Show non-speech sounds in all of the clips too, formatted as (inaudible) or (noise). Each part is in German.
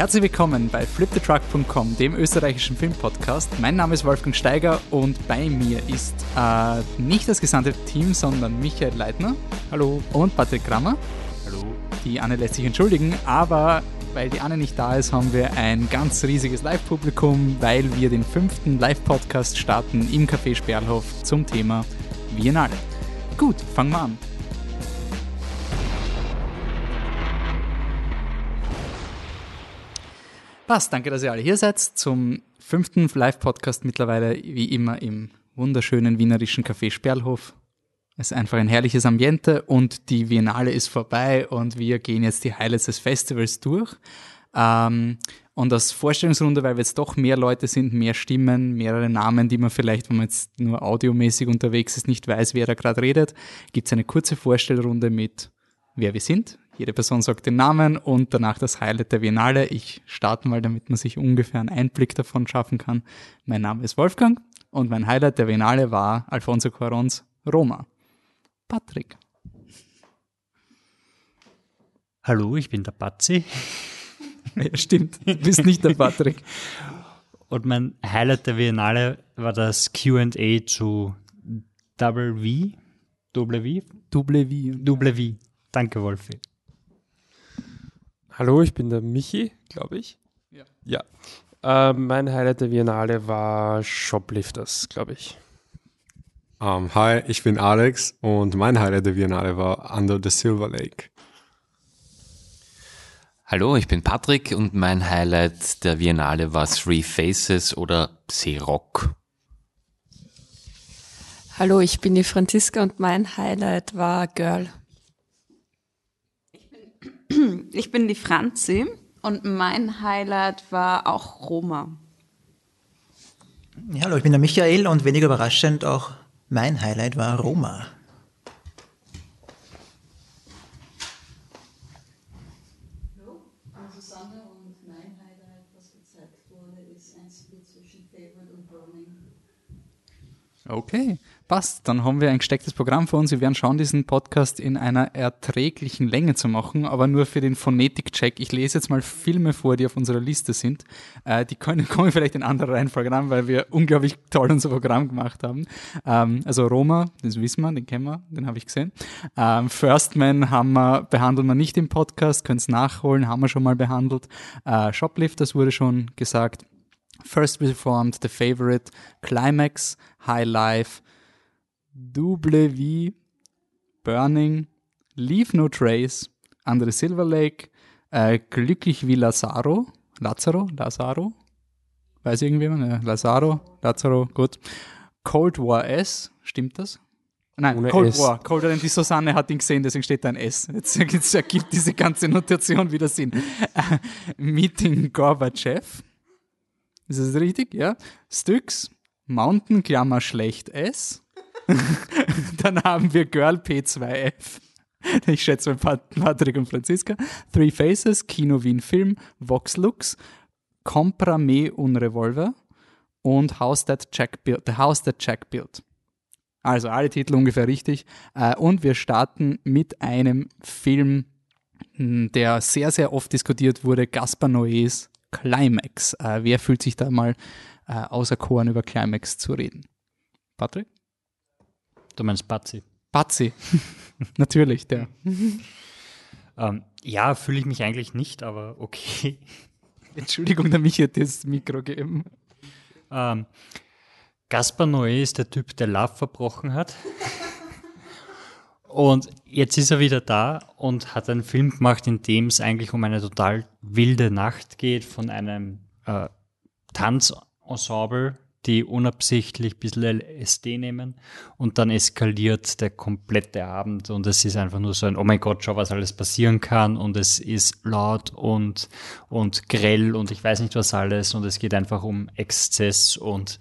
Herzlich willkommen bei flipthetruck.com, dem österreichischen Filmpodcast. Mein Name ist Wolfgang Steiger und bei mir ist äh, nicht das gesamte Team, sondern Michael Leitner. Hallo. Und Patrick Grammer. Hallo. Die Anne lässt sich entschuldigen, aber weil die Anne nicht da ist, haben wir ein ganz riesiges Live-Publikum, weil wir den fünften Live-Podcast starten im Café Sperlhof zum Thema Biennale. Gut, fangen wir an. Passt, danke, dass ihr alle hier seid zum fünften Live-Podcast mittlerweile, wie immer im wunderschönen wienerischen Café Sperlhof. Es ist einfach ein herrliches Ambiente und die Biennale ist vorbei und wir gehen jetzt die Highlights des Festivals durch. Ähm, und als Vorstellungsrunde, weil wir jetzt doch mehr Leute sind, mehr Stimmen, mehrere Namen, die man vielleicht, wenn man jetzt nur audiomäßig unterwegs ist, nicht weiß, wer da gerade redet, gibt es eine kurze Vorstellrunde mit wer wir sind. Jede Person sagt den Namen und danach das Highlight der Biennale. Ich starte mal, damit man sich ungefähr einen Einblick davon schaffen kann. Mein Name ist Wolfgang und mein Highlight der Biennale war Alfonso Cuarons Roma. Patrick. Hallo, ich bin der Patzi. (laughs) Ja, stimmt, du bist nicht der Patrick. Und mein Highlight der Biennale war das QA zu Double V. Double V? Double V. Double V. Danke, Wolfi. Hallo, ich bin der Michi, glaube ich. Ja. Ja. Äh, mein Highlight der Biennale war Shoplifters, glaube ich. Um, hi, ich bin Alex und mein Highlight der Biennale war Under the Silver Lake. Hallo, ich bin Patrick und mein Highlight der Biennale war Three Faces oder Seerock. Hallo, ich bin die Franziska und mein Highlight war Girl. Ich bin die Franzi und mein Highlight war auch Roma. Ja, hallo, ich bin der Michael und weniger überraschend auch mein Highlight war Roma. Hallo, ich bin Susanne und mein Highlight, was gezeigt wurde, ist ein Split zwischen Favorite und Burning. Okay, passt. Dann haben wir ein gestecktes Programm für uns. Wir werden schauen, diesen Podcast in einer erträglichen Länge zu machen, aber nur für den Phonetik-Check. Ich lese jetzt mal Filme vor, die auf unserer Liste sind. Äh, die können, (laughs) kommen vielleicht in anderer Reihenfolge an, weil wir unglaublich toll unser Programm gemacht haben. Ähm, also Roma, das wissen wir, den kennen wir, den habe ich gesehen. Ähm, First Man haben wir, behandeln wir nicht im Podcast, können es nachholen, haben wir schon mal behandelt. Äh, Shoplift, das wurde schon gesagt. First Reformed, The Favorite, Climax, High Life, Double V, Burning, Leave No Trace, Andre Silver Lake, äh, Glücklich wie Lazaro, Lazaro, Lazaro, weiß irgendjemand? Ja, Lazaro, Lazaro, gut. Cold War S, stimmt das? Nein, Ohne Cold S. War. Cold War, denn die Susanne hat ihn gesehen, deswegen steht da ein S. Jetzt, jetzt ergibt diese ganze Notation wieder Sinn. Äh, Meeting Gorbachev. Ist das richtig? Ja. Styx, Mountain Klammer schlecht S. (laughs) Dann haben wir Girl P2F. Ich schätze Pat- Patrick und Franziska. Three Faces, Kino Wien Film, Vox Lux, Compra Me un Revolver und House That Jack Built, The House That Jack Built. Also alle Titel ungefähr richtig. Äh, Und wir starten mit einem Film, mh, der sehr, sehr oft diskutiert wurde, Gaspar Noés Climax. Äh, Wer fühlt sich da mal äh, auserkoren, über Climax zu reden? Patrick? Du meinst Patzi. Patzi. (laughs) Natürlich, der. Ähm, ja, fühle ich mich eigentlich nicht, aber okay. (laughs) Entschuldigung, der Michi hat das Mikro gegeben. Ähm, Gaspar Noé ist der Typ, der Love verbrochen hat. (laughs) Und jetzt ist er wieder da und hat einen Film gemacht, in dem es eigentlich um eine total wilde Nacht geht von einem äh, Tanzensemble, die unabsichtlich ein bisschen LSD nehmen und dann eskaliert der komplette Abend und es ist einfach nur so ein, oh mein Gott, schau, was alles passieren kann und es ist laut und, und grell und ich weiß nicht was alles und es geht einfach um Exzess und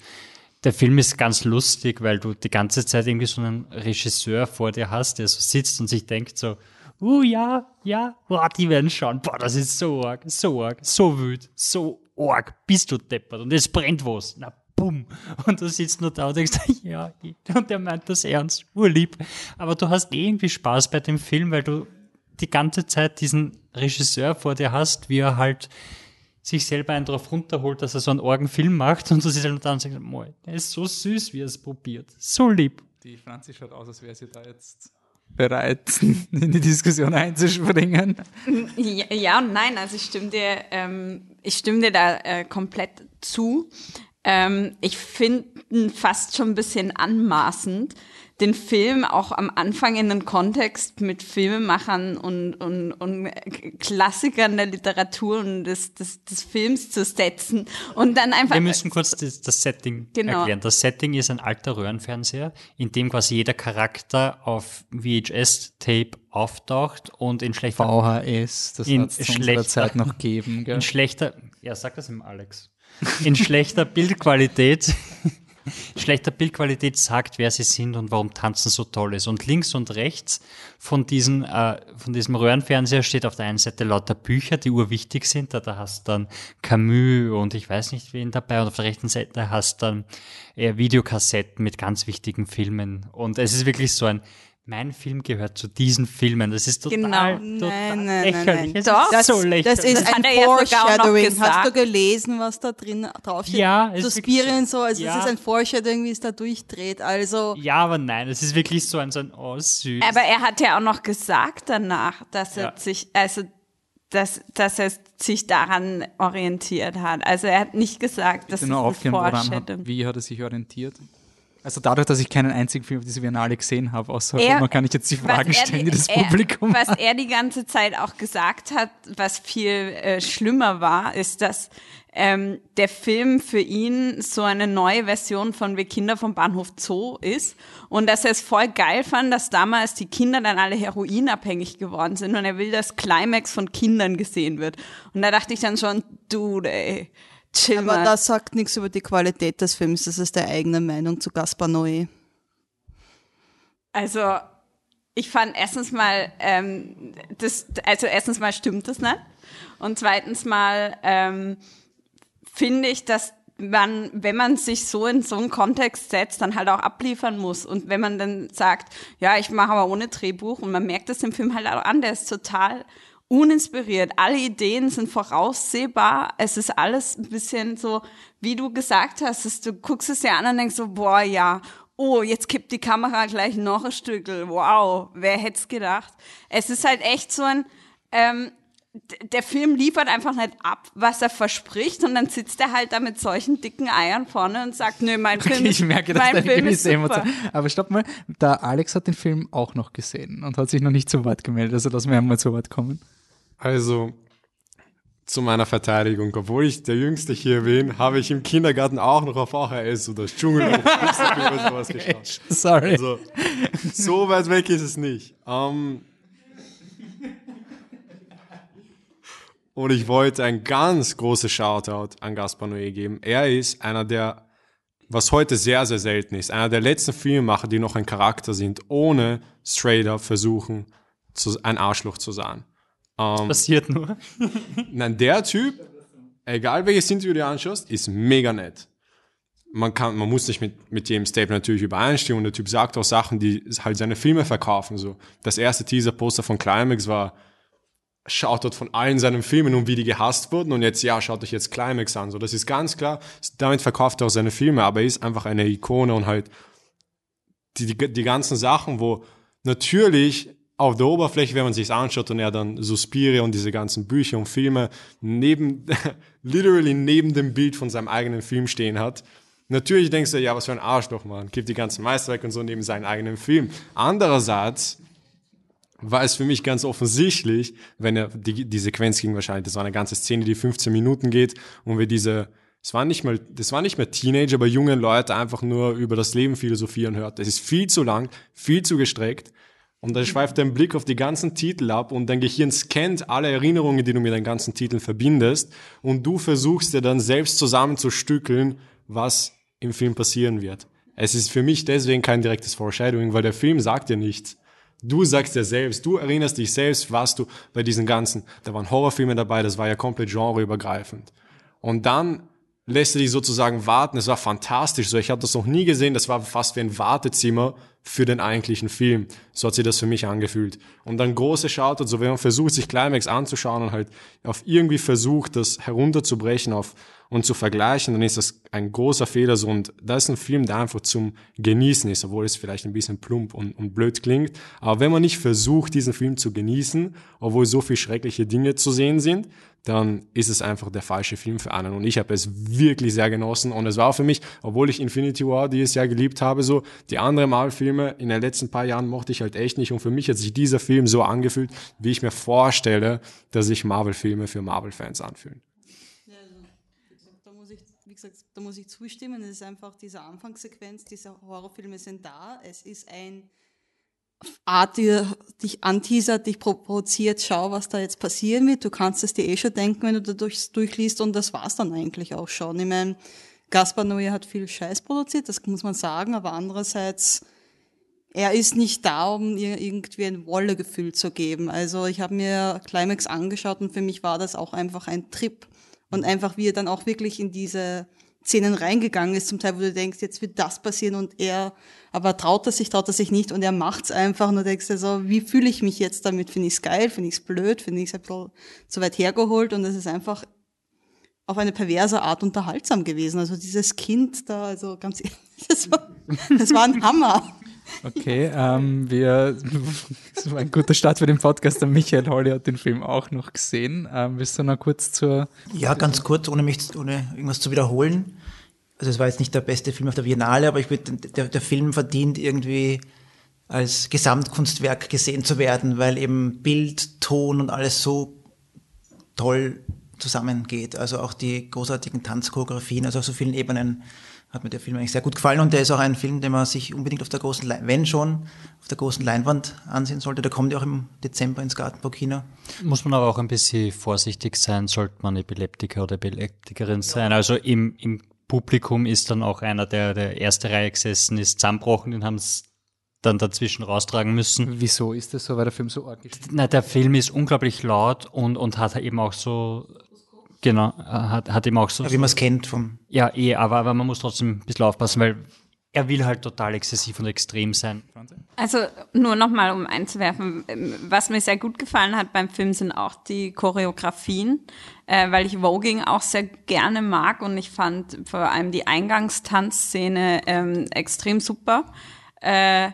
der Film ist ganz lustig, weil du die ganze Zeit irgendwie so einen Regisseur vor dir hast, der so sitzt und sich denkt so, uh ja, ja, boah, die werden schauen, boah, das ist so arg, so arg, so wüt, so arg, bist du deppert und es brennt was, na bumm. Und du sitzt nur da und denkst, (laughs) ja, und der meint das ernst, urlieb. Aber du hast eh irgendwie Spaß bei dem Film, weil du die ganze Zeit diesen Regisseur vor dir hast, wie er halt sich selber einen drauf runterholt, dass er so einen Orgenfilm macht und du siehst halt dann und sagst, "Moi, der ist so süß, wie er es probiert. So lieb. Die Franzi schaut aus, als wäre sie da jetzt bereit, (laughs) in die Diskussion einzuspringen. Ja, ja und nein, also ich stimme dir, ähm, ich stimme dir da äh, komplett zu. Ähm, ich finde fast schon ein bisschen anmaßend, den Film auch am Anfang in den Kontext mit Filmemachern und, und, und Klassikern der Literatur und des, des, des Films zu setzen und dann einfach. Wir müssen kurz das, das Setting Genau. erklären. Das Setting ist ein alter Röhrenfernseher, in dem quasi jeder Charakter auf VHS-Tape auftaucht und in schlechter, VHS, das In schlechter- Zeit noch gegeben. (laughs) Gell? in schlechter, ja, sag das im Alex. In schlechter Bildqualität, schlechter Bildqualität sagt, wer sie sind und warum Tanzen so toll ist. Und links und rechts von diesen, äh, von diesem Röhrenfernseher steht auf der einen Seite lauter Bücher, die urwichtig sind. Da, da hast dann Camus und ich weiß nicht wen dabei. Und auf der rechten Seite hast dann eher Videokassetten mit ganz wichtigen Filmen. Und es ist wirklich so ein, mein Film gehört zu diesen Filmen. Das ist total, Genau. total Nein, nein, nein, lächerlich. nein. Es Doch. ist so lächerlich. Das ist ein Foreshadowing. Hast du gelesen, was da drin draufsteht? Ja, es ist Suspiria wirklich- und so, also Ja. das ist ein Foreshadowing, wie es da durchdreht. Also, Ja, aber nein, es ist wirklich so ein, so ein oh, süß. Aber er hat ja auch noch gesagt danach, dass er Ja. sich, also dass, dass er sich daran orientiert hat. Also er hat nicht gesagt, dass es ein woran hat, Foreshadowing wie hat er sich orientiert? Also dadurch, dass ich keinen einzigen Film auf diese Biennale gesehen habe, außer Er- man kann ich jetzt die Fragen stellen, die- die das er, Publikum Was hat. er die ganze Zeit auch gesagt hat, was viel äh, schlimmer war, ist, dass ähm, der Film für ihn so eine neue Version von Wir Kinder vom Bahnhof Zoo ist und dass er es voll geil fand, dass damals die Kinder dann alle heroinabhängig geworden sind und er will, dass Climax von Kindern gesehen wird. Und da dachte ich dann schon, dude, ey, chill aber mal. das sagt nichts über die Qualität des Films. Das ist der eigene Meinung zu Gaspar Noé. Also, ich fand erstens mal, ähm, das, also erstens mal stimmt das nicht. Und zweitens mal ähm, finde ich, dass man, wenn man sich so in so einen Kontext setzt, dann halt auch abliefern muss. Und wenn man dann sagt, ja, ich mache aber ohne Drehbuch und man merkt das dem Film halt auch an, der ist total uninspiriert. Alle Ideen sind voraussehbar. Es ist alles ein bisschen so, wie du gesagt hast, dass du guckst es dir an und denkst so, boah, ja, oh, jetzt kippt die Kamera gleich noch ein Stückel. Wow, wer hätte es gedacht? Es ist halt echt so ein, ähm, der Film liefert einfach nicht ab, was er verspricht und dann sitzt er halt da mit solchen dicken Eiern vorne und sagt, nö, mein Film Okay, ist, ich merke, mein da eine Film ist super. Aber stopp mal, der Alex hat den Film auch noch gesehen und hat sich noch nicht zu Wort gemeldet. Also lassen wir einmal zu Wort kommen. Also zu meiner Verteidigung, obwohl ich der Jüngste hier bin, habe ich im Kindergarten auch noch auf VHS oder Dschungelbuch oder sowas (laughs) geschaut. Sorry. Also so weit weg ist es nicht. Ähm, und ich wollte ein ganz großes Shoutout an Gaspar Noé geben. Er ist einer der, was heute sehr, sehr selten ist, einer der letzten Filmemacher, die noch ein Charakter sind, ohne straight up versuchen, zu, ein Arschloch zu sein. Ähm, passiert nur. Nein, der Typ, egal welches Interview du dir anschaust, ist mega nett. Man kann, man muss nicht mit, mit James Tape natürlich übereinstimmen und der Typ sagt auch Sachen, die halt seine Filme verkaufen, so. Das erste Teaser-Poster von Climax war, schaut dort von allen seinen Filmen und wie die gehasst wurden und jetzt, ja, schaut euch jetzt Climax an, so. Das ist ganz klar, damit verkauft er auch seine Filme, aber er ist einfach eine Ikone und halt die, die, die ganzen Sachen, wo natürlich auf der Oberfläche, wenn man sich anschaut und er dann Suspiria und diese ganzen Bücher und Filme neben, (laughs) literally neben dem Bild von seinem eigenen Film stehen hat. Natürlich denkst du, ja, was für ein Arschloch, man. Gibt die ganzen Meisterwerke und so neben seinen eigenen Film. Andererseits war es für mich ganz offensichtlich, wenn er, die, die Sequenz ging wahrscheinlich, das war eine ganze Szene, die 15 Minuten geht und wir diese, es war nicht mal, das war nicht mehr Teenager, aber junge Leute einfach nur über das Leben philosophieren hört. Das ist viel zu lang, viel zu gestreckt. Und dann schweift dein Blick auf die ganzen Titel ab und dein Gehirn scannt alle Erinnerungen, die du mit den ganzen Titeln verbindest und du versuchst dir dann selbst zusammenzustückeln, was im Film passieren wird. Es ist für mich deswegen kein direktes Foreshadowing, weil der Film sagt dir nichts. Du sagst dir selbst, du erinnerst dich selbst, was du bei diesen ganzen, da waren Horrorfilme dabei, das war ja komplett genreübergreifend. Und dann lässt er dich sozusagen warten, es war fantastisch, so ich habe das noch nie gesehen, das war fast wie ein Wartezimmer für den eigentlichen Film. So hat sich das für mich angefühlt. Und dann große Shoutouts, so wenn man versucht, sich Climax anzuschauen und halt auf irgendwie versucht, das herunterzubrechen auf und zu vergleichen, dann ist das ein großer Fehler so. Und da ist ein Film, der einfach zum Genießen ist, obwohl es vielleicht ein bisschen plump und, und blöd klingt. Aber wenn man nicht versucht, diesen Film zu genießen, obwohl so viel schreckliche Dinge zu sehen sind, dann ist es einfach der falsche Film für einen. Und ich habe es wirklich sehr genossen. Und es war für mich, obwohl ich Infinity War dieses Jahr geliebt habe, so, die anderen Marvel-Filme in den letzten paar Jahren mochte ich halt echt nicht. Und für mich hat sich dieser Film so angefühlt, wie ich mir vorstelle, dass sich Marvel-Filme für Marvel-Fans anfühlen. Ja, also, da muss ich, wie gesagt, da muss ich zustimmen. Es ist einfach diese Anfangssequenz, diese Horrorfilme sind da. Es ist ein Art, die dich anteasert, dich provoziert, schau, was da jetzt passieren wird. Du kannst es dir eh schon denken, wenn du da durch, durchliest und das war's dann eigentlich auch schon. Ich meine, Gaspar Noé hat viel Scheiß produziert, das muss man sagen, aber andererseits, er ist nicht da, um irgendwie ein Wolle-Gefühl zu geben. Also ich habe mir Climax angeschaut und für mich war das auch einfach ein Trip. Und einfach, wie er dann auch wirklich in diese Szenen reingegangen ist, zum Teil, wo du denkst, jetzt wird das passieren und er, aber traut er sich, traut er sich nicht und er macht's einfach und du denkst dir so, wie fühle ich mich jetzt damit? Finde ich's geil? Finde ich's blöd? Finde ich's ein bisschen zu weit hergeholt? Und es ist einfach auf eine perverse Art unterhaltsam gewesen. Also dieses Kind da, also ganz ehrlich, (laughs) das war, das war ein Hammer. Okay, ähm, wir, (laughs) das war ein guter Start für den Podcast. Der Michael Holly hat den Film auch noch gesehen. Ähm, willst du noch kurz zur. Ja, ganz kurz, ohne mich, ohne irgendwas zu wiederholen. Also es war jetzt nicht der beste Film auf der Biennale, aber ich würde, der, der Film verdient irgendwie als Gesamtkunstwerk gesehen zu werden, weil eben Bild, Ton und alles so toll zusammengeht. Also auch die großartigen Tanzchoreografien, also auf so vielen Ebenen hat mir der Film eigentlich sehr gut gefallen und der ist auch ein Film, den man sich unbedingt auf der großen, Leinwand, wenn schon, auf der großen Leinwand ansehen sollte. Der kommt ja auch im Dezember ins Gartenburg-Kino. Muss man aber auch ein bisschen vorsichtig sein, sollte man Epileptiker oder Epileptikerin sein. Also im, im Publikum ist dann auch einer, der der erste Reihe gesessen ist, zusammenbrochen, den haben es dann dazwischen raustragen müssen. Wieso ist das so, weil der Film so arg ist? Na, der Film ist unglaublich laut und, und hat eben auch so Genau, hat, hat eben auch so. Ja, wie man es kennt vom. Ja, eh, aber, aber man muss trotzdem ein bisschen aufpassen, weil er will halt total exzessiv und extrem sein. Also nur nochmal, um einzuwerfen, was mir sehr gut gefallen hat beim Film sind auch die Choreografien, äh, weil ich Voging auch sehr gerne mag und ich fand vor allem die Eingangstanzszene ähm, extrem super. Äh,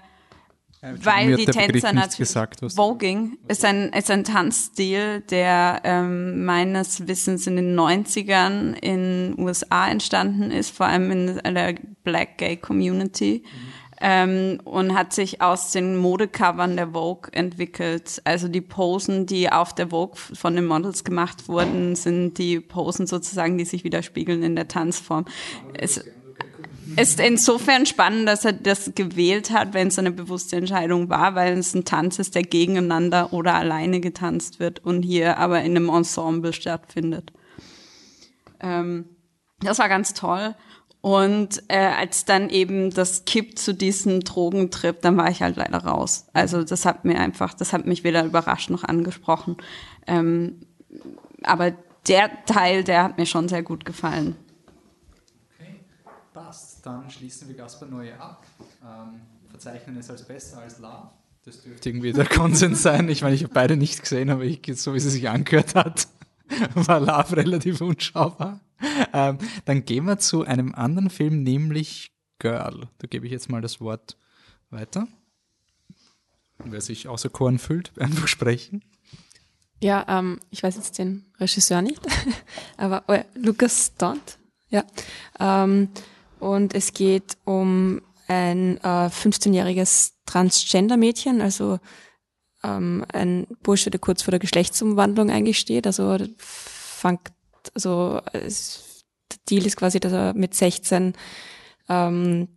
weil die Tänzer natürlich. Voging ist ein, ist ein Tanzstil, der ähm, meines Wissens in den 90ern in USA entstanden ist, vor allem in der Black Gay Community. Mhm. Ähm, und hat sich aus den Modecovern der Vogue entwickelt. Also die Posen, die auf der Vogue von den Models gemacht wurden, sind die Posen sozusagen, die sich widerspiegeln in der Tanzform. Es, ist insofern spannend, dass er das gewählt hat, wenn es eine bewusste Entscheidung war, weil es ein Tanz ist, der gegeneinander oder alleine getanzt wird und hier aber in einem Ensemble stattfindet. Ähm, das war ganz toll. Und äh, als dann eben das kippt zu diesem Drogentrip, dann war ich halt leider raus. Also das hat mir einfach, das hat mich weder überrascht noch angesprochen. Ähm, aber der Teil, der hat mir schon sehr gut gefallen. Dann schließen wir Gaspar Neue ab, ähm, verzeichnen es als besser als Love. Das dürfte irgendwie der Konsens sein. Ich meine, ich habe beide nicht gesehen, aber ich, so wie sie sich angehört hat, (laughs) war Love relativ unschaubar. Ähm, dann gehen wir zu einem anderen Film, nämlich Girl. Da gebe ich jetzt mal das Wort weiter. Wer sich außer Korn fühlt, (laughs) einfach sprechen. Ja, ähm, ich weiß jetzt den Regisseur nicht, (laughs) aber oh, Lucas Dont, ja. Ähm, und es geht um ein äh, 15-jähriges Transgender-Mädchen, also ähm, ein Bursche, der kurz vor der Geschlechtsumwandlung eigentlich steht. Also fängt, also es, der Deal ist quasi, dass er mit 16 ähm,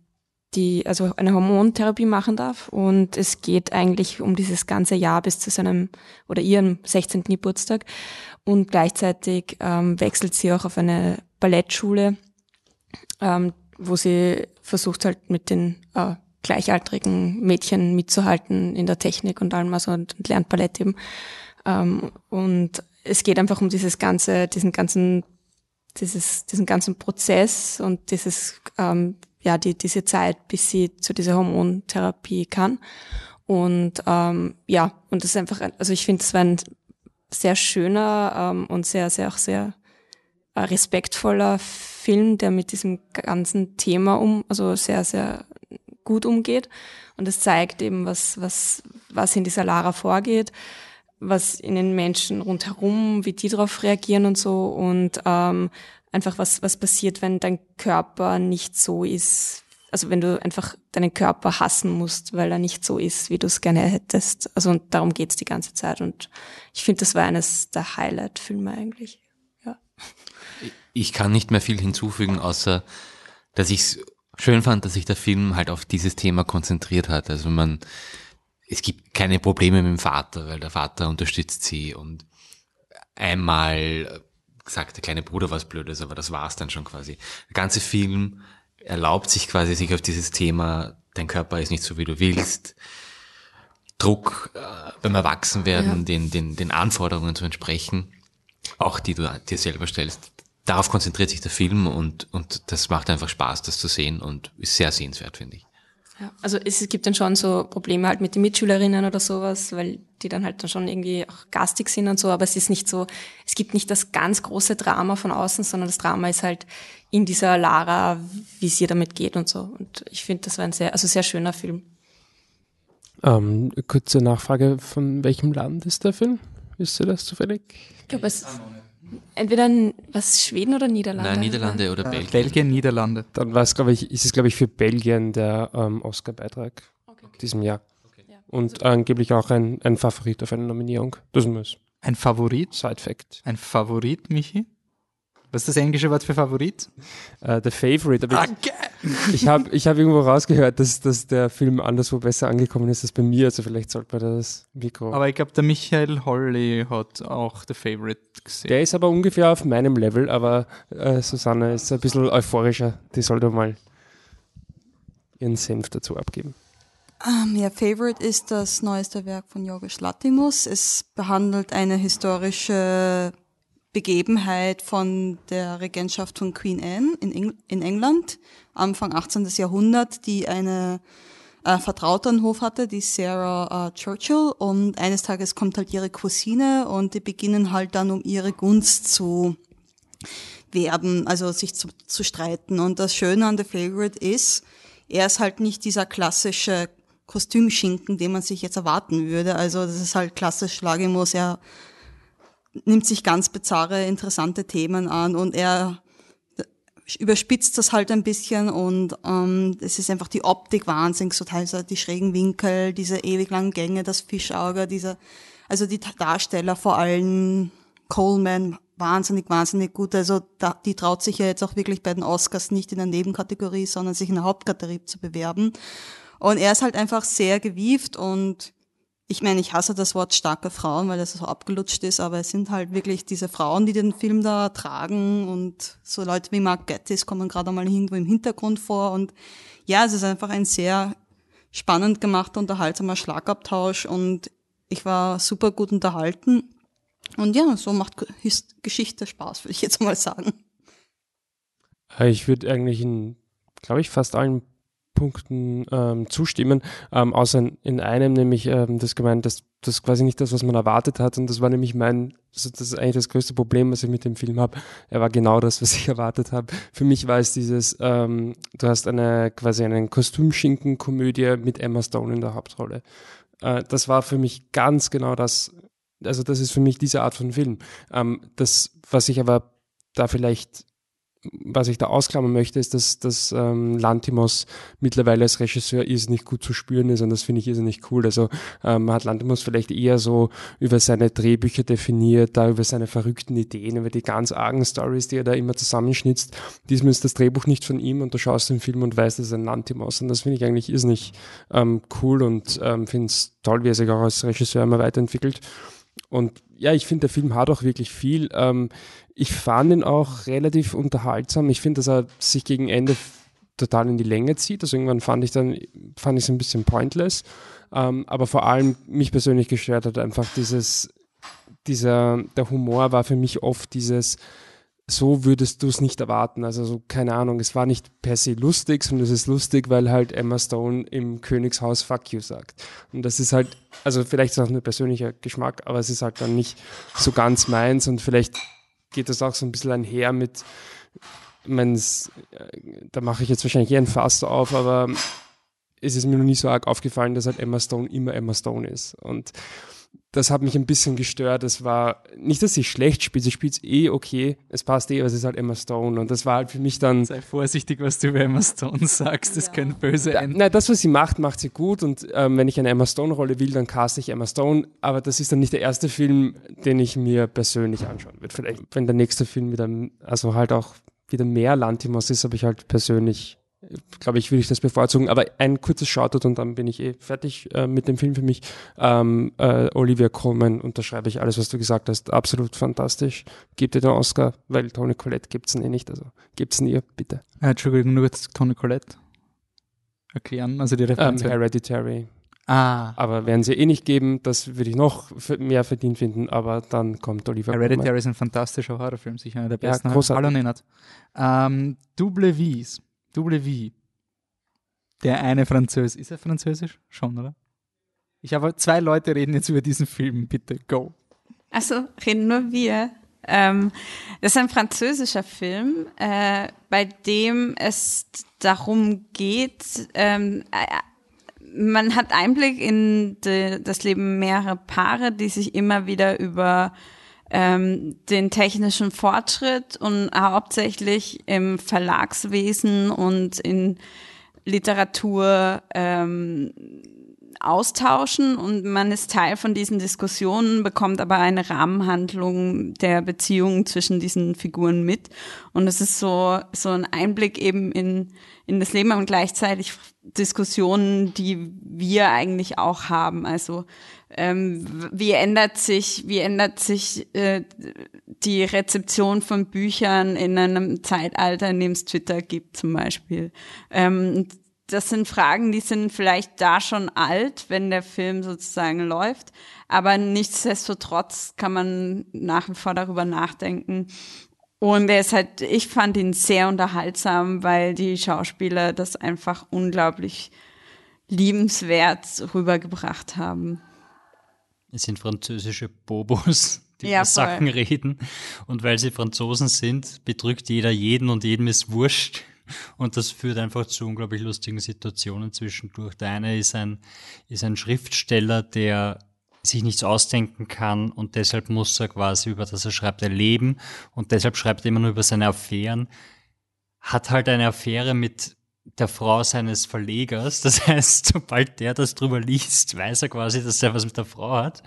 die also eine Hormontherapie machen darf und es geht eigentlich um dieses ganze Jahr bis zu seinem oder ihrem 16. Geburtstag und gleichzeitig ähm, wechselt sie auch auf eine Ballettschule, ähm, wo sie versucht halt mit den äh, gleichaltrigen Mädchen mitzuhalten in der Technik und allem, also und, lernt Ballett eben. Ähm, und es geht einfach um dieses ganze, diesen ganzen, dieses, diesen ganzen Prozess und dieses, ähm, ja, die, diese Zeit, bis sie zu dieser Hormontherapie kann. Und ähm, ja, und das ist einfach, ein- also ich finde, es war ein sehr schöner ähm, und sehr, sehr auch sehr äh, respektvoller Film, der mit diesem ganzen Thema um, also sehr, sehr gut umgeht. Und es zeigt eben, was, was, was in dieser Lara vorgeht, was in den Menschen rundherum, wie die darauf reagieren und so und ähm, einfach was, was passiert, wenn dein Körper nicht so ist, also wenn du einfach deinen Körper hassen musst, weil er nicht so ist, wie du es gerne hättest. Also und darum geht's die ganze Zeit. Und ich finde, das war eines der Highlight-Filme eigentlich. Ich kann nicht mehr viel hinzufügen, außer dass ich es schön fand, dass sich der Film halt auf dieses Thema konzentriert hat. Also man, es gibt keine Probleme mit dem Vater, weil der Vater unterstützt sie und einmal sagt der kleine Bruder was Blödes, aber das war's dann schon quasi. Der ganze Film erlaubt sich quasi sich auf dieses Thema, dein Körper ist nicht so, wie du willst, Druck äh, beim Erwachsenwerden, Ja. den, den, den Anforderungen zu entsprechen, auch die du dir selber stellst. Darauf konzentriert sich der Film und, und das macht einfach Spaß, das zu sehen und ist sehr sehenswert, finde ich. Ja, also es gibt dann schon so Probleme halt mit den Mitschülerinnen oder sowas, weil die dann halt dann schon irgendwie auch gastig sind und so, aber es ist nicht so, es gibt nicht das ganz große Drama von außen, sondern das Drama ist halt in dieser Lara, wie es ihr damit geht und so. Und ich finde, das war ein sehr, also sehr schöner Film. Ähm, kurze Nachfrage, von welchem Land ist der Film? Wisst ihr das zufällig? Ich glaube, es entweder was, Schweden oder Niederlande? Nein, Niederlande oder Äh, Belgien. Belgien, Niederlande. Dann war es, glaube ich, ist es, glaube ich, für Belgien der ähm, Oscar-Beitrag diesem Jahr. Und angeblich auch ein, ein Favorit auf eine Nominierung. Das ist Ein Favorit? Side-Fact. Ein Favorit, Michi? Was ist das englische Wort für Favorit? Äh, The Favorite. Aber ich ich habe ich hab irgendwo rausgehört, dass, dass der Film anderswo besser angekommen ist als bei mir. Also vielleicht sollte man das Mikro. Aber ich glaube, der Michael Holly hat auch The Favorite gesehen. der ist aber ungefähr auf meinem Level, aber äh, Susanne ist ein bisschen euphorischer. Die sollte mal ihren Senf dazu abgeben. Ähm, ja, Favorite ist das neueste Werk von Jorgos Latimus. Es behandelt eine historische Begebenheit von der Regentschaft von Queen Anne in, Eng in England, Anfang 18. Jahrhundert, die eine äh, Vertraute an Hof hatte, die Sarah äh, Churchill. Und eines Tages kommt halt ihre Cousine und die beginnen halt dann um ihre Gunst zu werben, also sich zu, zu streiten. Und das Schöne an The Favorite ist, er ist halt nicht dieser klassische Kostümschinken, den man sich jetzt erwarten würde. Also das ist halt klassisch Lagimus, er nimmt sich ganz bizarre, interessante Themen an und er überspitzt das halt ein bisschen und ähm, es ist einfach die Optik wahnsinnig, so teilweise die schrägen Winkel, diese ewig langen Gänge, das Fischauge, diese, also die Darsteller vor allem Coleman, wahnsinnig, wahnsinnig gut. Also da, die traut sich ja jetzt auch wirklich bei den Oscars nicht in der Nebenkategorie, sondern sich in der Hauptkategorie zu bewerben. Und er ist halt einfach sehr gewieft und ich meine, ich hasse das Wort starke Frauen, weil das so abgelutscht ist, aber es sind halt wirklich diese Frauen, die den Film da tragen und so Leute wie Mark Gatiss kommen gerade mal irgendwo im Hintergrund vor und ja, es ist einfach ein sehr spannend gemachter, unterhaltsamer Schlagabtausch und ich war super gut unterhalten und ja, so macht Geschichte Spaß, würde ich jetzt mal sagen. Äh, Ich würde eigentlich in, glaube ich, fast allen Punkten ähm, zustimmen, ähm, außer in, in einem, nämlich ähm, das gemeint, dass das quasi nicht das, was man erwartet hat. Und das war nämlich mein, das ist eigentlich das größte Problem, was ich mit dem Film habe. Er war genau das, was ich (laughs) erwartet habe. Für mich war es dieses, ähm, du hast eine quasi eine Kostümschinken-Komödie mit Emma Stone in der Hauptrolle. Äh, das war für mich ganz genau das, also das ist für mich diese Art von Film. Ähm, das, was ich aber da vielleicht was ich da ausklammern möchte, ist, dass, dass ähm, Lantimos mittlerweile als Regisseur irrsinnig gut zu spüren ist und das finde ich irrsinnig cool. Also ähm, man hat Lantimos vielleicht eher so über seine Drehbücher definiert, da über seine verrückten Ideen, über die ganz argen Stories, die er da immer zusammenschnitzt. Diesmal ist das Drehbuch nicht von ihm und du schaust den Film und weißt, das ist ein Lantimos und das finde ich eigentlich irrsinnig ähm, cool und ähm, finde es toll, wie er sich auch als Regisseur immer weiterentwickelt. Und ja, ich finde, der Film hat auch wirklich viel. Ähm, ich fand ihn auch relativ unterhaltsam. Ich finde, dass er sich gegen Ende total in die Länge zieht. Also irgendwann fand ich dann, fand ich es ein bisschen pointless. Ähm, aber vor allem mich persönlich gestört hat einfach dieses, dieser, der Humor war für mich oft dieses, so würdest du es nicht erwarten. Also so, keine Ahnung, es war nicht per se lustig, sondern es ist lustig, weil halt Emma Stone im Königshaus Fuck you sagt. Und das ist halt, also vielleicht ist auch nur persönlicher Geschmack, aber es ist halt dann nicht so ganz meins und vielleicht geht das auch so ein bisschen einher mit, meins, äh, da mache ich jetzt wahrscheinlich eher ein Fass auf, aber es ist mir noch nicht so arg aufgefallen, dass halt Emma Stone immer Emma Stone ist. Und das hat mich ein bisschen gestört. Es war nicht, dass sie schlecht spielt, sie spielt eh okay, es passt eh, aber es ist halt Emma Stone. Und das war halt für mich dann. Sei vorsichtig, was du über Emma Stone sagst, das könnte böse Da, enden. na, das, was sie macht, macht sie gut. Und ähm, wenn ich eine Emma Stone-Rolle will, dann caste ich Emma Stone. Aber das ist dann nicht der erste Film, den ich mir persönlich anschauen würde. Vielleicht, wenn der nächste Film wieder, also halt auch wieder mehr Lantimos ist, habe ich halt persönlich, glaube ich, würde ich das bevorzugen. Aber ein kurzes Shoutout und dann bin ich eh fertig äh, mit dem Film für mich. Ähm, äh, Olivia Colman unterschreibe ich alles, was du gesagt hast. Absolut fantastisch. Gebt ihr den Oscar, weil Toni Collette gibt's eh nicht. Also gebt's ihn ihr, bitte. Äh, Entschuldigung, nur kurz Toni Collette erklären, also die Ähm, Referenz. Hereditary. ah, Aber werden sie eh nicht geben, das würde ich noch mehr verdient finden, aber dann kommt Oliver Hereditary ist ein fantastischer Horrorfilm, sicher einer der Ja, besten. großartig. Hallo Nenad. Ähm, Double V's. Double V. Der eine Französ. Ist er französisch? Schon, oder? Ich habe zwei Leute reden jetzt über diesen Film. Bitte, go. Also reden nur wir. Ähm, das ist ein französischer Film, äh, bei dem es darum geht, ähm, äh, man hat Einblick in de, das Leben mehrerer Paare, die sich immer wieder über ähm, den technischen Fortschritt und hauptsächlich im Verlagswesen und in Literatur ähm, austauschen und man ist Teil von diesen Diskussionen, bekommt aber eine Rahmenhandlung der Beziehungen zwischen diesen Figuren mit. Und es ist so, so ein Einblick eben in, in das Leben und gleichzeitig Diskussionen, die wir eigentlich auch haben. Also ähm, wie ändert sich, wie ändert sich äh, die Rezeption von Büchern in einem Zeitalter, in dem es Twitter gibt zum Beispiel. Ähm, das sind Fragen, die sind vielleicht da schon alt, wenn der Film sozusagen läuft, aber nichtsdestotrotz kann man nach wie vor darüber nachdenken. Und er ist halt, ich fand ihn sehr unterhaltsam, weil die Schauspieler das einfach unglaublich liebenswert rübergebracht haben. Es sind französische Bobos, (laughs) die Ja, über. Sachen reden. Und weil sie Franzosen sind, bedrückt jeder jeden und jedem ist wurscht. Und das führt einfach zu unglaublich lustigen Situationen zwischendurch. Der eine ist ein, ist ein Schriftsteller, der sich nichts ausdenken kann und deshalb muss er quasi über das er schreibt erleben und deshalb schreibt er immer nur über seine Affären. Hat halt eine Affäre mit der Frau seines Verlegers. Das (laughs) heißt, sobald der das drüber liest, weiß er quasi, dass er was mit der Frau hat.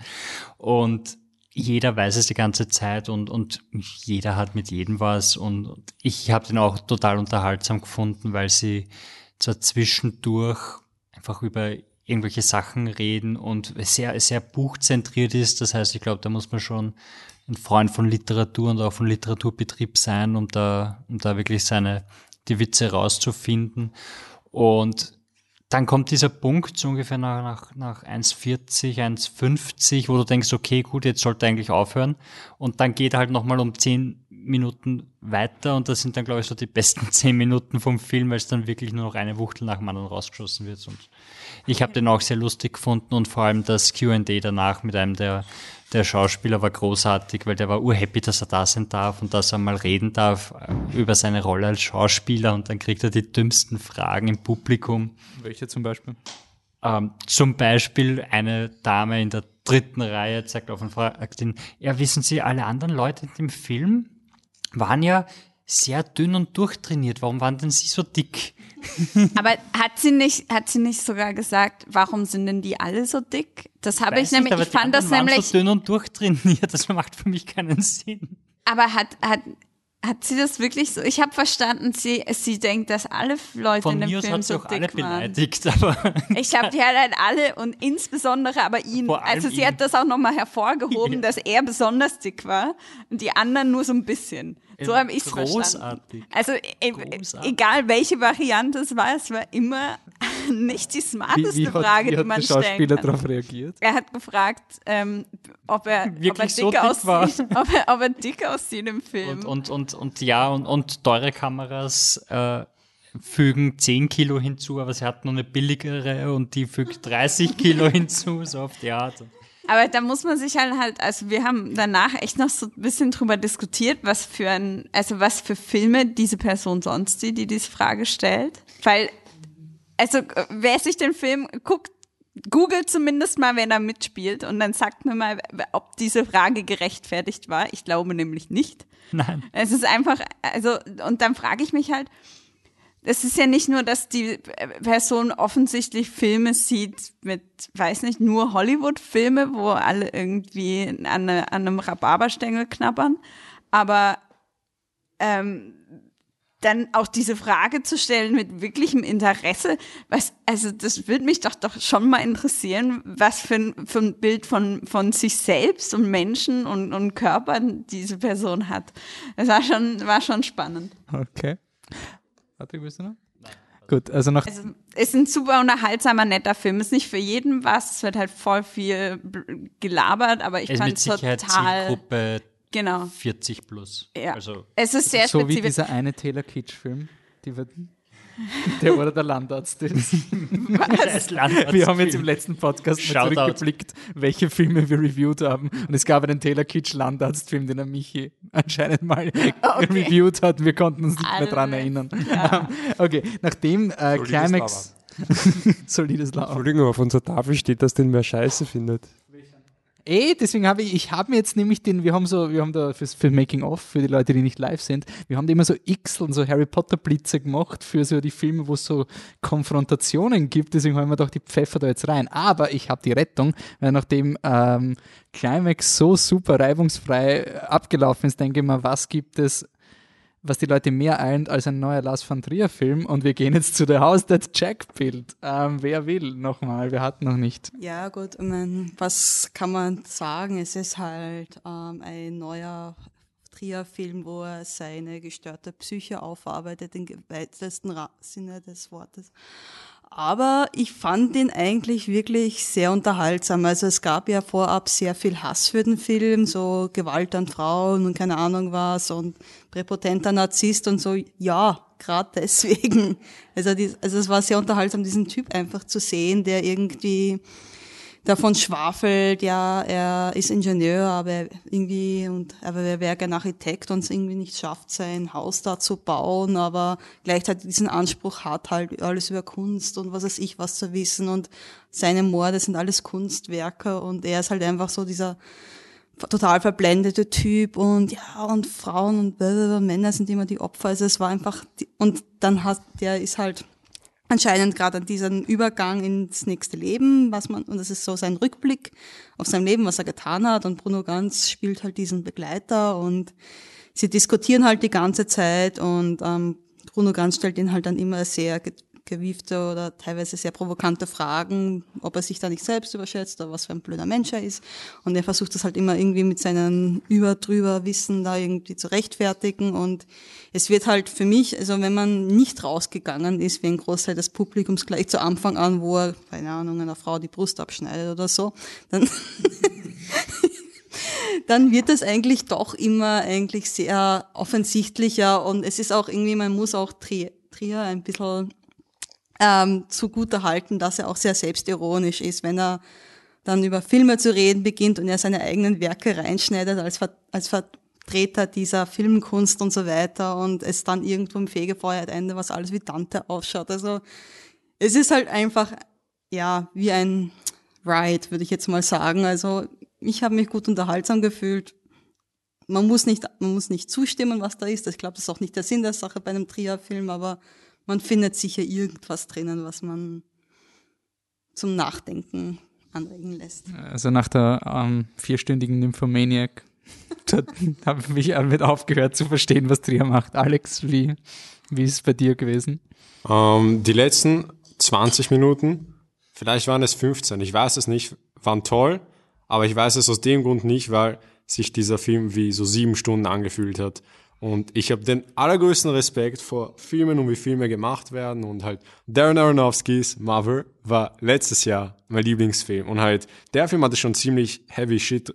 Und jeder weiß es die ganze Zeit und, und jeder hat mit jedem was. Und ich habe den auch total unterhaltsam gefunden, weil sie zwar zwischendurch einfach über irgendwelche Sachen reden und sehr, sehr buchzentriert ist. Das heißt, ich glaube, da muss man schon ein Freund von Literatur und auch von Literaturbetrieb sein, um da, um da wirklich seine, die Witze rauszufinden. Und dann kommt dieser Punkt so ungefähr nach, nach, nach 1,40, 1,50, wo du denkst, okay, gut, jetzt sollte eigentlich aufhören. Und dann geht halt nochmal um 10 Minuten weiter und das sind dann, glaube ich, so die besten (laughs) 10 Minuten vom Film, weil es dann wirklich nur noch eine Wuchtel nach dem anderen rausgeschossen wird. Und ich habe den auch sehr lustig gefunden und vor allem das Q&A danach mit einem der, der Schauspieler war großartig, weil der war urhappy, dass er da sein darf und dass er mal reden darf äh, über seine Rolle als Schauspieler und dann kriegt er die dümmsten Fragen im Publikum. Welche zum Beispiel? Ähm, zum Beispiel eine Dame in der dritten Reihe zeigt auf und fragt ihn, ja, wissen Sie, alle anderen Leute in dem Film waren ja sehr dünn und durchtrainiert. Warum waren denn Sie so dick? (laughs) Aber hat sie nicht, hat sie nicht sogar gesagt, warum sind denn die alle so dick? Das habe ich nämlich, nicht, ich fand das nämlich, so dünn und durchtrainiert. Das macht für mich keinen Sinn. aber hat, hat, hat sie das wirklich so? Ich habe verstanden, sie, sie denkt, dass alle Leute Von in dem mir Film hat sie so auch alle beleidigt, aber (laughs) Ich glaube, die hat halt alle und insbesondere aber ihn. Also sie ihn. hat das auch nochmal hervorgehoben, Ja. dass er besonders dick war und die anderen nur so ein bisschen. So habe ich es verstanden. großartig. Also e Großartig. egal welche Variante es war, es war immer (laughs) nicht die Wie, smarteste wie hat, Frage, wie die hat man der stellen Schauspieler kann. darauf reagiert? Er hat gefragt, ähm, ob er, ob er Wirklich dick so dick war? aussieht, (laughs) ob er, ob er dick aussieht im Film. Und, und, und, und ja, und, und teure Kameras äh, fügen 10 Kilo hinzu, aber sie hat noch eine billigere und die fügt 30 Kilo (laughs) hinzu, so auf die Art. Aber da muss man sich halt halt, also wir haben danach echt noch so ein bisschen drüber diskutiert, was für ein, also was für Filme diese Person sonst sieht, die diese Frage stellt. Weil, also wer sich den Film guckt, googelt zumindest mal, wer da mitspielt und dann sagt mir mal, ob diese Frage gerechtfertigt war. Ich glaube nämlich nicht. Nein. Es ist einfach, also, und dann frage ich mich halt, es ist ja nicht nur, dass die Person offensichtlich Filme sieht mit, weiß nicht, nur Hollywood-Filme, wo alle irgendwie an, eine, an einem Rhabarberstängel knabbern, aber ähm, dann auch diese Frage zu stellen mit wirklichem Interesse, was, also das würde mich doch doch schon mal interessieren, was für ein, für ein Bild von, von sich selbst und Menschen und, und Körpern diese Person hat. Das war schon, war schon spannend. Okay. Patrick, willst du noch? Gut, also nach Also, ist ein super unterhaltsamer, netter Film. Ist nicht für jeden was. Es wird halt voll viel gelabert, aber ich Es fand es total. Zielgruppe Genau. 40 plus. Ja. Also Es ist sehr so wie spezifisch. dieser eine Taylor Kitsch-Film, die wird, der oder der Landarzt (laughs) ist. als Landwart- Wir haben jetzt im letzten Podcast mal zurückgeblickt, welche Filme wir reviewed haben. Und es gab einen Taylor Kitsch Landarzt-Film, den der Michi anscheinend mal (laughs) reviewed hat. Wir konnten uns nicht mehr dran erinnern. (laughs) okay, nachdem äh, Solides Climax. Solides Lauer. Entschuldigung, auf unserer Tafel steht, dass den mehr Scheiße findet. Eh, deswegen habe ich, ich habe mir jetzt nämlich den, wir haben so, wir haben da fürs, für Making of, für die Leute, die nicht live sind, wir haben da immer so X und so Harry Potter Blitze gemacht für so die Filme, wo es so Konfrontationen gibt, deswegen haben wir doch die Pfeffer da jetzt rein. Aber ich habe die Rettung, weil nachdem ähm, Climax so super reibungsfrei abgelaufen ist, denke ich mal, was gibt es was die Leute mehr eint als ein neuer Lars von Trier Film und wir gehen jetzt zu The House That Jack Built. Ähm, wer will nochmal? Wir hatten noch nicht. Ja, gut, ich mein, was kann man sagen? Es ist halt ähm, ein neuer Trier-Film, wo er seine gestörte Psyche aufarbeitet, im weitesten Sinne des Wortes. Aber ich fand ihn eigentlich wirklich sehr unterhaltsam. Also es gab ja vorab sehr viel Hass für den Film, so Gewalt an Frauen und keine Ahnung was und präpotenter Narzisst und so. Ja, gerade (laughs) deswegen. Also, die, also es war sehr unterhaltsam, diesen Typ einfach zu sehen, der irgendwie davon schwafelt, ja, er ist Ingenieur, aber er irgendwie und aber er wäre gerne Architekt und es irgendwie nicht schafft, sein Haus da zu bauen, aber gleichzeitig diesen Anspruch hat, halt alles über Kunst und was weiß ich was zu wissen und seine Morde sind alles Kunstwerke und er ist halt einfach so dieser total verblendete Typ und ja und Frauen und Männer sind immer die Opfer, also es war einfach die, und dann hat der ist halt anscheinend gerade an diesen Übergang ins nächste Leben, was man, und das ist so sein Rückblick auf sein Leben, was er getan hat. Und Bruno Ganz spielt halt diesen Begleiter und sie diskutieren halt die ganze Zeit und ähm, Bruno Ganz stellt ihn halt dann immer sehr gewiefte oder teilweise sehr provokante Fragen, ob er sich da nicht selbst überschätzt oder was für ein blöder Mensch er ist. Und er versucht das halt immer irgendwie mit seinem über drüber Wissen da irgendwie zu rechtfertigen. Und es wird halt für mich, also wenn man nicht rausgegangen ist, wie ein Großteil des Publikums gleich zu Anfang an, wo er, keine Ahnung, einer Frau die Brust abschneidet oder so, dann (laughs) dann wird es eigentlich doch immer eigentlich sehr offensichtlicher und es ist auch irgendwie, man muss auch Tri Trier ein bisschen ähm, zugute halten, dass er auch sehr selbstironisch ist, wenn er dann über Filme zu reden beginnt und er seine eigenen Werke reinschneidet als, Ver als Vertreter dieser Filmkunst und so weiter und es dann irgendwo im Fegefeuer Ende, was alles wie Dante ausschaut. Also es ist halt einfach, ja, wie ein Ride, würde ich jetzt mal sagen. Also ich habe mich gut unterhaltsam gefühlt. Man muss nicht, man muss nicht zustimmen, was da ist. Ich glaube, das ist auch nicht der Sinn der Sache bei einem Trier-Film, aber man findet sicher irgendwas drinnen, was man zum Nachdenken anregen lässt. Also nach der ähm, vierstündigen Nymphomaniac (laughs) da habe ich mich damit aufgehört zu verstehen, was Trier macht. Alex, wie, wie ist es bei dir gewesen? Ähm, die letzten 20 Minuten, vielleicht waren es 15, ich weiß es nicht, waren toll, aber ich weiß es aus dem Grund nicht, weil sich dieser Film wie so sieben Stunden angefühlt hat. Und ich habe den allergrößten Respekt vor Filmen und wie Filme gemacht werden. Und halt Darren Aronofskys Mother war letztes Jahr mein Lieblingsfilm. Und halt, der Film hatte schon ziemlich heavy shit.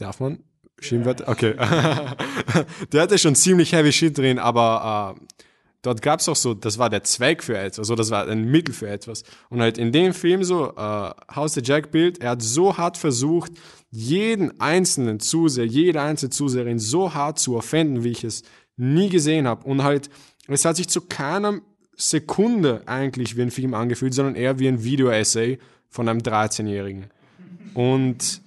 Darf man? Schimpfwörter? Okay. (laughs) der hatte schon ziemlich heavy shit drin, aber äh, dort gab es auch so, das war der Zweck für etwas, also das war ein Mittel für etwas. Und halt in dem Film so, äh, House the Jack Bild, er hat so hart versucht, jeden einzelnen Zuseher, jede einzelne Zuseherin so hart zu offenden, wie ich es nie gesehen habe. Und halt, es hat sich zu keiner Sekunde eigentlich wie ein Film angefühlt, sondern eher wie ein Video-Essay von einem 13-Jährigen. Und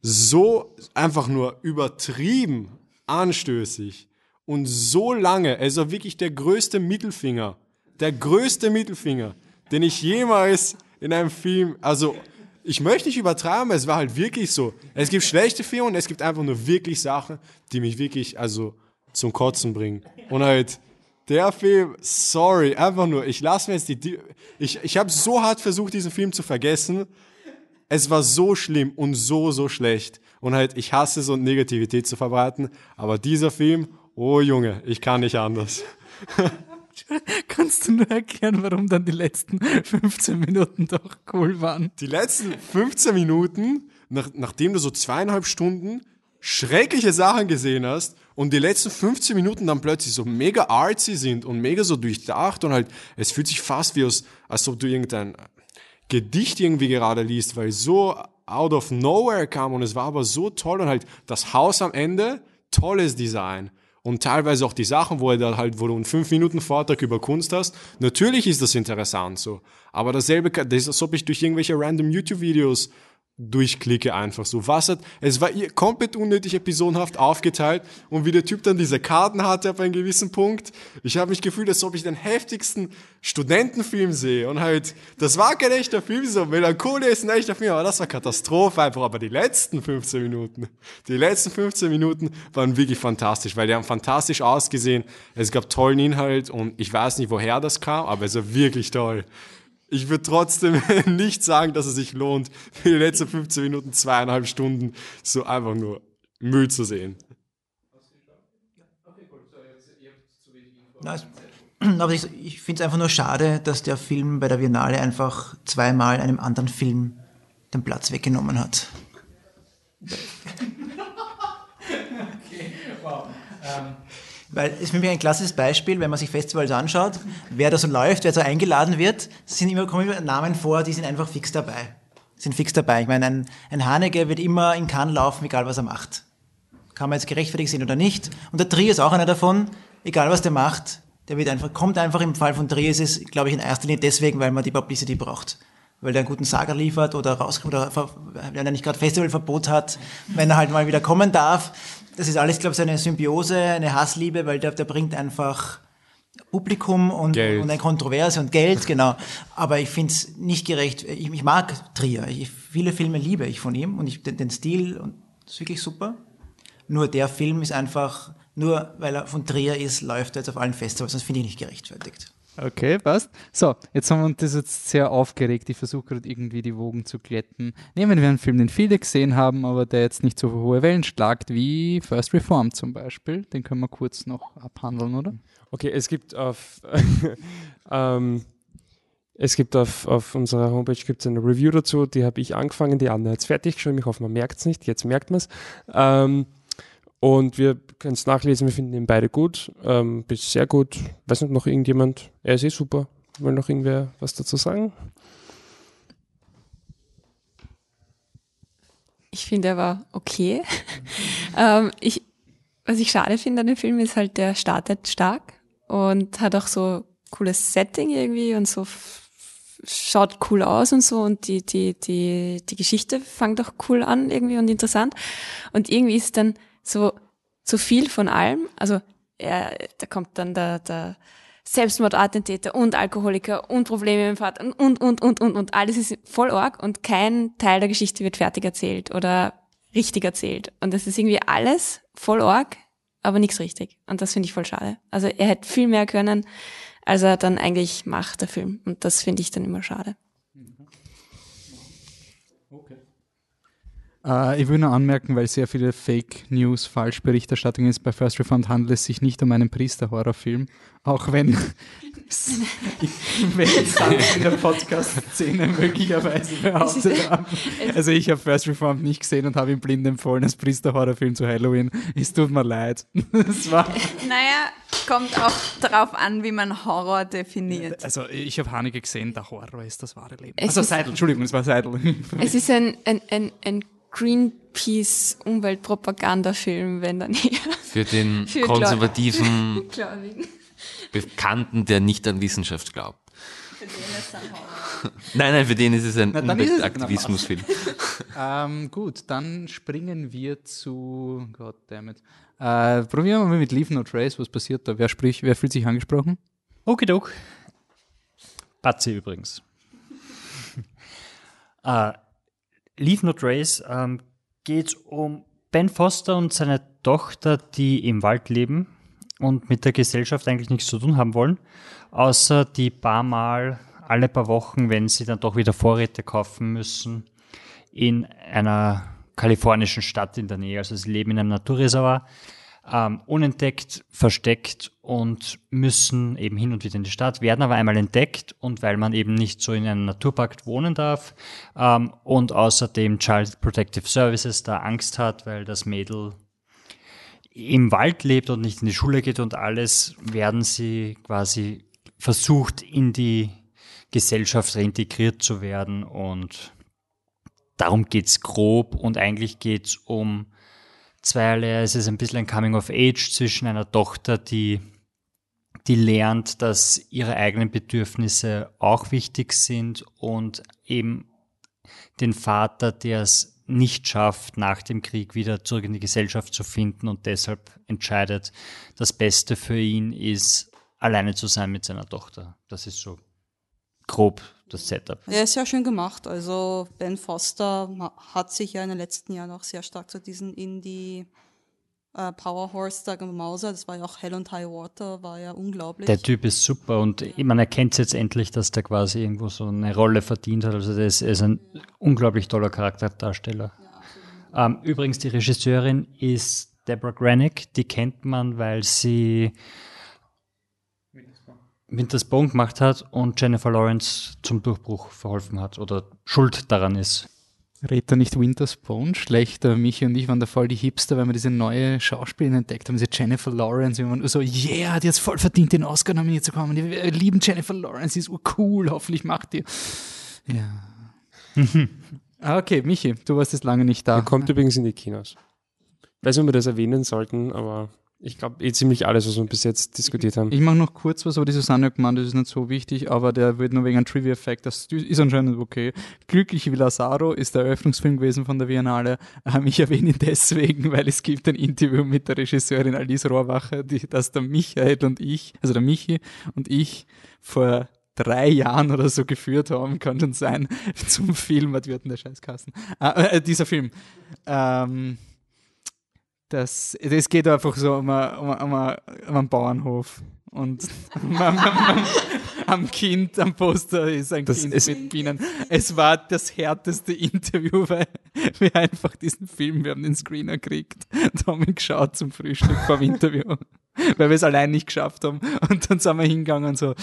so einfach nur übertrieben anstößig und so lange, es war wirklich der größte Mittelfinger, der größte Mittelfinger, den ich jemals in einem Film, also ich möchte nicht übertreiben, es war halt wirklich so. Es gibt schlechte Filme und es gibt einfach nur wirklich Sachen, die mich wirklich, also zum Kotzen bringen. Und halt, der Film, sorry, einfach nur, ich lasse mir jetzt die, ich, ich habe so hart versucht, diesen Film zu vergessen. Es war so schlimm und so, so schlecht. Und halt, ich hasse so Negativität zu verbreiten. Aber dieser Film, oh Junge, ich kann nicht anders. (laughs) Kannst du nur erklären, warum dann die letzten 15 Minuten doch cool waren? Die letzten 15 Minuten, nach, nachdem du so zweieinhalb Stunden schreckliche Sachen gesehen hast und die letzten 15 Minuten dann plötzlich so mega artsy sind und mega so durchdacht und halt, es fühlt sich fast wie aus, als ob du irgendein Gedicht irgendwie gerade liest, weil so out of nowhere kam und es war aber so toll und halt das Haus am Ende, tolles Design und teilweise auch die Sachen, wo er da halt, wo du einen 5 Minuten Vortrag über Kunst hast. Natürlich ist das interessant so, aber dasselbe, das als ob ich durch irgendwelche random YouTube-Videos durchklicke einfach so. Was hat, es war komplett unnötig episodenhaft aufgeteilt und wie der Typ dann diese Karten hatte auf einen gewissen Punkt. Ich habe mich gefühlt, als ob ich den heftigsten Studentenfilm sehe und halt, das war kein echter Film, so Melancholia ist ein echter Film, aber das war Katastrophe einfach. Aber die letzten 15 Minuten, die letzten 15 Minuten waren wirklich fantastisch, weil die haben fantastisch ausgesehen. Es gab tollen Inhalt und ich weiß nicht, woher das kam, aber es war wirklich toll. Ich würde trotzdem (laughs) nicht sagen, dass es sich lohnt, für die letzten 15 Minuten, zweieinhalb Stunden so einfach nur Müll zu sehen. Na, aber ich, ich finde es einfach nur schade, dass der Film bei der Biennale einfach zweimal einem anderen Film den Platz weggenommen hat. (laughs) okay, wow. Ähm. Weil es ist für mich ein klassisches Beispiel, wenn man sich Festivals anschaut, wer da so läuft, wer so eingeladen wird, sind immer, kommen immer Namen vor, die sind einfach fix dabei. Sind fix dabei. Ich meine, ein, ein Haneke wird immer in Cannes laufen, egal was er macht. Kann man jetzt gerechtfertigt sehen oder nicht. Und der Trier ist auch einer davon, egal was der macht, der wird einfach, kommt einfach im Fall von Trier ist es, glaube ich, in erster Linie deswegen, weil man die Publicity braucht. Weil der einen guten Sager liefert oder rauskommt oder wenn er nicht gerade Festivalverbot hat, wenn er halt mal wieder kommen darf das ist alles, glaube ich, so eine Symbiose, eine Hassliebe, weil der, der bringt einfach Publikum und, und eine Kontroverse und Geld, genau. Aber ich finde es nicht gerecht. Ich, ich mag Trier. Ich, viele Filme liebe ich von ihm und ich, den, den Stil und ist wirklich super. Nur der Film ist einfach, nur weil er von Trier ist, läuft er jetzt auf allen Festivals. Das finde ich nicht gerechtfertigt. Okay, passt. So, jetzt haben wir uns das jetzt sehr aufgeregt. Ich versuche gerade irgendwie die Wogen zu glätten. Nehmen wir einen Film, den viele gesehen haben, aber der jetzt nicht so hohe Wellen schlagt, wie First Reform zum Beispiel. Den können wir kurz noch abhandeln, oder? Okay, es gibt auf, (laughs) ähm, es gibt auf, auf unserer Homepage gibt's eine Review dazu, die habe ich angefangen, die andere jetzt fertig geschrieben. Ich hoffe, man merkt es nicht. Jetzt merkt man es. Ähm, und wir können es nachlesen, wir finden ihn beide gut, ähm, bis sehr gut. Weiß nicht, noch irgendjemand? Er ist eh super. Will noch irgendwer was dazu sagen? Ich finde, er war okay. (laughs) ähm, ich, was ich schade finde an dem Film ist halt, der startet stark und hat auch so cooles Setting irgendwie und so schaut cool aus und so und die, die, die, die Geschichte fängt auch cool an irgendwie und interessant. Und irgendwie ist dann so zu viel von allem. Also er, da kommt dann der, der Selbstmordattentäter und Alkoholiker und Probleme im Vater und, und, und, und, und, und alles ist voll arg und kein Teil der Geschichte wird fertig erzählt oder richtig erzählt. Und das ist irgendwie alles voll arg, aber nichts richtig. Und das finde ich voll schade. Also er hätte viel mehr können, als er dann eigentlich macht, der Film. Und das finde ich dann immer schade. Äh, ich will nur anmerken, weil sehr viele Fake News, Falschberichterstattung ist, bei First Reformed handelt es sich nicht um einen Priester-Horrorfilm, auch wenn ich jetzt dann in der Podcast-Szene möglicherweise (laughs) behauptet haben. Also ich habe First Reformed nicht gesehen und habe ihm blind empfohlen als Priester-Horrorfilm zu Halloween. Es tut mir leid. (laughs) Das war (laughs) Naja, kommt auch darauf an, wie man Horror definiert. also ich habe Haneke gesehen, der Horror ist das wahre Leben. Es also Seidel, Entschuldigung, es war Seidel. Es ist ein, ein, ein, ein Greenpeace-Umweltpropagandafilm, wenn dann eher Für den (laughs) Für konservativen. Bekannten, der nicht an Wissenschaft glaubt. (laughs) Nein, nein, für den ist es ein Na, dann ist es- Umweltaktivismusfilm. (laughs) ähm, gut, dann springen wir zu Goddammit. Äh, probieren wir mal mit Leave No Trace, was passiert da? Wer spricht, wer fühlt sich angesprochen? Okidok. Batzi übrigens. äh, Leave No Trace ähm, geht um Ben Foster und seine Tochter, die im Wald leben und mit der Gesellschaft eigentlich nichts zu tun haben wollen, außer die paar Mal alle paar Wochen, wenn sie dann doch wieder Vorräte kaufen müssen, in einer kalifornischen Stadt in der Nähe. Also sie leben in einem Naturreservat, ähm, unentdeckt, versteckt und müssen eben hin und wieder in die Stadt, werden aber einmal entdeckt und weil man eben nicht so in einem Naturpark wohnen darf ähm, und außerdem Child Protective Services da Angst hat, weil das Mädel im Wald lebt und nicht in die Schule geht und alles, werden sie quasi versucht, in die Gesellschaft reintegriert zu werden und darum geht's grob und eigentlich geht's um zweierlei. Es ist ein bisschen ein Coming of Age zwischen einer Tochter, die, die lernt, dass ihre eigenen Bedürfnisse auch wichtig sind und eben den Vater, der es nicht schafft, nach dem Krieg wieder zurück in die Gesellschaft zu finden und deshalb entscheidet, das Beste für ihn ist, alleine zu sein mit seiner Tochter. Das ist so grob das Setup. Ja, ist ja schön gemacht. Also Ben Foster hat sich ja in den letzten Jahren auch sehr stark zu diesen Indie äh, Power Horse da gemausert. Das war ja auch Hell und High Water, war ja unglaublich. Der Typ ist super und man erkennt jetzt endlich, dass der quasi irgendwo so eine Rolle verdient hat. Also der ist, er ist ein unglaublich toller Charakterdarsteller. ähm, übrigens, die Regisseurin ist Deborah Granick. Die kennt man, weil sie Winter's Bone gemacht hat und Jennifer Lawrence zum Durchbruch verholfen hat oder schuld daran ist. Redet da nicht Winter's Bone schlechter? Michi und ich waren da voll die Hipster, weil wir diese neue Schauspielerin entdeckt haben, diese Jennifer Lawrence. Wir waren so, yeah, die hat voll verdient, den Oscar nominiert zu kommen. Wir lieben Jennifer Lawrence, die ist cool, hoffentlich macht die. Ja. (laughs) Ah, okay, Michi, du warst jetzt lange nicht da. Er kommt übrigens in die Kinos. Ich weiß nicht, ob wir das erwähnen sollten, aber ich glaube eh ziemlich alles, was wir bis jetzt diskutiert haben. Ich mache noch kurz was, aber die Susanne hat gemeint, das ist nicht so wichtig, aber der wird nur wegen einem Trivia-Fact, das ist anscheinend okay. Glücklich wie Lazaro ist der Eröffnungsfilm gewesen von der Biennale. Ähm, ich erwähne ihn deswegen, weil es gibt ein Interview mit der Regisseurin Alice Rohrwacher, die, das der Michael und ich, also der Michi und ich vor drei Jahren oder so geführt haben, kann schon sein, (laughs) zum Film, was wird denn der Scheißkasten? Äh, äh, dieser Film. Ähm, das, das geht einfach so um, um, um, um einen Bauernhof. Und (laughs) am Kind, am Poster ist ein Das Kind ist- mit Bienen. Es war das härteste Interview, weil wir einfach diesen Film, wir haben den Screener gekriegt und haben ihn geschaut zum Frühstück vor dem Interview, weil wir es allein nicht geschafft haben. Und dann sind wir hingegangen und so,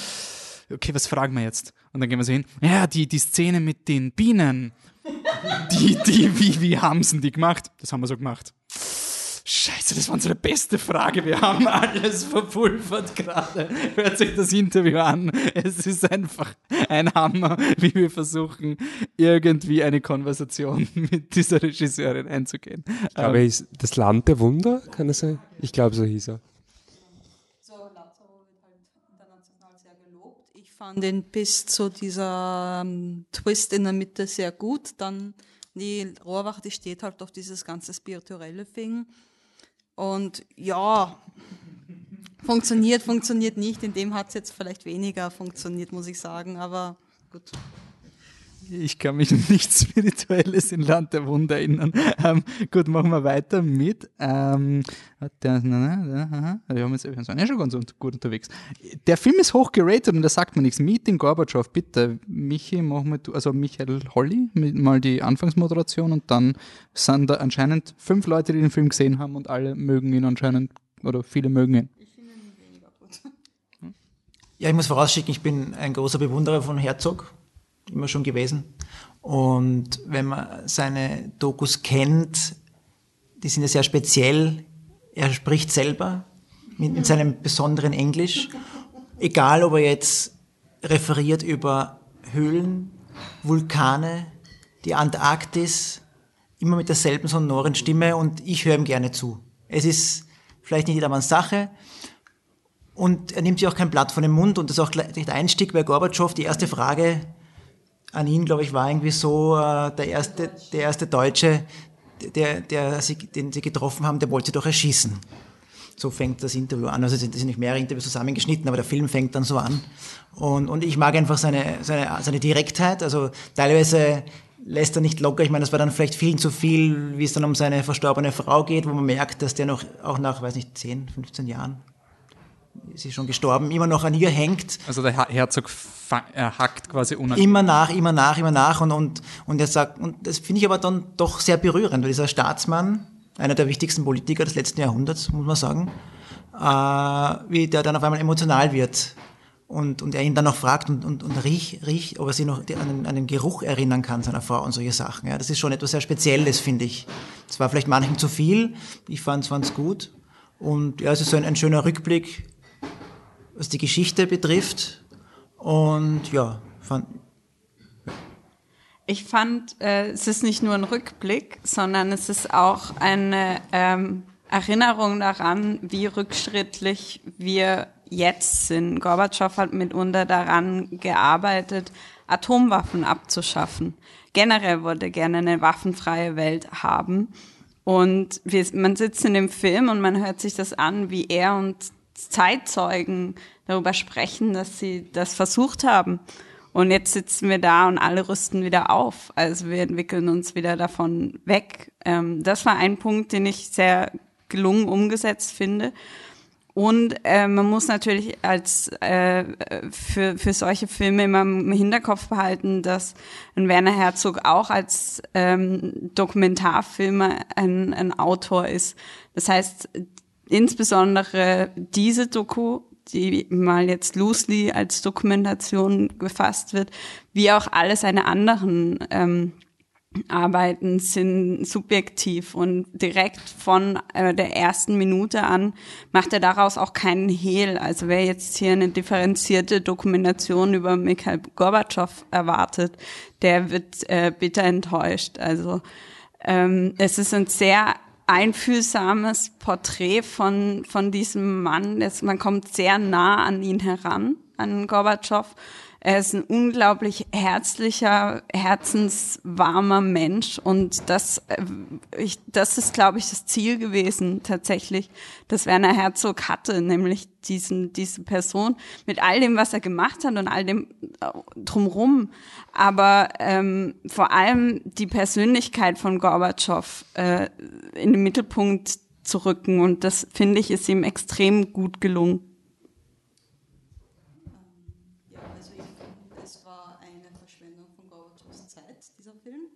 okay, was fragen wir jetzt? Und dann gehen wir so hin, ja, die, die Szene mit den Bienen, die, die, wie, wie haben sie die gemacht? Das haben wir so gemacht. Scheiße, das war unsere beste Frage. Wir haben alles verpulvert gerade. Hört sich das Interview an. Es ist einfach ein Hammer, wie wir versuchen, irgendwie eine Konversation mit dieser Regisseurin einzugehen. Ich glaube, er ist das Land der Wunder, kann es sein? Ich glaube, so hieß er. So, Lazaro wird halt international sehr gelobt. Ich fand den bis zu dieser ähm, Twist in der Mitte sehr gut. Dann die Rohrwache, die steht halt auf dieses ganze spirituelle Ding. Und ja, funktioniert, funktioniert nicht. In dem hat es jetzt vielleicht weniger funktioniert, muss ich sagen. Aber gut. Ich kann mich an (laughs) nichts Spirituelles in Land der Wunder erinnern. Ähm, gut, machen wir weiter mit. Ähm, der, na, na, aha, wir, haben jetzt, wir sind ja schon ganz gut unterwegs. Der Film ist hoch geratet und da sagt man nichts. Meeting Gorbatschow, bitte. Michi, mach mal du, also Michael Holly, mit mal die Anfangsmoderation und dann sind da anscheinend fünf Leute, die den Film gesehen haben und alle mögen ihn anscheinend oder viele mögen ihn. Ja, ich muss vorausschicken, ich bin ein großer Bewunderer von Herzog, immer schon gewesen. Und wenn man seine Dokus kennt, die sind ja sehr speziell. Er spricht selber mit, mit seinem besonderen Englisch. Egal, ob er jetzt referiert über Höhlen, Vulkane, die Antarktis, immer mit derselben sonoren Stimme und ich höre ihm gerne zu. Es ist vielleicht nicht jedermanns Sache, und er nimmt sich auch kein Blatt von dem Mund und das ist auch gleich der Einstieg bei Gorbatschow. Die erste Frage an ihn, glaube ich, war irgendwie so, äh, der erste, der erste Deutsche, der, der sie, den sie getroffen haben, der wollte sie doch erschießen. So fängt das Interview an. Also es sind nicht mehrere Interviews zusammengeschnitten, aber der Film fängt dann so an. Und, und ich mag einfach seine, seine, seine Direktheit. Also teilweise lässt er nicht locker. Ich meine, das war dann vielleicht viel zu viel, wie es dann um seine verstorbene Frau geht, wo man merkt, dass der noch auch nach, weiß nicht, 10, 15 Jahren sie ist schon gestorben, immer noch an ihr hängt. Also der Her- Herzog er hackt quasi unangenehm. Immer nach, immer nach, immer nach und, und, und er sagt, und das finde ich aber dann doch sehr berührend, weil dieser Staatsmann, einer der wichtigsten Politiker des letzten Jahrhunderts, muss man sagen, äh, wie der dann auf einmal emotional wird. Und, und er ihn dann noch fragt und, und, und riech, riech, ob er sich noch an den, an den Geruch erinnern kann seiner Frau und solche Sachen. Ja, das ist schon etwas sehr Spezielles, finde ich. Das war vielleicht manchen zu viel. Ich fand es gut. Und ja, es ist so ein, ein schöner Rückblick, was die Geschichte betrifft. Und ja, fand, Ich fand, äh, es ist nicht nur ein Rückblick, sondern es ist auch eine ähm, Erinnerung daran, wie rückschrittlich wir jetzt sind. Gorbatschow hat mitunter daran gearbeitet, Atomwaffen abzuschaffen. Generell wollte er gerne eine waffenfreie Welt haben. Und wir, man sitzt in dem Film und man hört sich das an, wie er und Zeitzeugen darüber sprechen, dass sie das versucht haben. Und jetzt sitzen wir da und alle rüsten wieder auf. Also wir entwickeln uns wieder davon weg. Ähm, das war ein Punkt, den ich sehr gelungen umgesetzt finde. Und äh, man muss natürlich als äh, für, für solche Filme immer im Hinterkopf behalten, dass ein Werner Herzog auch als ähm, Dokumentarfilmer ein, ein Autor ist. Das heißt, insbesondere diese Doku, die mal jetzt loosely als Dokumentation gefasst wird, wie auch alle seine anderen ähm, Arbeiten sind subjektiv und direkt von äh, der ersten Minute an macht er daraus auch keinen Hehl. Also wer jetzt hier eine differenzierte Dokumentation über Mikhail Gorbatschow erwartet, der wird äh, bitter enttäuscht. Also ähm, es ist ein sehr einfühlsames Porträt von, von diesem Mann. Es, man kommt sehr nah an ihn heran, an Gorbatschow. Er ist ein unglaublich herzlicher, herzenswarmer Mensch und das, äh, ich, das ist, glaube ich, das Ziel gewesen tatsächlich, das Werner Herzog hatte, nämlich diesen, diese Person mit all dem, was er gemacht hat und all dem äh, drumrum, aber ähm, vor allem die Persönlichkeit von Gorbatschow äh, in den Mittelpunkt zu rücken und das finde ich ist ihm extrem gut gelungen. Ja, also ich finde, es war eine Verschwendung von Gorbatschows Zeit, dieser Film.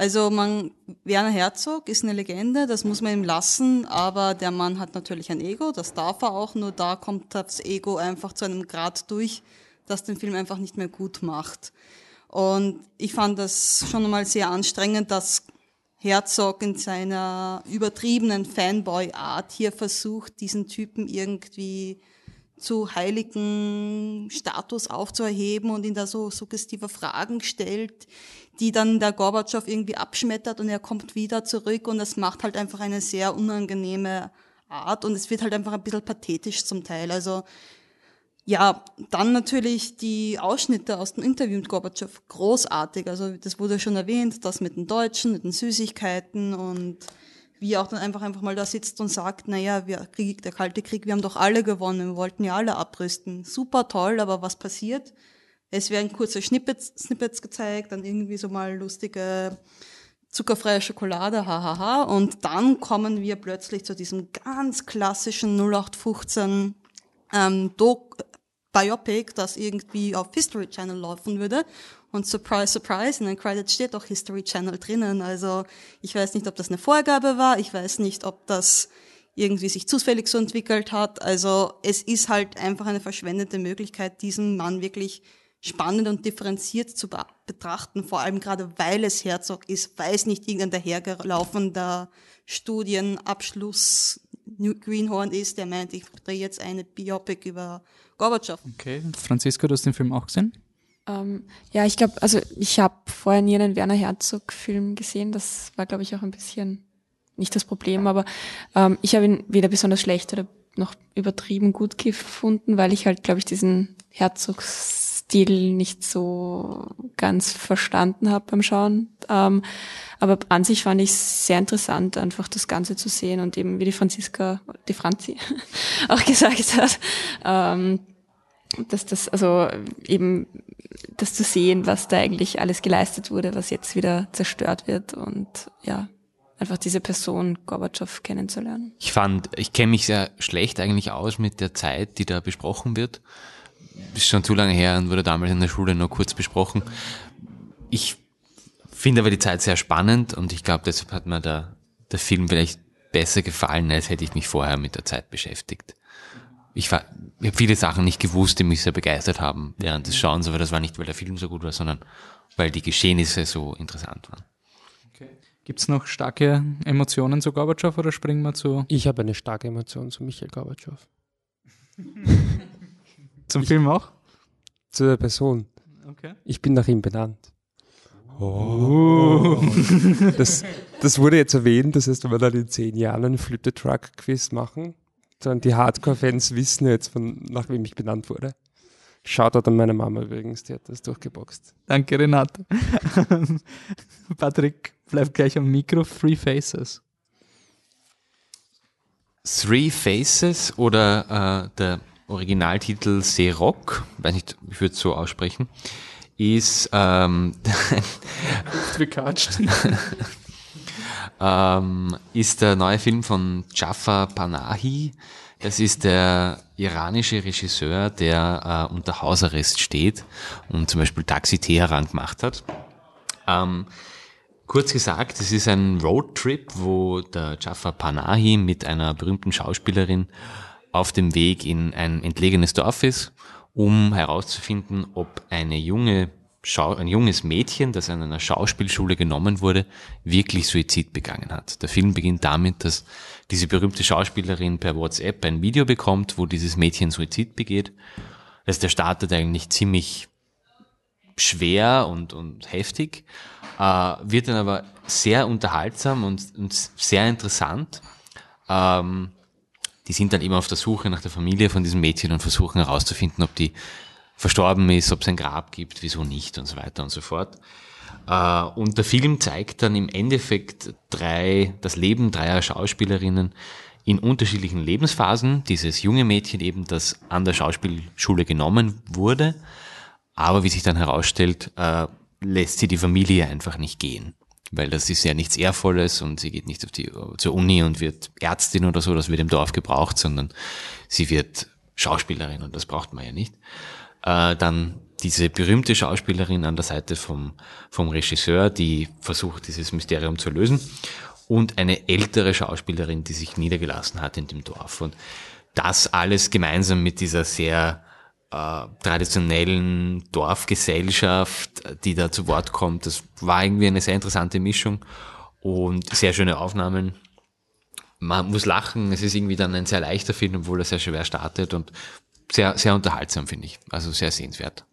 Also man, Werner Herzog ist eine Legende, das muss man ihm lassen, aber der Mann hat natürlich ein Ego, das darf er auch, nur da kommt das Ego einfach zu einem Grad durch, das den Film einfach nicht mehr gut macht. Und ich fand das schon einmal sehr anstrengend, dass Herzog in seiner übertriebenen Fanboy-Art hier versucht, diesen Typen irgendwie zu heiligen Status aufzuerheben und ihn da so suggestive Fragen stellt, die dann der Gorbatschow irgendwie abschmettert und er kommt wieder zurück und das macht halt einfach eine sehr unangenehme Art und es wird halt einfach ein bisschen pathetisch zum Teil. Also ja, dann natürlich die Ausschnitte aus dem Interview mit Gorbatschow, großartig. Also das wurde schon erwähnt, das mit den Deutschen, mit den Süßigkeiten und wie er auch dann einfach einfach mal da sitzt und sagt, naja, wir, Krieg, der Kalte Krieg, wir haben doch alle gewonnen, wir wollten ja alle abrüsten. Super toll, aber was passiert? Es werden kurze Snippets, Snippets gezeigt, dann irgendwie so mal lustige zuckerfreie Schokolade, hahaha. Und dann kommen wir plötzlich zu diesem ganz klassischen 0815 ähm, Doc Biopic, das irgendwie auf History Channel laufen würde. Und surprise, surprise, in den Credits steht auch History Channel drinnen. Also ich weiß nicht, ob das eine Vorgabe war, ich weiß nicht, ob das irgendwie sich zufällig so entwickelt hat. Also es ist halt einfach eine verschwendete Möglichkeit, diesen Mann wirklich spannend und differenziert zu be- betrachten, vor allem gerade weil es Herzog ist, weil es nicht irgendein dahergelaufener Studienabschluss New- Greenhorn ist, der meint, ich drehe jetzt eine Biopic über Gorbatschow. Okay. Franziska, du hast den Film auch gesehen? Ähm, ja, ich glaube, also ich habe vorher nie einen Werner Herzog-Film gesehen. Das war, glaube ich, auch ein bisschen nicht das Problem, aber ähm, ich habe ihn weder besonders schlecht oder noch übertrieben gut gefunden, weil ich halt, glaube ich, diesen Herzog-Stil nicht so ganz verstanden habe beim Schauen. Ähm, aber an sich fand ich es sehr interessant, einfach das Ganze zu sehen und eben, wie die Franziska, die Franzi (laughs) auch gesagt hat, ähm, dass das, also eben das zu sehen, was da eigentlich alles geleistet wurde, was jetzt wieder zerstört wird und ja, einfach diese Person Gorbatschow kennenzulernen. Ich fand, ich kenne mich sehr schlecht eigentlich aus mit der Zeit, die da besprochen wird. Ist schon zu lange her und wurde damals in der Schule nur kurz besprochen. Ich finde aber die Zeit sehr spannend und ich glaube, deshalb hat mir der, der Film vielleicht besser gefallen, als hätte ich mich vorher mit der Zeit beschäftigt. Ich, war, ich habe viele Sachen nicht gewusst, die mich sehr begeistert haben während des Schauens, aber das war nicht, weil der Film so gut war, sondern weil die Geschehnisse so interessant waren. Gibt's noch starke Emotionen zu Gorbatschow oder springen wir zu, Ich habe eine starke Emotion zu Michael Gorbatschow. (laughs) zum Film auch? Zu der Person. Okay. Ich bin nach ihm benannt. Oh. (laughs) Das, das wurde jetzt erwähnt, das heißt, wenn wir dann in zehn Jahren einen Flip Truck Quiz machen, dann die Hardcore-Fans wissen jetzt, von, nach wem ich benannt wurde. Shoutout an meine Mama übrigens, die hat das durchgeboxt. Danke, Renate. (laughs) Patrick, bleib gleich am Mikro. Three Faces. Three Faces oder äh, der Originaltitel Serok, weiß nicht, ich würde es so aussprechen, ist ähm, (laughs) (laughs) ähm, ist der neue Film von Jafar Panahi. Das ist der iranische Regisseur, der äh, unter Hausarrest steht und zum Beispiel Taxi Teheran gemacht hat. Ähm, kurz gesagt, es ist ein Roadtrip, wo der Jafar Panahi mit einer berühmten Schauspielerin auf dem Weg in ein entlegenes Dorf ist, um herauszufinden, ob eine junge Schau ein junges Mädchen, das an einer Schauspielschule genommen wurde, wirklich Suizid begangen hat. Der Film beginnt damit, dass diese berühmte Schauspielerin per WhatsApp ein Video bekommt, wo dieses Mädchen Suizid begeht. Das der startet eigentlich ziemlich schwer und, und heftig, äh, wird dann aber sehr unterhaltsam und, und sehr interessant. Ähm, die sind dann immer auf der Suche nach der Familie von diesem Mädchen und versuchen herauszufinden, ob die verstorben ist, ob es ein Grab gibt, wieso nicht und so weiter und so fort. Äh, und der Film zeigt dann im Endeffekt drei, das Leben dreier Schauspielerinnen in unterschiedlichen Lebensphasen. Dieses junge Mädchen eben, das an der Schauspielschule genommen wurde, aber wie sich dann herausstellt, äh, lässt sie die Familie einfach nicht gehen. Weil das ist ja nichts Ehrvolles und sie geht nicht auf die, zur Uni und wird Ärztin oder so, das wird im Dorf gebraucht, sondern sie wird Schauspielerin und das braucht man ja nicht. Äh, dann diese berühmte Schauspielerin an der Seite vom, vom Regisseur, die versucht, dieses Mysterium zu lösen. Und eine ältere Schauspielerin, die sich niedergelassen hat in dem Dorf. Und das alles gemeinsam mit dieser sehr äh, traditionellen Dorfgesellschaft, die da zu Wort kommt. Das war irgendwie eine sehr interessante Mischung und sehr schöne Aufnahmen. Man muss lachen, es ist irgendwie dann ein sehr leichter Film, obwohl er sehr schwer startet und sehr, sehr unterhaltsam, finde ich. Also sehr sehenswert.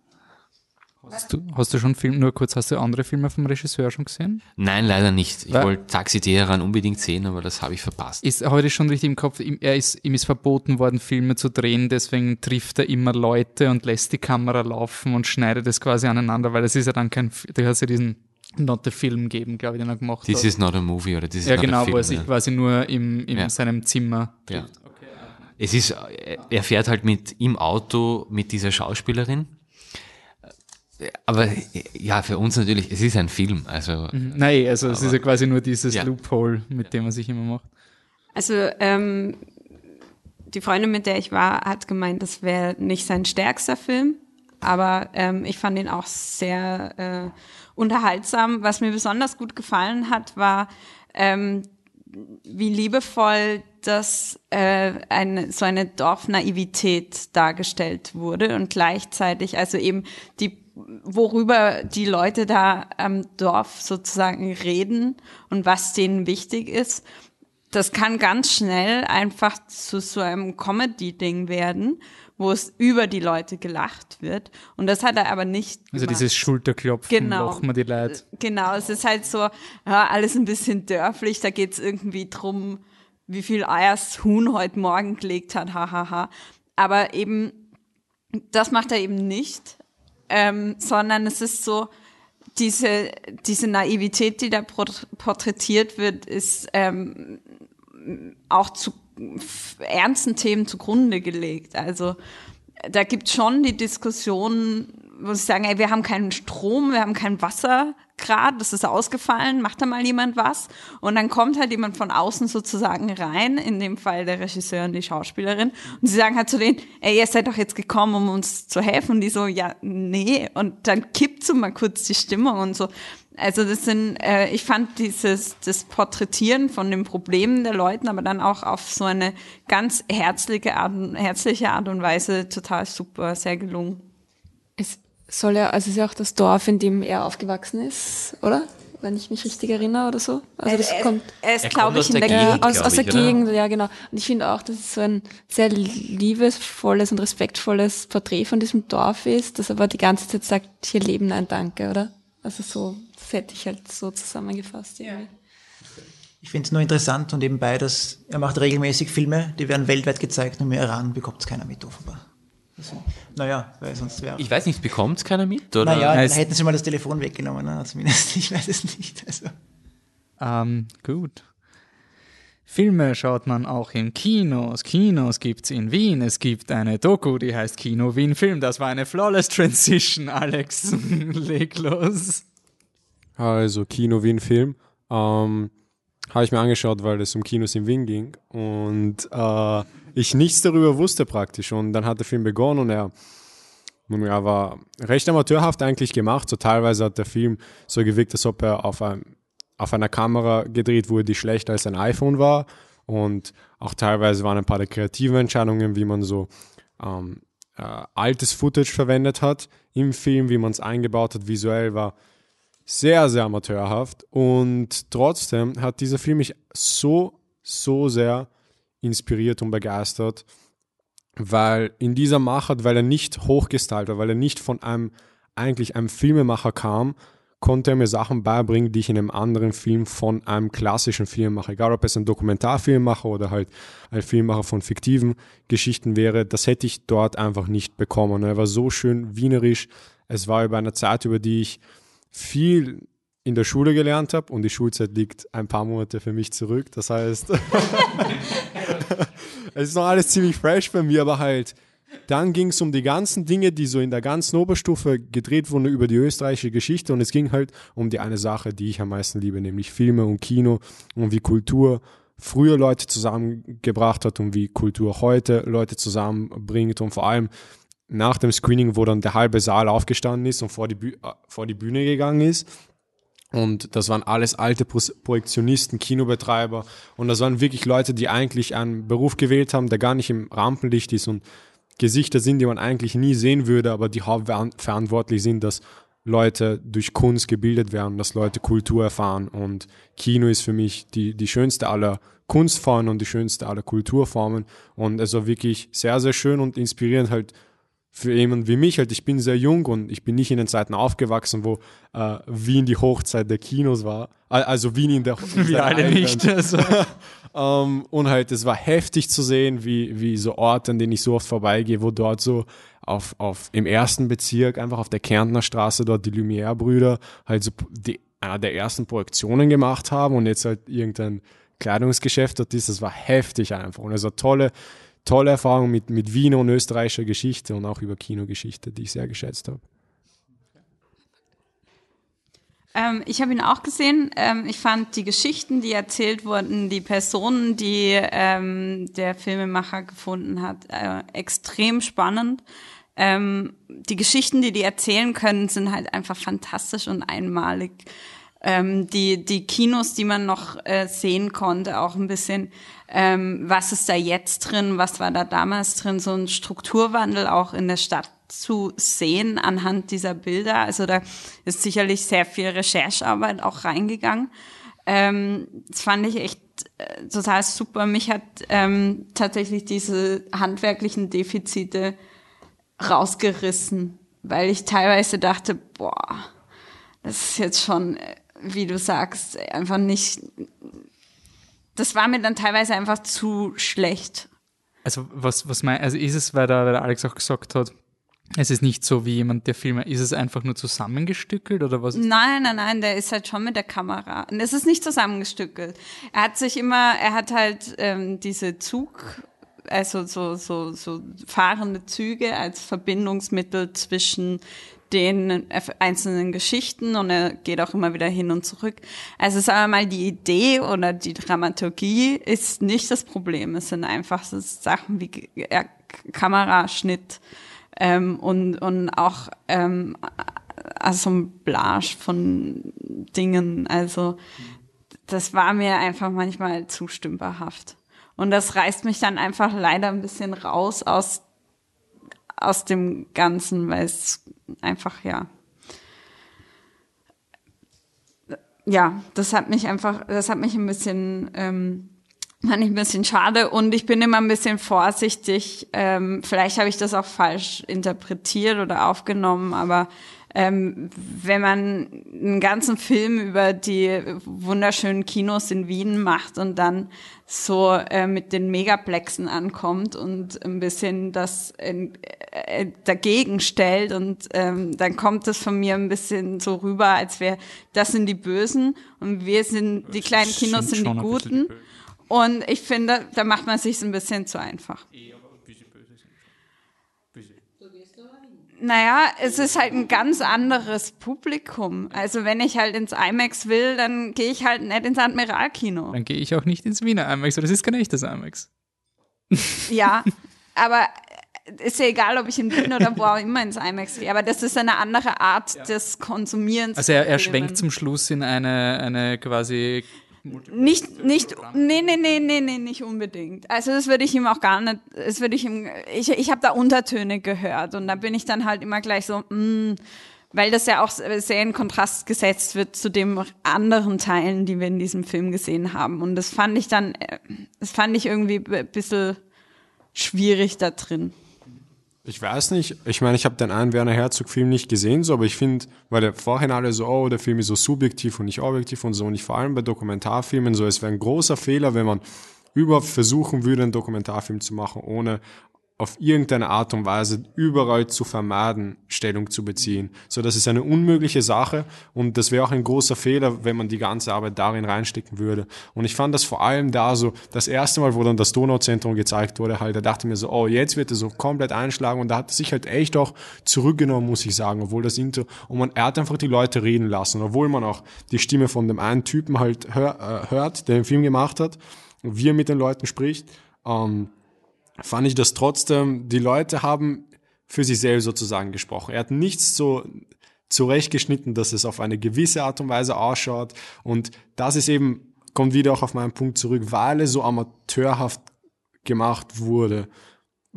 Hast du, hast du schon Film, nur kurz, hast du andere Filme vom Regisseur schon gesehen? Nein, leider nicht. Ich wollte Taxi Teheran unbedingt sehen, aber das habe ich verpasst. Ist heute schon richtig im Kopf, ihm, er ist, ihm ist verboten worden, Filme zu drehen, deswegen trifft er immer Leute und lässt die Kamera laufen und schneidet es quasi aneinander, weil das ist ja dann kein, du hast ja diesen Not the Film geben, glaube ich, den er gemacht This hat. is not a movie oder this is ja, not genau, a film. wo er sich ja. quasi nur im, in Ja. seinem Zimmer Ja. Es ist, er fährt halt mit im Auto mit dieser Schauspielerin. Aber ja, für uns natürlich, es ist ein Film. Also, Nein, also es ist ja quasi nur dieses Ja. Loophole, mit dem man sich immer macht. Also ähm, die Freundin, mit der ich war, hat gemeint, das wäre nicht sein stärkster Film, aber ähm, ich fand ihn auch sehr äh, unterhaltsam. Was mir besonders gut gefallen hat, war ähm, wie liebevoll das äh, eine, so eine Dorfnaivität dargestellt wurde und gleichzeitig also eben die worüber die Leute da am Dorf sozusagen reden und was denen wichtig ist. Das kann ganz schnell einfach zu so einem Comedy-Ding werden, wo es über die Leute gelacht wird. Und das hat er aber nicht Also gemacht. dieses Schulterklopfen, Genau. lachen wir die Leute. Genau, es ist halt so, ja, alles ein bisschen dörflich, da geht's irgendwie drum, wie viel Eier das Huhn heute Morgen gelegt hat, hahaha. Aber eben, das macht er eben nicht, ähm, sondern es ist so, diese, diese Naivität, die da port- porträtiert wird, ist ähm, auch zu ernsten Themen zugrunde gelegt. Also da gibt schon die Diskussion, wo sie sagen, ey, wir haben keinen Strom, wir haben kein Wasser gerade, das ist ausgefallen, macht da mal jemand was? Und dann kommt halt jemand von außen sozusagen rein, in dem Fall der Regisseur und die Schauspielerin, und sie sagen halt zu denen, ey, ihr seid doch jetzt gekommen, um uns zu helfen. Und die so, ja, nee. Und dann kippt so mal kurz die Stimmung und so. Also das sind, äh, ich fand dieses das Porträtieren von den Problemen der Leuten, aber dann auch auf so eine ganz herzliche Art, herzliche Art und Weise total super, sehr gelungen. Es soll ja, also es ist ja auch das Dorf, in dem er aufgewachsen ist, oder? Wenn ich mich richtig erinnere oder so. Also das er, kommt er ist, Er glaube ich, aus in der ja, Gegend, aus, aus der ich? Gegend, ja genau. Und ich finde auch, dass es so ein sehr liebesvolles und respektvolles Porträt von diesem Dorf ist, das aber die ganze Zeit sagt, hier leben ein Danke, oder? Also so, das hätte ich halt so zusammengefasst. irgendwie. Ich finde es nur interessant und nebenbei, dass er macht regelmäßig Filme, die werden weltweit gezeigt, nur im Iran bekommt es keiner mit, offenbar. Also, naja, weil sonst wäre. ich weiß nicht, bekommt keiner mit? Oder? Naja, dann es- hätten sie mal das Telefon weggenommen, ne? zumindest. (laughs) Ich weiß es nicht. Also. Ähm, gut. Filme schaut man auch in Kinos. Kinos gibt's in Wien. Es gibt eine Doku, die heißt Kino Wien Film. Das war eine flawless Transition, (laughs) Alex. (laughs) Leg los. Also Kino Wien Film. Ähm, habe ich mir angeschaut, weil es um Kinos in Wien ging und äh, ich nichts darüber wusste praktisch. Und dann hat der Film begonnen und er, nun, er war recht amateurhaft eigentlich gemacht. So teilweise hat der Film so gewirkt, als ob er auf, einem, auf einer Kamera gedreht wurde, die schlechter als ein iPhone war. Und auch teilweise waren ein paar der kreativen Entscheidungen, wie man so ähm, äh, altes Footage verwendet hat im Film, wie man es eingebaut hat, visuell war sehr, sehr amateurhaft. Und trotzdem hat dieser Film mich so, so sehr inspiriert und begeistert, weil in dieser Machart, weil er nicht hochgestylt war, weil er nicht von einem, eigentlich einem Filmemacher kam, konnte er mir Sachen beibringen, die ich in einem anderen Film von einem klassischen Filmemacher, egal ob es ein Dokumentarfilmemacher oder halt ein Filmemacher von fiktiven Geschichten wäre, das hätte ich dort einfach nicht bekommen. Er war so schön wienerisch. Es war über eine Zeit, über die ich viel in der Schule gelernt habe und die Schulzeit liegt ein paar Monate für mich zurück. Das heißt, (laughs) es ist noch alles ziemlich fresh bei mir, aber halt, dann ging es um die ganzen Dinge, die so in der ganzen Oberstufe gedreht wurden über die österreichische Geschichte und es ging halt um die eine Sache, die ich am meisten liebe, nämlich Filme und Kino und wie Kultur früher Leute zusammengebracht hat und wie Kultur heute Leute zusammenbringt und vor allem nach dem Screening, wo dann der halbe Saal aufgestanden ist und vor die, Büh äh, vor die Bühne gegangen ist. Und das waren alles alte Pro Projektionisten, Kinobetreiber. Und das waren wirklich Leute, die eigentlich einen Beruf gewählt haben, der gar nicht im Rampenlicht ist und Gesichter sind, die man eigentlich nie sehen würde, aber die hauptverantwortlich sind, dass Leute durch Kunst gebildet werden, dass Leute Kultur erfahren. Und Kino ist für mich die, die schönste aller Kunstformen und die schönste aller Kulturformen. Und es war wirklich sehr, sehr schön und inspirierend halt für jemanden wie mich halt, ich bin sehr jung und ich bin nicht in den Zeiten aufgewachsen, wo äh, Wien die Hochzeit der Kinos war. Al- Also Wien in der (laughs) in Wir alle nicht. Also. (laughs) ähm, und halt, es war heftig zu sehen, wie, wie so Orte, an denen ich so oft vorbeigehe, wo dort so auf, auf, im ersten Bezirk, einfach auf der Kärntner Straße, dort die Lumière-Brüder halt so die, einer der ersten Projektionen gemacht haben und jetzt halt irgendein Kleidungsgeschäft dort ist. Das war heftig einfach. Und es war tolle, tolle Erfahrung mit, mit Wiener und österreichischer Geschichte und auch über Kinogeschichte, die ich sehr geschätzt habe. Ähm, ich habe ihn auch gesehen. Ähm, ich fand die Geschichten, die erzählt wurden, die Personen, die ähm, der Filmemacher gefunden hat, äh, extrem spannend. Ähm, die Geschichten, die die erzählen können, sind halt einfach fantastisch und einmalig. Ähm, die, die Kinos, die man noch äh, sehen konnte, auch ein bisschen, ähm, was ist da jetzt drin, was war da damals drin, so ein Strukturwandel auch in der Stadt zu sehen anhand dieser Bilder. Also da ist sicherlich sehr viel Recherchearbeit auch reingegangen. Ähm, das fand ich echt äh, total super. Mich hat ähm, tatsächlich diese handwerklichen Defizite rausgerissen, weil ich teilweise dachte, boah, das ist jetzt schon, äh, wie du sagst, einfach nicht. Das war mir dann teilweise einfach zu schlecht. Also was, was mein, also ist es, weil der, weil der Alex auch gesagt hat, es ist nicht so wie jemand, der Filme, ist es einfach nur zusammengestückelt oder was? Nein, nein, nein, der ist halt schon mit der Kamera. Und es ist nicht zusammengestückelt. Er hat sich immer, er hat halt ähm, diese Zug, also so, so, so fahrende Züge als Verbindungsmittel zwischen den einzelnen Geschichten und er geht auch immer wieder hin und zurück. Also sagen wir mal, die Idee oder die Dramaturgie ist nicht das Problem. Es sind einfach so Sachen wie Kameraschnitt, ähm, und, und auch ähm, Assemblage von Dingen. Also das war mir einfach manchmal zu stümperhaft. Und das reißt mich dann einfach leider ein bisschen raus aus, aus dem Ganzen, weil es einfach, ja. Ja, das hat mich einfach, das hat mich ein bisschen ähm, Fand ich ein bisschen schade und ich bin immer ein bisschen vorsichtig. Ähm, vielleicht habe ich das auch falsch interpretiert oder aufgenommen, aber ähm, wenn man einen ganzen Film über die wunderschönen Kinos in Wien macht und dann so äh, mit den Megaplexen ankommt und ein bisschen das äh, äh, dagegen stellt und ähm, dann kommt es von mir ein bisschen so rüber, als wäre das sind die Bösen und wir sind die kleinen Kinos sind die Guten. Und ich finde, da macht man sich ein bisschen zu einfach. Naja, es ist halt ein ganz anderes Publikum. Also wenn ich halt ins IMAX will, dann gehe ich halt nicht ins Admiralkino. Dann gehe ich auch nicht ins Wiener IMAX, das ist kein echtes IMAX. (laughs) Ja, aber ist ja egal, ob ich in Wien oder wo auch immer ins IMAX gehe, aber das ist eine andere Art ja. des Konsumierens. Also er, er schwenkt zum Schluss in eine, eine quasi nicht, nicht, nee, nee, nee, nee, nee, nicht unbedingt. Also das würde ich ihm auch gar nicht, das würde ich ihm, ich, ich habe da Untertöne gehört und da bin ich dann halt immer gleich so, mm, weil das ja auch sehr in Kontrast gesetzt wird zu den anderen Teilen, die wir in diesem Film gesehen haben. Und das fand ich dann, äh, das fand ich irgendwie ein bisschen schwierig da drin. Ich weiß nicht, ich meine, ich habe den einen Werner Herzog-Film nicht gesehen, so, aber ich finde, weil der vorhin alle so, oh, der Film ist so subjektiv und nicht objektiv und so, und ich vor allem bei Dokumentarfilmen so, es wäre ein großer Fehler, wenn man überhaupt versuchen würde, einen Dokumentarfilm zu machen, ohne auf irgendeine Art und Weise überall zu vermeiden, Stellung zu beziehen. So, das ist eine unmögliche Sache und das wäre auch ein großer Fehler, wenn man die ganze Arbeit darin reinstecken würde. Und ich fand das vor allem da so, das erste Mal, wo dann das Donauzentrum gezeigt wurde, halt, da dachte ich mir so, oh, jetzt wird er so komplett einschlagen und da hat er sich halt echt auch zurückgenommen, muss ich sagen, obwohl das Intro, und man, er hat einfach die Leute reden lassen, obwohl man auch die Stimme von dem einen Typen halt hör, äh, hört, der den Film gemacht hat, wie er mit den Leuten spricht, ähm, fand ich das trotzdem, die Leute haben für sich selbst sozusagen gesprochen. Er hat nichts so zurechtgeschnitten, dass es auf eine gewisse Art und Weise ausschaut. Und das ist eben, kommt wieder auch auf meinen Punkt zurück, weil es so amateurhaft gemacht wurde,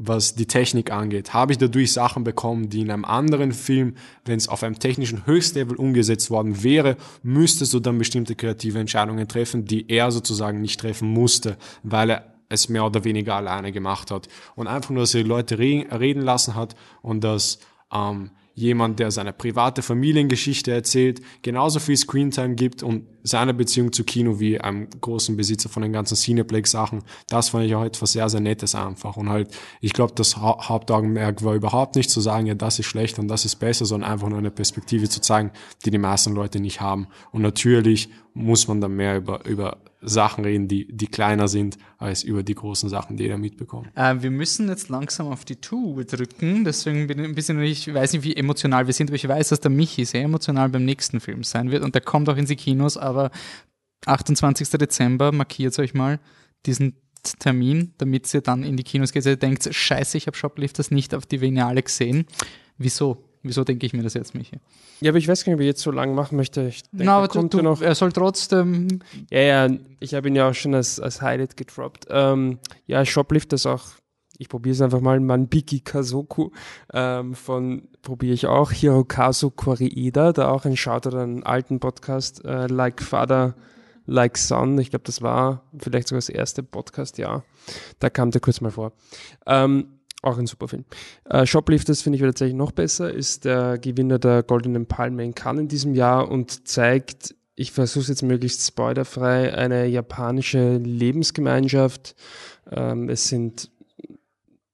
was die Technik angeht, habe ich dadurch Sachen bekommen, die in einem anderen Film, wenn es auf einem technischen Höchstlevel umgesetzt worden wäre, müsstest du dann bestimmte kreative Entscheidungen treffen, die er sozusagen nicht treffen musste, weil er es mehr oder weniger alleine gemacht hat. Und einfach nur, dass er die Leute reden lassen hat und dass ähm, jemand, der seine private Familiengeschichte erzählt, genauso viel Screentime gibt und seine Beziehung zu Kino wie einem großen Besitzer von den ganzen Cineplex-Sachen. Das fand ich auch etwas sehr, sehr Nettes einfach. Und halt, ich glaube, das ha Hauptaugenmerk war überhaupt nicht zu sagen, ja, das ist schlecht und das ist besser, sondern einfach nur eine Perspektive zu zeigen, die die meisten Leute nicht haben. Und natürlich muss man dann mehr über, über Sachen reden, die, die kleiner sind, als über die großen Sachen, die jeder mitbekommt. Äh, wir müssen jetzt langsam auf die Tube drücken, deswegen bin ich ein bisschen, ich weiß nicht, wie emotional wir sind, aber ich weiß, dass der Michi sehr emotional beim nächsten Film sein wird und der kommt auch in die Kinos, aber 28. Dezember, markiert euch mal diesen Termin, damit ihr dann in die Kinos geht. Ihr denkt, scheiße, ich habe Shoplifters nicht auf die Vignale gesehen. Wieso? Wieso denke ich mir das jetzt, Michi? Ja, aber ich weiß gar nicht, ob ich jetzt so lang machen möchte. Ich denke, Na, aber du, du, noch. er soll trotzdem Ja, ja, ich habe ihn ja auch schon als, als Highlight gedroppt. Ähm, ja, Shoplifters auch. Ich probiere es einfach mal. Manbiki Kazoku ähm, von, probiere ich auch. Hirokazu Koreeda, da auch ein Shoutout an einen alten Podcast, äh, Like Father, Like Son. Ich glaube, das war vielleicht sogar das erste Podcast, ja. Da kam der kurz mal vor. Ähm, auch ein super Film. Äh, Shoplifters finde ich tatsächlich noch besser, ist der Gewinner der Goldenen Palme in Cannes in diesem Jahr und zeigt, ich versuche es jetzt möglichst spoilerfrei, eine japanische Lebensgemeinschaft. Ähm, es sind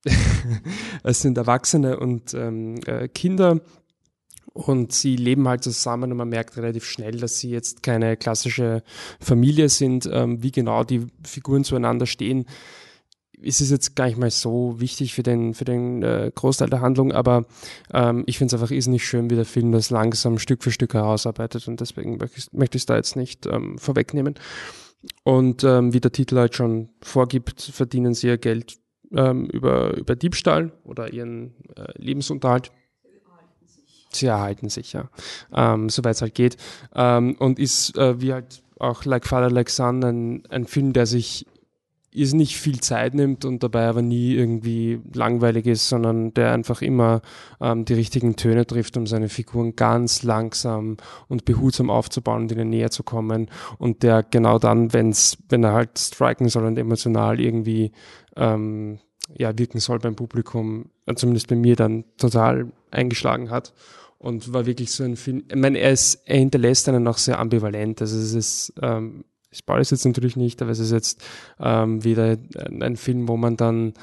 (laughs) es sind Erwachsene und ähm, äh, Kinder und sie leben halt zusammen und man merkt relativ schnell, dass sie jetzt keine klassische Familie sind. Ähm, wie genau die Figuren zueinander stehen, ist es jetzt gar nicht mal so wichtig für den, für den äh, Großteil der Handlung, aber ähm, ich finde es einfach irrsinnig schön, wie der Film das langsam Stück für Stück herausarbeitet und deswegen möchte ich- es da jetzt nicht ähm, vorwegnehmen. Und ähm, wie der Titel halt schon vorgibt, verdienen sie ihr Geld ähm, über, über Diebstahl oder ihren äh, Lebensunterhalt. Sie erhalten sich, ja. Ähm, soweit es halt geht. Ähm, und ist äh, wie halt auch Like Father, Like Son ein, ein Film, der sich ist nicht viel Zeit nimmt und dabei aber nie irgendwie langweilig ist, sondern der einfach immer ähm, die richtigen Töne trifft, um seine Figuren ganz langsam und behutsam aufzubauen und ihnen näher zu kommen und der genau dann, wenn's, wenn er halt striken soll und emotional irgendwie ähm, ja, wirken soll beim Publikum, äh, zumindest bei mir dann total eingeschlagen hat und war wirklich so ein Film. Ich meine, er, ist, er hinterlässt einen auch sehr ambivalent. Also es ist, ähm, ich spoilere es jetzt natürlich nicht, aber es ist jetzt ähm, wieder ein, ein Film, wo man dann,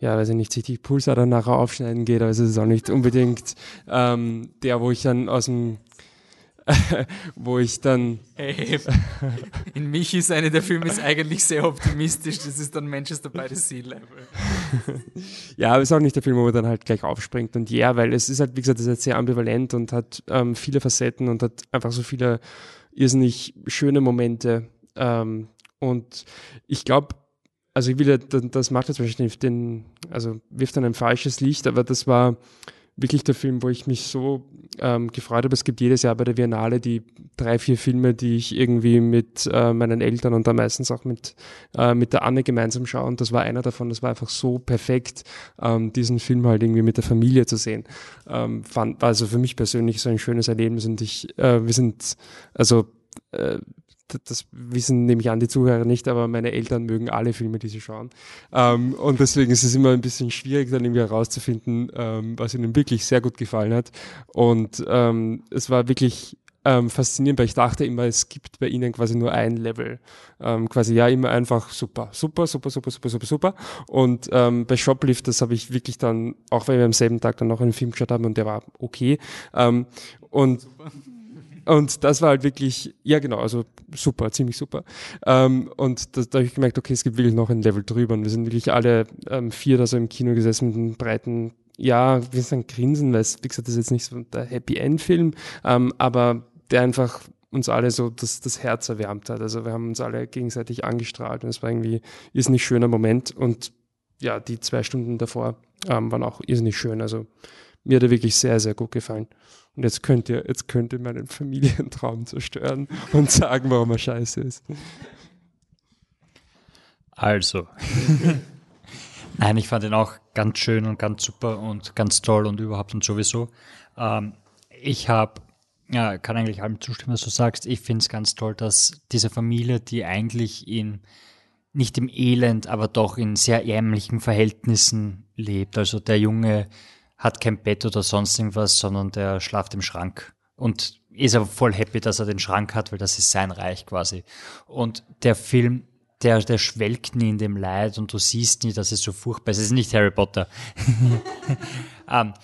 ja, weiß ich nicht, sich die Pulsader nachher aufschneiden geht, aber es ist auch nicht unbedingt ähm, der, wo ich dann aus dem, (laughs) wo ich dann Hey, in mich ist eine der Filme ist eigentlich sehr optimistisch. Das ist dann Manchester by the Sea Level. (laughs) Ja, aber es ist auch nicht der Film, wo man dann halt gleich aufspringt. Und ja, weil es ist halt, wie gesagt, es ist halt sehr ambivalent und hat ähm, viele Facetten und hat einfach so viele irrsinnig schöne Momente. Ähm, und ich glaube, also ich will ja, das macht jetzt wahrscheinlich den, also wirft dann ein falsches Licht, aber das war wirklich der Film, wo ich mich so ähm, gefreut habe. Es gibt jedes Jahr bei der Biennale die drei, vier Filme, die ich irgendwie mit äh, meinen Eltern und dann meistens auch mit, äh, mit der Anne gemeinsam schaue. Und das war einer davon, das war einfach so perfekt, ähm, diesen Film halt irgendwie mit der Familie zu sehen. Ähm, fand, war also für mich persönlich so ein schönes Erlebnis und ich, äh, wir sind, also äh, das wissen nehme ich an die Zuhörer nicht, aber meine Eltern mögen alle Filme, die sie schauen. Ähm, und deswegen ist es immer ein bisschen schwierig, dann irgendwie herauszufinden, ähm, was ihnen wirklich sehr gut gefallen hat. Und ähm, es war wirklich ähm, faszinierend, weil ich dachte immer, es gibt bei ihnen quasi nur ein Level. Ähm, quasi ja, immer einfach super, super, super, super, super, super, super. Und ähm, bei Shoplifters habe ich wirklich dann, auch weil wir am selben Tag dann noch einen Film geschaut haben und der war okay. Und und das war halt wirklich, ja genau, also super, ziemlich super. Ähm, und das, da habe ich gemerkt, okay, es gibt wirklich noch ein Level drüber. Und wir sind wirklich alle ähm, vier da so im Kino gesessen mit einem breiten, ja, wir sind Grinsen, weil es, wie gesagt, das ist jetzt nicht so der Happy End-Film, ähm, aber der einfach uns alle so das, das Herz erwärmt hat. Also wir haben uns alle gegenseitig angestrahlt und es war irgendwie irrsinnig schöner Moment. Und ja, die zwei Stunden davor ähm, waren auch irrsinnig schön. Also mir hat er wirklich sehr, sehr gut gefallen. Und jetzt könnt ihr, jetzt könnt ihr meinen Familientraum zerstören und sagen, warum er scheiße ist. Also. (laughs) Nein, ich fand ihn auch ganz schön und ganz super und ganz toll und überhaupt und sowieso. Ähm, ich habe, ja, kann eigentlich allem zustimmen, was du sagst. Ich finde es ganz toll, dass diese Familie, die eigentlich in nicht im Elend, aber doch in sehr ärmlichen Verhältnissen lebt. Also der Junge hat kein Bett oder sonst irgendwas, sondern der schlaft im Schrank und ist aber voll happy, dass er den Schrank hat, weil das ist sein Reich quasi. Und der Film, der, der schwelgt nie in dem Leid und du siehst nie, dass es so furchtbar ist. Es ist nicht Harry Potter. (laughs) ähm,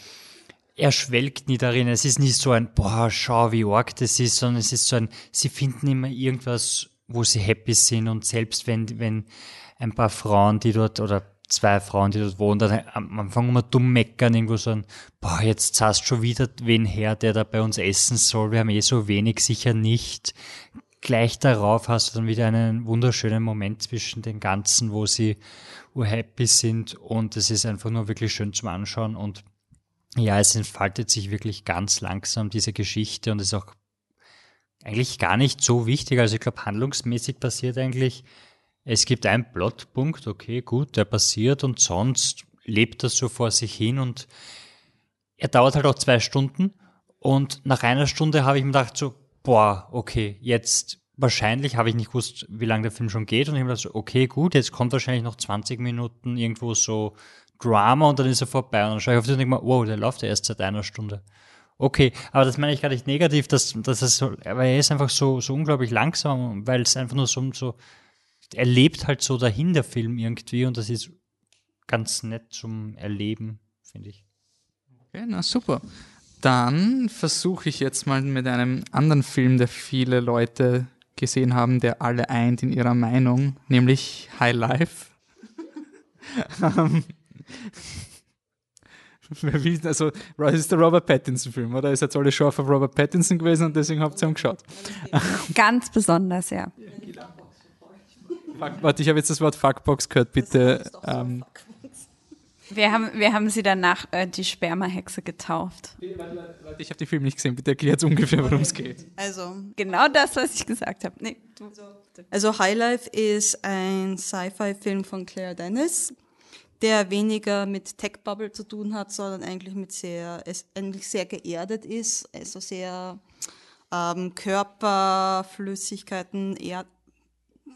er schwelgt nie darin. Es ist nicht so ein, boah, schau, wie arg das ist, sondern es ist so ein, sie finden immer irgendwas wo sie happy sind und selbst wenn, wenn ein paar Frauen, die dort oder zwei Frauen, die dort wohnen, dann am Anfang immer dumm meckern, irgendwo sagen, boah, jetzt zahlst schon wieder wen her, der da bei uns essen soll, wir haben eh so wenig, sicher nicht. Gleich darauf hast du dann wieder einen wunderschönen Moment zwischen den Ganzen, wo sie happy sind und es ist einfach nur wirklich schön zum Anschauen und ja, es entfaltet sich wirklich ganz langsam diese Geschichte und ist auch eigentlich gar nicht so wichtig. Also ich glaube, handlungsmäßig passiert eigentlich, es gibt einen Plotpunkt, okay, gut, der passiert und sonst lebt das so vor sich hin und er dauert halt auch zwei Stunden. Und nach einer Stunde habe ich mir gedacht so, boah, okay, jetzt wahrscheinlich habe ich nicht gewusst, wie lange der Film schon geht. Und ich habe mir gedacht so, okay, gut, jetzt kommt wahrscheinlich noch 20 Minuten irgendwo so Drama und dann ist er vorbei. Und dann schaue ich auf den und denke mir, wow, der läuft ja erst seit einer Stunde. Okay, aber das meine ich gar nicht negativ, dass, dass es so, aber er ist einfach so, so unglaublich langsam, weil es einfach nur so, so, er lebt halt so dahin, der Film irgendwie, und das ist ganz nett zum Erleben, finde ich. Okay, na super. Dann versuche ich jetzt mal mit einem anderen Film, der viele Leute gesehen haben, der alle eint in ihrer Meinung, nämlich High Life. (laughs) Ähm, Wer will, also, das ist der Robert Pattinson-Film, oder? Ist jetzt alle schon auf Robert Pattinson gewesen und deswegen habt ihr ihn geschaut. Ganz besonders, ja. (laughs) Fuck, warte, ich habe jetzt das Wort Fuckbox gehört, bitte. Ähm, Wir haben, wir haben sie danach äh, die Spermahexe getauft. Leute, ich habe den Film nicht gesehen, bitte erklärt ungefähr, worum es geht. Also, Genau das, was ich gesagt habe. Nee, du. also High Life ist ein Sci-Fi-Film von Claire Dennis, der weniger mit Tech Bubble zu tun hat, sondern eigentlich mit sehr, es eigentlich sehr geerdet ist, also sehr ähm, Körper, Flüssigkeiten, Erd,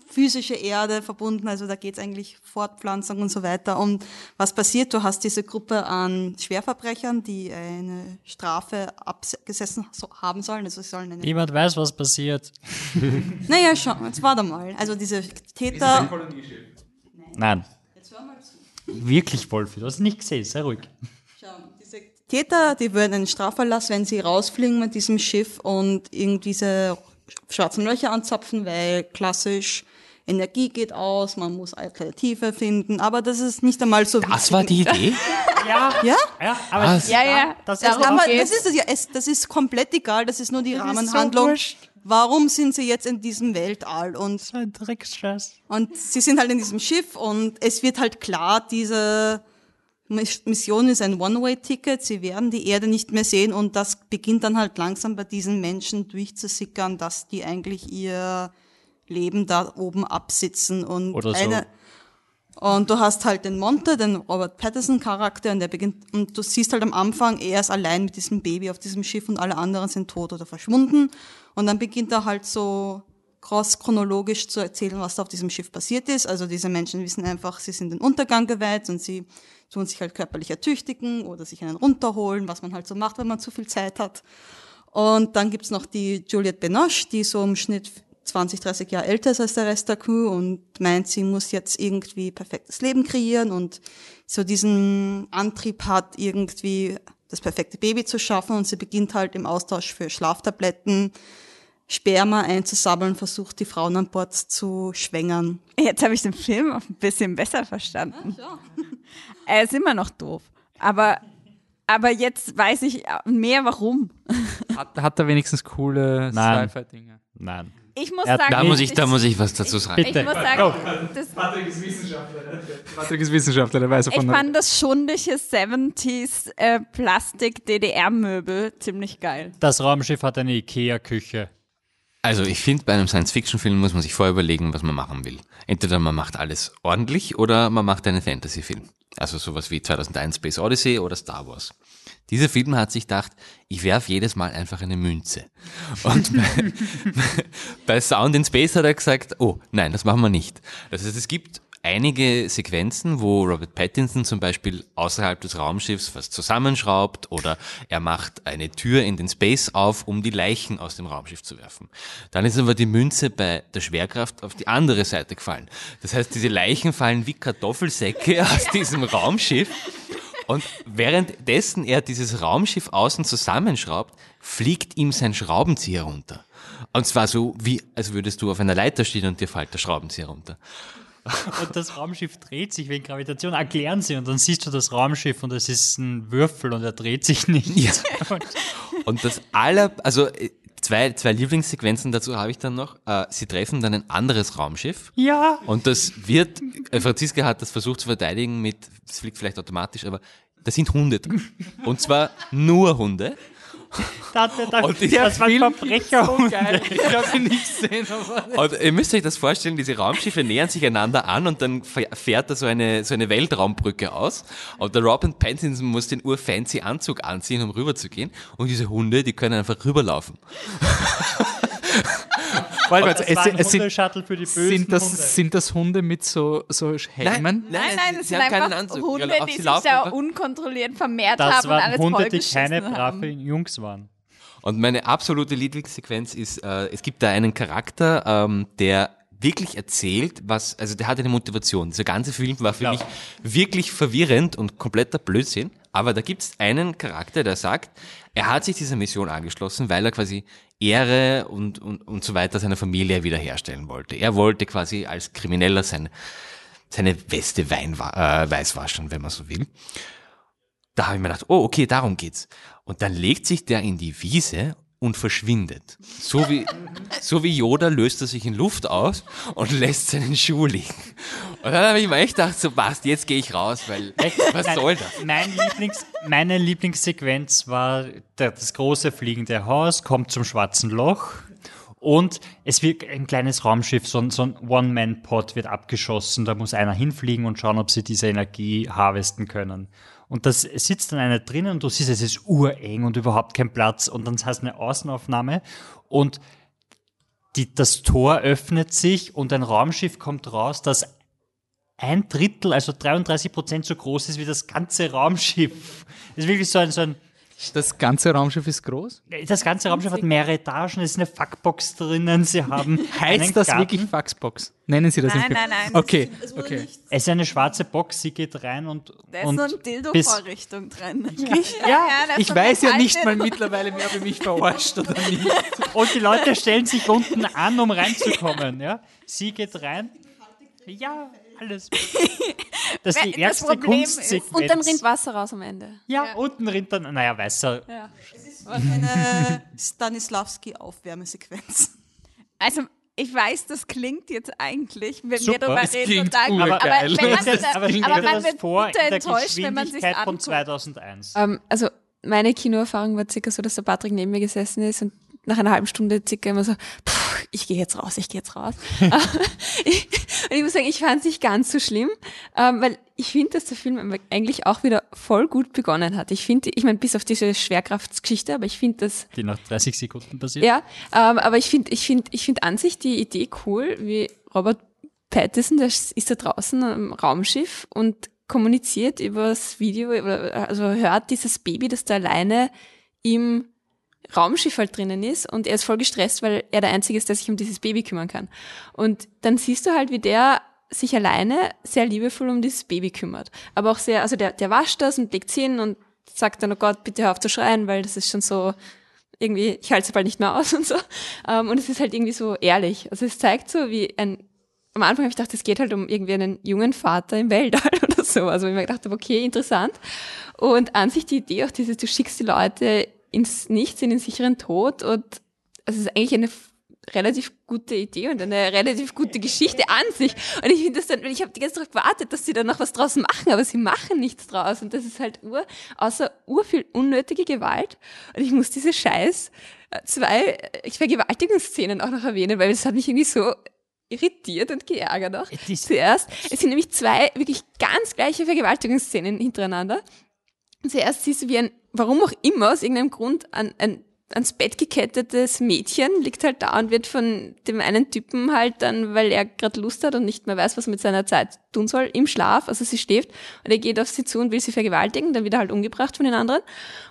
physische Erde verbunden, also da geht es eigentlich Fortpflanzung und so weiter. Und was passiert? Du hast diese Gruppe an Schwerverbrechern, die eine Strafe abgesessen haben sollen. Also sie sollen eine Niemand weiß, was passiert. (laughs) naja, schon, jetzt warte mal. Also diese Täter. Nein. Wirklich, Wolfi, du hast es nicht gesehen, sei ruhig. Diese Täter, die würden einen Strafverlass, wenn sie rausfliegen mit diesem Schiff und irgendwie diese schwarzen Löcher anzapfen, weil klassisch Energie geht aus, man muss Alternative finden, aber das ist nicht einmal so Das war die Idee? (laughs) Ja? Ja, aber Was? Ja, ja, das darum Aber das ist, ja, es, das ist komplett egal, das ist nur die Rahmenhandlung. Warum sind sie jetzt in diesem Weltall? Und so ein Drecksscheiß. Und sie sind halt in diesem Schiff und es wird halt klar, diese Mission ist ein One-Way-Ticket. Sie werden die Erde nicht mehr sehen und das beginnt dann halt langsam bei diesen Menschen durchzusickern, dass die eigentlich ihr Leben da oben absitzen und Oder so. eine, und du hast halt den Monte, den Robert Pattinson Charakter, und der beginnt, und du siehst halt am Anfang, er ist allein mit diesem Baby auf diesem Schiff und alle anderen sind tot oder verschwunden. Und dann beginnt er halt so cross chronologisch zu erzählen, was da auf diesem Schiff passiert ist. Also diese Menschen wissen einfach, sie sind den Untergang geweiht und sie tun sich halt körperlich ertüchtigen oder sich einen runterholen, was man halt so macht, wenn man zu viel Zeit hat. Und dann gibt's noch die Juliette Binoche, die so im Schnitt 20, 30 Jahre älter ist als der Rest der Crew und meint, sie muss jetzt irgendwie perfektes Leben kreieren und so diesen Antrieb hat, irgendwie das perfekte Baby zu schaffen und sie beginnt halt im Austausch für Schlaftabletten Sperma einzusammeln, versucht die Frauen an Bord zu schwängern. Jetzt habe ich den Film auch ein bisschen besser verstanden. (laughs) Er ist immer noch doof. Aber, aber jetzt weiß ich mehr, warum. (laughs) Hat, hat er wenigstens coole Nein. Sci-Fi-Dinge? Nein. Ich muss Er sagen, Da muss ich, da muss ich was dazu sagen. ich muss sagen, das, Patrick ist Wissenschaftler. Patrick ist Wissenschaftler, der weiß ich davon. fand das schundige 70s äh, Plastik-DDR-Möbel ziemlich geil. Das Raumschiff hat eine Ikea-Küche. Also ich finde, bei einem Science-Fiction-Film muss man sich vorher überlegen, was man machen will. Entweder man macht alles ordentlich oder man macht einen Fantasy-Film. Also sowas wie 2001 Space Odyssey oder Star Wars. Dieser Film hat sich gedacht, ich werf jedes Mal einfach eine Münze. Und bei, (laughs) (laughs) bei Sound in Space hat er gesagt, oh nein, das machen wir nicht. Das heißt, es gibt einige Sequenzen, wo Robert Pattinson zum Beispiel außerhalb des Raumschiffs was zusammenschraubt oder er macht eine Tür in den Space auf, um die Leichen aus dem Raumschiff zu werfen. Dann ist aber die Münze bei der Schwerkraft auf die andere Seite gefallen. Das heißt, diese Leichen fallen wie Kartoffelsäcke (laughs) aus diesem Raumschiff und währenddessen er dieses Raumschiff außen zusammenschraubt, fliegt ihm sein Schraubenzieher runter. Und zwar so, wie als würdest du auf einer Leiter stehen und dir fällt der Schraubenzieher runter. (laughs) Und das Raumschiff dreht sich wegen Gravitation, erklären sie und dann siehst du das Raumschiff und es ist ein Würfel und er dreht sich nicht. Ja. (laughs) Und das aller, also äh, zwei, zwei Lieblingssequenzen dazu habe ich dann noch. Äh, sie treffen dann ein anderes Raumschiff. Ja. Und das wird, äh, Franziska hat das versucht zu verteidigen mit, das fliegt vielleicht automatisch, aber da sind Hunde drin. Und zwar nur Hunde. Da, da, da, Und das war ein Verbrecher. (laughs) Ich habe ihn nicht gesehen, aber. Und ihr müsst euch das vorstellen, diese Raumschiffe nähern sich einander an und dann fährt da so eine, so eine Weltraumbrücke aus. Und der Robin Pattinson muss den urfancy Anzug anziehen, um rüberzugehen. Und diese Hunde, die können einfach rüberlaufen. (laughs) Warte, Das warte, war ein es, es sind, Hundeshuttle für die bösen sind, Hunde. das, sind das Hunde mit so, so Helmen? Nein, nein, es sie sind einfach Anzug. Hunde, die sie sich da unkontrolliert vermehrt Das haben und waren alles Hunde, die keine vollgeschissen brave haben. Jungs waren. Und meine absolute Lieblingssequenz ist, äh, es gibt da einen Charakter, ähm, der wirklich erzählt, was, also der hat eine Motivation. Dieser ganze Film war für Ja. mich wirklich verwirrend und kompletter Blödsinn. Aber da gibt's einen Charakter, der sagt, er hat sich dieser Mission angeschlossen, weil er quasi Ehre und, und, und so weiter seiner Familie wiederherstellen wollte. Er wollte quasi als Krimineller seine, seine Weste Wein, äh, weiß waschen, wenn man so will. Da habe ich mir gedacht, oh, okay, darum geht's. Und dann legt sich der in die Wiese und verschwindet. So wie, so wie Yoda löst er sich in Luft aus und lässt seinen Schuh liegen. Und dann habe ich mir echt gedacht, so passt, jetzt gehe ich raus, weil, was Nein, soll das? Mein Lieblings, meine Lieblingssequenz war der, das große fliegende Haus, kommt zum schwarzen Loch und es wird ein kleines Raumschiff, so ein, so ein One-Man-Pod wird abgeschossen. Da muss einer hinfliegen und schauen, ob sie diese Energie harvesten können. Und das sitzt dann einer drinnen und du siehst, es ist ureng und überhaupt kein Platz. Und dann hast du eine Außenaufnahme und die, das Tor öffnet sich und ein Raumschiff kommt raus, das ein Drittel, also 33 Prozent so groß ist wie das ganze Raumschiff. Das ist wirklich so ein, so ein Das ganze Raumschiff ist groß? das ganze Raumschiff hat mehrere Etagen, es ist eine Fuckbox drinnen, sie haben (laughs) Heißt das Garten. wirklich Faxbox? Nennen Sie das Nein, in nein, nein. Okay, Es wurde okay. nicht Es ist eine schwarze Box, sie geht rein und, Da ist und so ein Dildo-Vorrichtung drin. (laughs) ja, das Ich ist weiß ja nicht mal mittlerweile mehr, ob ihr mich verarscht oder nicht. (laughs) und die Leute stellen sich unten an, um reinzukommen, ja. Sie geht rein. Ja, alles. (laughs) Das ist die Das erste Problem ist- Kunstsequenz. Und dann rinnt Wasser raus am Ende. ja, unten rinnt dann, naja, weißer. eine (laughs) Stanislavski-Aufwärmesequenz. Also, ich weiß, das klingt jetzt eigentlich, wenn wir Super. darüber Es reden, klingt total gut. Aber, Aber wenn man, Das, das, aber ich aber man das wird vor bitter in der enttäuscht, wenn man sich von anguckt. 2001. Ähm, also meine Kinoerfahrung war circa so, dass der Patrick neben mir gesessen ist und nach einer halben Stunde circa immer so, "Puh, ich gehe jetzt raus, ich gehe jetzt raus. ich, (laughs) und ich muss sagen, ich fand es nicht ganz so schlimm, ähm, weil ich finde, dass der Film eigentlich auch wieder voll gut begonnen hat. Ich finde, ich meine, bis auf diese Schwerkraftsgeschichte, aber ich finde das Die nach 30 Sekunden passiert. ja, ähm, aber ich finde, ich finde, ich finde an sich die Idee cool, wie Robert Pattinson, der ist da draußen am Raumschiff und kommuniziert übers Video, über, also hört dieses Baby, das da alleine im Raumschiff halt drinnen ist und er ist voll gestresst, weil er der Einzige ist, der sich um dieses Baby kümmern kann. Und dann siehst du halt, wie der sich alleine sehr liebevoll um dieses Baby kümmert. Aber auch sehr, also der, der wascht das und legt's hin und sagt dann, oh Gott, bitte hör auf zu schreien, weil das ist schon so, irgendwie, ich halte es bald nicht mehr aus (laughs) und so. Ähm, und es ist halt irgendwie so ehrlich. Also es zeigt so, wie ein, am Anfang habe ich gedacht, es geht halt um irgendwie einen jungen Vater im Weltall (laughs) oder so. Also ich mir gedacht okay, interessant. Und an sich die Idee auch diese, du schickst die Leute ins Nichts, in den sicheren Tod und also es ist eigentlich eine relativ gute Idee und eine relativ gute Geschichte an sich. Und ich finde das dann, ich habe die ganze Zeit gewartet, dass sie dann noch was draus machen, aber sie machen nichts draus. Und das ist halt ur, außer ur viel unnötige Gewalt. Und ich muss diese scheiß äh, zwei äh, Vergewaltigungsszenen auch noch erwähnen, weil das hat mich irgendwie so irritiert und geärgert auch. Zuerst, es sind nämlich zwei wirklich ganz gleiche Vergewaltigungsszenen hintereinander. Zuerst siehst du, wie ein, warum auch immer, aus irgendeinem Grund, ein, ein ans Bett gekettetes Mädchen liegt halt da und wird von dem einen Typen halt dann, weil er gerade Lust hat und nicht mehr weiß, was er mit seiner Zeit tun soll, im Schlaf, also sie schläft und er geht auf sie zu und will sie vergewaltigen, dann wird er halt umgebracht von den anderen.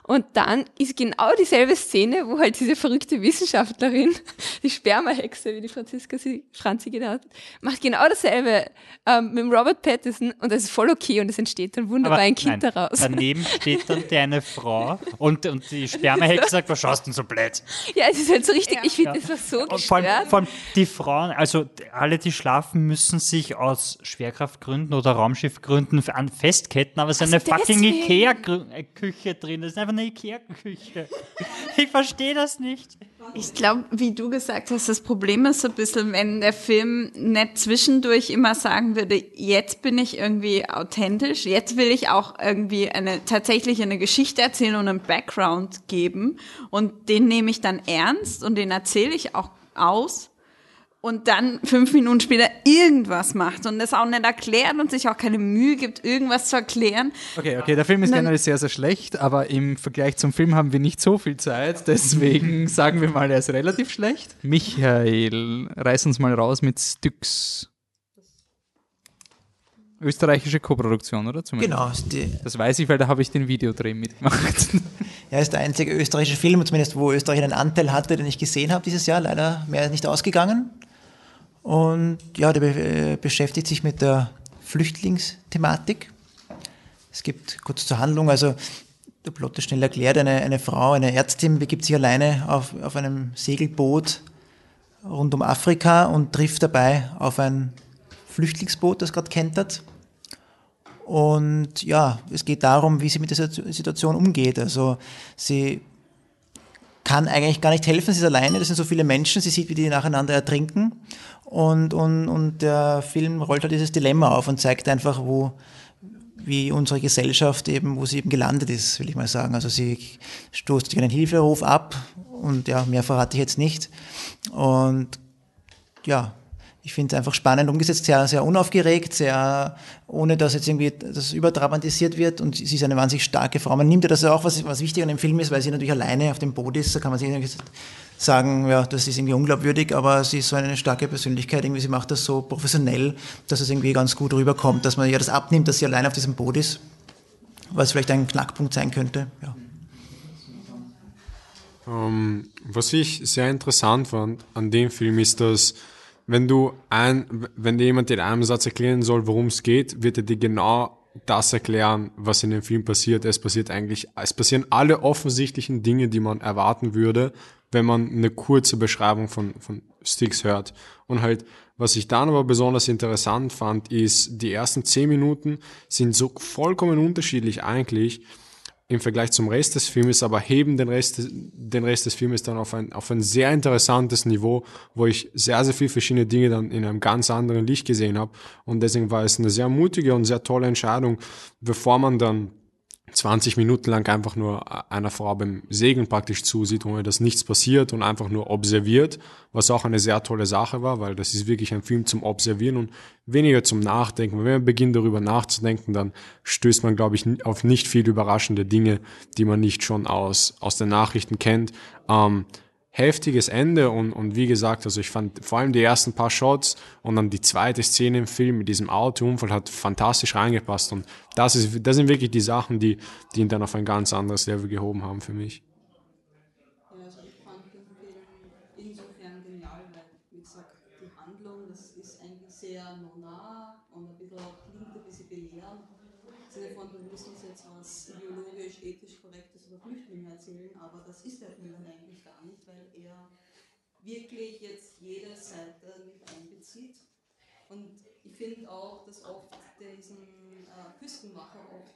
Und dann ist genau dieselbe Szene, wo halt diese verrückte Wissenschaftlerin, (laughs) die Spermahexe, wie die Franziska sie, Franzi genannt hat, macht genau dasselbe ähm, mit Robert Pattinson und das ist voll okay und es entsteht dann wunderbar ein Kind nein, daraus. Daneben steht dann die eine Frau und, und die Spermahexe sagt, was schaust und so blöd. Ja, es ist halt so richtig, ich finde, das war so Und vor allem, gestört. vor allem die Frauen, also alle, die schlafen, müssen sich aus Schwerkraftgründen oder Raumschiffgründen an festketten, aber es ist eine Also fucking deswegen. Ikea-Küche drin. Das ist einfach eine Ikea-Küche. (laughs) Ich verstehe das nicht. Ich glaube, wie du gesagt hast, das Problem ist so ein bisschen, wenn der Film nicht zwischendurch immer sagen würde, jetzt bin ich irgendwie authentisch, jetzt will ich auch irgendwie eine, tatsächlich eine Geschichte erzählen und einen Background geben und den nehme ich dann ernst und den erzähle ich auch aus und dann fünf Minuten später irgendwas macht und das auch nicht erklärt und sich auch keine Mühe gibt, irgendwas zu erklären. Okay, okay, der Film ist generell sehr, sehr schlecht, aber im Vergleich zum Film haben wir nicht so viel Zeit, deswegen (laughs) sagen wir mal, er ist relativ schlecht. Michael, reiß uns mal raus mit Styx. Österreichische Koproduktion, oder? Zumindest. Genau, ist die, Das weiß ich, weil da habe ich den Videodreh mitgemacht. ja, (laughs) ist der einzige österreichische Film, zumindest wo Österreich einen Anteil hatte, den ich gesehen habe dieses Jahr. Leider mehr nicht ausgegangen. Und ja, der äh, beschäftigt sich mit der Flüchtlingsthematik. Es gibt kurz zur Handlung, also der Plot ist schnell erklärt, eine, eine Frau, eine Ärztin begibt sich alleine auf, auf einem Segelboot rund um Afrika und trifft dabei auf ein Flüchtlingsboot, das gerade kentert. Und ja, es geht darum, wie sie mit dieser Situation umgeht. Also sie kann eigentlich gar nicht helfen, sie ist alleine, das sind so viele Menschen, sie sieht, wie die nacheinander ertrinken. Und, und, und der Film rollt halt dieses Dilemma auf und zeigt einfach, wo, wie unsere Gesellschaft eben, wo sie eben gelandet ist, will ich mal sagen. Also sie stoßt sich einen Hilferuf ab und ja, mehr verrate ich jetzt nicht. Und ja, ich finde es einfach spannend umgesetzt, sehr, sehr unaufgeregt, sehr, ohne dass jetzt irgendwie das überdramatisiert wird. Und sie ist eine wahnsinnig starke Frau. Man nimmt ja das auch, was, was wichtig an dem Film ist, weil sie natürlich alleine auf dem Boot ist, da kann man sich sagen, ja, das ist irgendwie unglaubwürdig, aber sie ist so eine starke Persönlichkeit, irgendwie sie macht das so professionell, dass es irgendwie ganz gut rüberkommt, dass man ja das abnimmt, dass sie alleine auf diesem Boot ist, was vielleicht ein Knackpunkt sein könnte, ja. Ähm, was ich sehr interessant fand an dem Film ist, dass wenn du ein, wenn dir jemand in einem Satz erklären soll, worum es geht, wird er dir genau das erklären, was in dem Film passiert. Es passiert eigentlich, es passieren alle offensichtlichen Dinge, die man erwarten würde, wenn man eine kurze Beschreibung von, von Sticks hört. Und halt, was ich dann aber besonders interessant fand, ist, die ersten zehn Minuten sind so vollkommen unterschiedlich eigentlich im Vergleich zum Rest des Filmes, aber heben den Rest, den Rest des Filmes dann auf ein, auf ein sehr interessantes Niveau, wo ich sehr, sehr viele verschiedene Dinge dann in einem ganz anderen Licht gesehen habe. Und deswegen war es eine sehr mutige und sehr tolle Entscheidung, bevor man dann 20 Minuten lang einfach nur einer Frau beim Segeln praktisch zusieht, ohne dass nichts passiert und einfach nur observiert, was auch eine sehr tolle Sache war, weil das ist wirklich ein Film zum Observieren und weniger zum Nachdenken. Wenn man beginnt darüber nachzudenken, dann stößt man, glaube ich, auf nicht viel überraschende Dinge, die man nicht schon aus, aus den Nachrichten kennt. Ähm, heftiges Ende und, und wie gesagt, also ich fand vor allem die ersten paar Shots und dann die zweite Szene im Film mit diesem Autounfall hat fantastisch reingepasst und das ist, das sind wirklich die Sachen, die, die ihn dann auf ein ganz anderes Level gehoben haben für mich. Also ich fand den Film insofern genial, weil, wie gesagt, die Handlung, das ist eigentlich sehr nonar und ein bisschen, klingt ein bisschen belehrend. Im Sinne von, wir müssen uns jetzt was ideologisch, ethisch korrektes über Flüchtlinge erzählen, aber das ist der Film dann eigentlich gar nicht, weil er wirklich jetzt jede Seite mit einbezieht. Und ich finde auch, dass oft diesen äh, Küstenmacher oft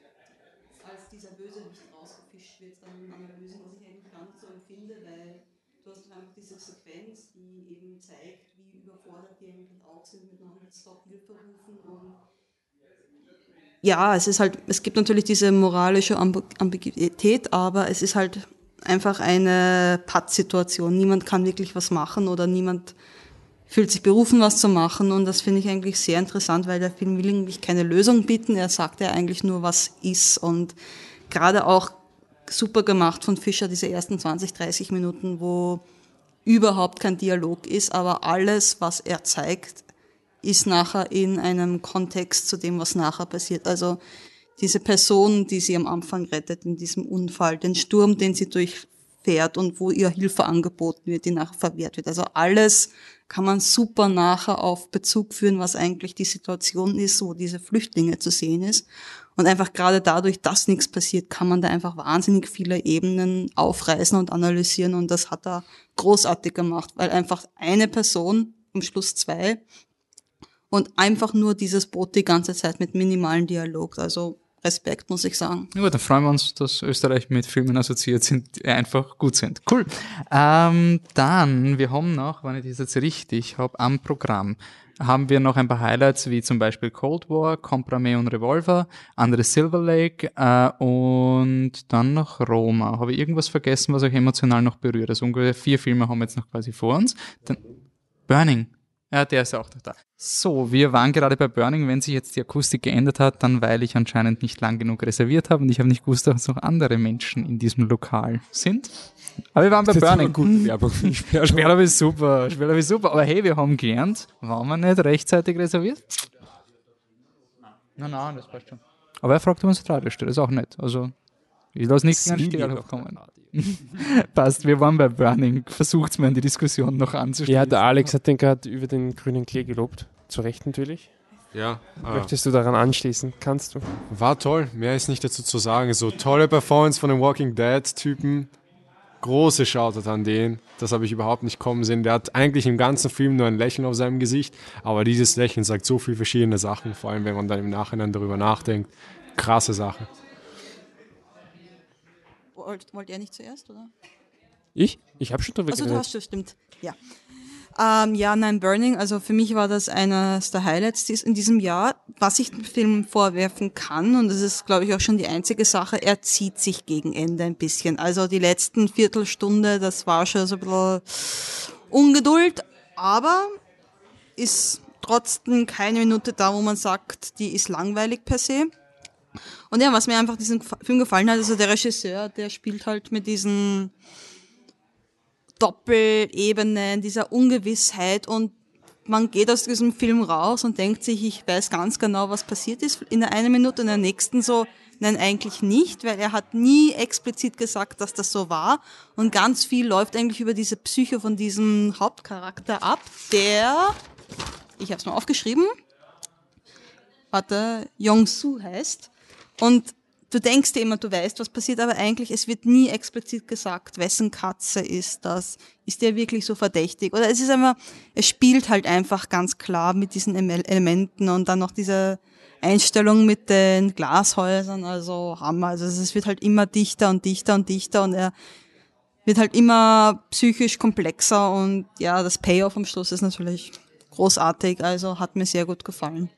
als dieser Bösewicht rausgefischt wird, dann in Analysen, was ich eigentlich gar nicht so empfinde, weil du hast einfach diese Sequenz, die eben zeigt, wie überfordert die eigentlich auch sind mit Non-Stop-Hilferufen und ja, es ist halt, es gibt natürlich diese moralische Ambi- Ambiguität, aber es ist halt einfach eine Pattsituation. Niemand kann wirklich was machen oder niemand fühlt sich berufen, was zu machen. Und das finde ich eigentlich sehr interessant, weil der Film will eigentlich keine Lösung bieten. Er sagt ja eigentlich nur, was ist. Und gerade auch super gemacht von Fischer, diese ersten 20, 30 Minuten, wo überhaupt kein Dialog ist, aber alles, was er zeigt, ist nachher in einem Kontext zu dem, was nachher passiert. Also diese Person, die sie am Anfang rettet in diesem Unfall, den Sturm, den sie fährt und wo ihr Hilfe angeboten wird, die nachher verwehrt wird. Also alles kann man super nachher auf Bezug führen, was eigentlich die Situation ist, wo diese Flüchtlinge zu sehen ist. Und einfach gerade dadurch, dass nichts passiert, kann man da einfach wahnsinnig viele Ebenen aufreißen und analysieren. Und das hat er großartig gemacht, weil einfach eine Person, am Schluss zwei, und einfach nur dieses Boot die ganze Zeit mit minimalen Dialog. Also Respekt, muss ich sagen. Ja, dann freuen wir uns, dass Österreich mit Filmen assoziiert sind, die einfach gut sind. Cool. Ähm, dann, wir haben noch, wenn ich das jetzt richtig habe, am Programm, haben wir noch ein paar Highlights, wie zum Beispiel Cold War, Comprame und Revolver, andere Silver Lake äh, und dann noch Roma. Habe ich irgendwas vergessen, was euch emotional noch berührt? Also ungefähr vier Filme haben wir jetzt noch quasi vor uns. Dann, Burning. Ja, der ist auch noch da. So, wir waren gerade bei Burning. Wenn sich jetzt die Akustik geändert hat, dann weil ich anscheinend nicht lang genug reserviert habe und ich habe nicht gewusst, dass noch andere Menschen in diesem Lokal sind. Aber wir waren bei Burning. Gute Werbung Sperrloch. Sperrloch ist super, Sperrloch ist super. Aber hey, wir haben gelernt, waren wir nicht rechtzeitig reserviert? Nein, nein, das passt schon. Aber er fragt, ob uns Radio steht, ist auch nett. Also, ich lasse nichts an Sperrloch kommen. (laughs) Passt, wir waren bei Burning. Versucht's mir in die Diskussion noch anzuschließen. Ja, der Alex hat den gerade über den grünen Klee gelobt. Zu Recht natürlich. Ja, äh, Möchtest du daran anschließen? Kannst du? war toll. Mehr ist nicht dazu zu sagen. So tolle Performance von den Walking Dead-Typen. Große Shoutout an den. Das habe ich überhaupt nicht kommen sehen. Der hat eigentlich im ganzen Film nur ein Lächeln auf seinem Gesicht. Aber dieses Lächeln sagt so viel verschiedene Sachen. Vor allem, wenn man dann im Nachhinein darüber nachdenkt. Krasse Sache. Wollt, wollt ihr nicht zuerst, oder? Ich? Ich habe schon drüber Also du geredet. hast das stimmt. Ja. Ähm, ja, nein, Burning, also für mich war das eines der Highlights in diesem Jahr. Was ich dem Film vorwerfen kann, und das ist, glaube ich, auch schon die einzige Sache, er zieht sich gegen Ende ein bisschen. Also die letzten Viertelstunde, das war schon so ein bisschen Ungeduld, aber ist trotzdem keine Minute da, wo man sagt, die ist langweilig per se. Und ja, was mir einfach diesen Film gefallen hat, also der Regisseur, der spielt halt mit diesen Doppelebenen, dieser Ungewissheit und man geht aus diesem Film raus und denkt sich, ich weiß ganz genau, was passiert ist in der einen Minute in der nächsten so, nein, eigentlich nicht, weil er hat nie explizit gesagt, dass das so war. Und ganz viel läuft eigentlich über diese Psyche von diesem Hauptcharakter ab, der, ich habe es mal aufgeschrieben, warte, Yong-Su heißt und du denkst dir immer, du weißt, was passiert, aber eigentlich, es wird nie explizit gesagt, wessen Katze ist das? Ist der wirklich so verdächtig? Oder es ist einfach, es spielt halt einfach ganz klar mit diesen Ele- Elementen und dann noch diese Einstellung mit den Glashäusern, also Hammer. Also es wird halt immer dichter und dichter und dichter und er wird halt immer psychisch komplexer und ja, das Payoff am Schluss ist natürlich großartig, also hat mir sehr gut gefallen.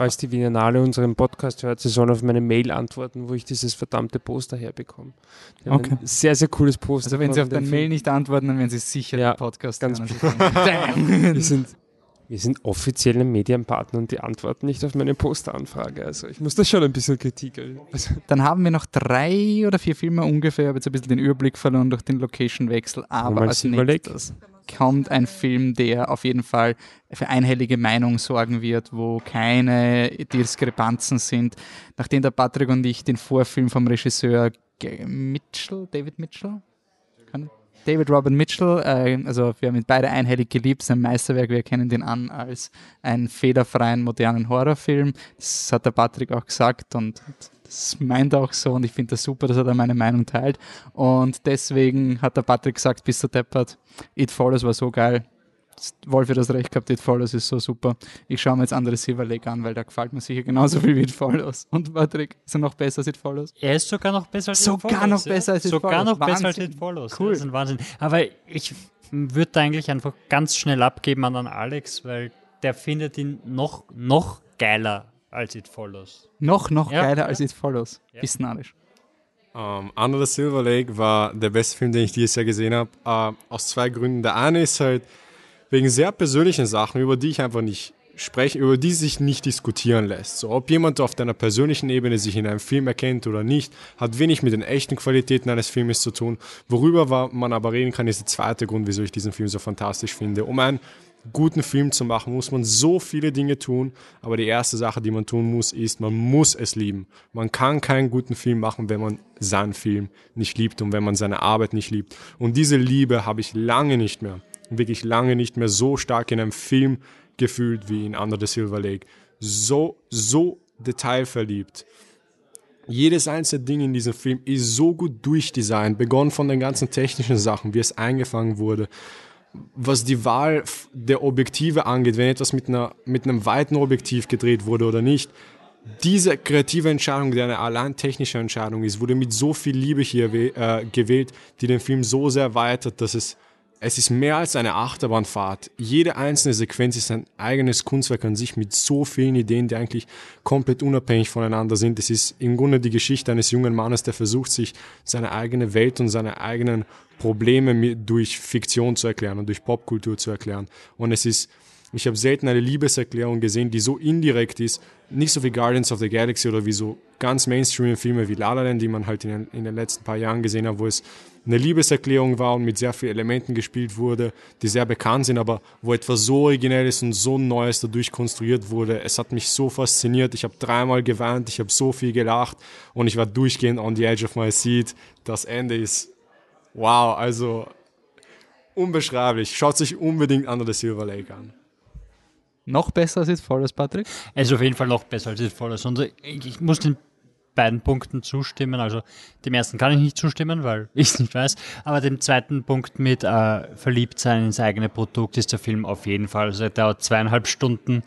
Falls die Biennale unseren Podcast hört, sie sollen auf meine Mail antworten, wo ich dieses verdammte Poster herbekomme. Die Okay. Ein sehr, sehr cooles Poster. Also wenn Sie auf deine. Mail nicht antworten, dann werden Sie sicher Ja, den Podcast ganz hören. (laughs) Wir sind, wir sind offizielle Medienpartner und die antworten nicht auf meine Posteranfrage. Also ich muss da schon ein bisschen Kritik. Also, Dann haben wir noch drei oder vier Filme ungefähr. Ich habe jetzt ein bisschen den Überblick verloren durch den Location-Wechsel. Aber als Silver Lake. Kommt ein Film, der auf jeden Fall für einhellige Meinung sorgen wird, wo keine Diskrepanzen sind. Nachdem der Patrick und ich den Vorfilm vom Regisseur Mitchell, David Mitchell, David Robert Mitchell, äh, also wir haben ihn beide einhellig geliebt, sein Meisterwerk, wir erkennen den an als einen fehlerfreien modernen Horrorfilm. Das hat der Patrick auch gesagt und das meint er auch so und ich finde das super, dass er da meine Meinung teilt. Und deswegen hat der Patrick gesagt, bist du deppert, It Follows war so geil. Wolf hat das recht gehabt, It Follows ist so super. Ich schaue mir jetzt andere Silver Lake an, weil da gefällt mir sicher genauso viel wie It Follows. Und Patrick, ist er noch besser als It Follows? Er ist sogar noch besser als Sogar It Follows, noch besser als It Sogar Follows. noch besser als Wahnsinn. It Follows. Cool. Das ist ein Wahnsinn. Aber ich würde da eigentlich einfach ganz schnell abgeben an Alex, weil der findet ihn noch, noch geiler als It Follows. Noch, noch Ja, geiler ja. als It Follows. Ja. Bist narrisch. Ähm, Under the Silver Lake war der beste Film, den ich dieses Jahr gesehen habe. Äh, aus zwei Gründen. Der eine ist halt wegen sehr persönlichen Sachen, über die ich einfach nicht spreche, über die sich nicht diskutieren lässt. So, ob jemand auf deiner persönlichen Ebene sich in einem Film erkennt oder nicht, hat wenig mit den echten Qualitäten eines Filmes zu tun. Worüber man aber reden kann, ist der zweite Grund, wieso ich diesen Film so fantastisch finde. Um ein guten Film zu machen, muss man so viele Dinge tun. Aber die erste Sache, die man tun muss, ist, man muss es lieben. Man kann keinen guten Film machen, wenn man seinen Film nicht liebt und wenn man seine Arbeit nicht liebt. Und diese Liebe habe ich lange nicht mehr, wirklich lange nicht mehr so stark in einem Film gefühlt wie in Under the Silver Lake. So, so detailverliebt. Jedes einzelne Ding in diesem Film ist so gut durchdesignt, begonnen von den ganzen technischen Sachen, wie es eingefangen wurde, was die Wahl der Objektive angeht, wenn etwas mit, einer, mit einem weiten Objektiv gedreht wurde oder nicht, diese kreative Entscheidung, die eine allein technische Entscheidung ist, wurde mit so viel Liebe hier äh, gewählt, die den Film so sehr erweitert, dass es es ist mehr als eine Achterbahnfahrt. Jede einzelne Sequenz ist ein eigenes Kunstwerk an sich mit so vielen Ideen, die eigentlich komplett unabhängig voneinander sind. Es ist im Grunde die Geschichte eines jungen Mannes, der versucht, sich seine eigene Welt und seine eigenen Probleme durch Fiktion zu erklären und durch Popkultur zu erklären. Und es ist ich habe selten eine Liebeserklärung gesehen, die so indirekt ist, nicht so wie Guardians of the Galaxy oder wie so ganz Mainstream-Filme wie La La Land, die man halt in in den letzten paar Jahren gesehen hat, wo es eine Liebeserklärung war und mit sehr vielen Elementen gespielt wurde, die sehr bekannt sind, aber wo etwas so Originelles und so Neues dadurch konstruiert wurde. Es hat mich so fasziniert. Ich habe dreimal geweint, ich habe so viel gelacht und ich war durchgehend on the edge of my seat. Das Ende ist wow, also unbeschreiblich. Schaut sich unbedingt Under the Silver Lake an. Noch besser als It Follows, Patrick? Also auf jeden Fall noch besser als It Follows. Und ich muss den beiden Punkten zustimmen. Also dem ersten kann ich nicht zustimmen, weil (laughs) ich es nicht weiß. Aber dem zweiten Punkt mit äh, verliebt sein ins eigene Produkt ist der Film auf jeden Fall. Also er dauert zweieinhalb Stunden.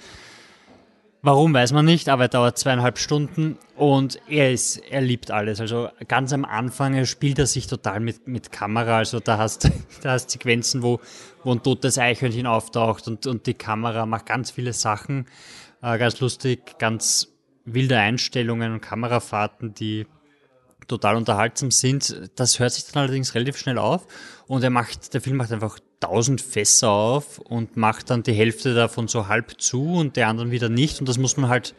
Warum weiß man nicht, aber er dauert zweieinhalb Stunden und er ist, er liebt alles. Also ganz am Anfang spielt er sich total mit, mit Kamera. Also da hast, (laughs) da hast Sequenzen, wo, wo ein totes Eichhörnchen auftaucht und, und die Kamera macht ganz viele Sachen. Äh, ganz lustig, ganz wilde Einstellungen und Kamerafahrten, die total unterhaltsam sind. Das hört sich dann allerdings relativ schnell auf und er macht, der Film macht einfach tausend Fässer auf und macht dann die Hälfte davon so halb zu und die anderen wieder nicht und das muss man halt,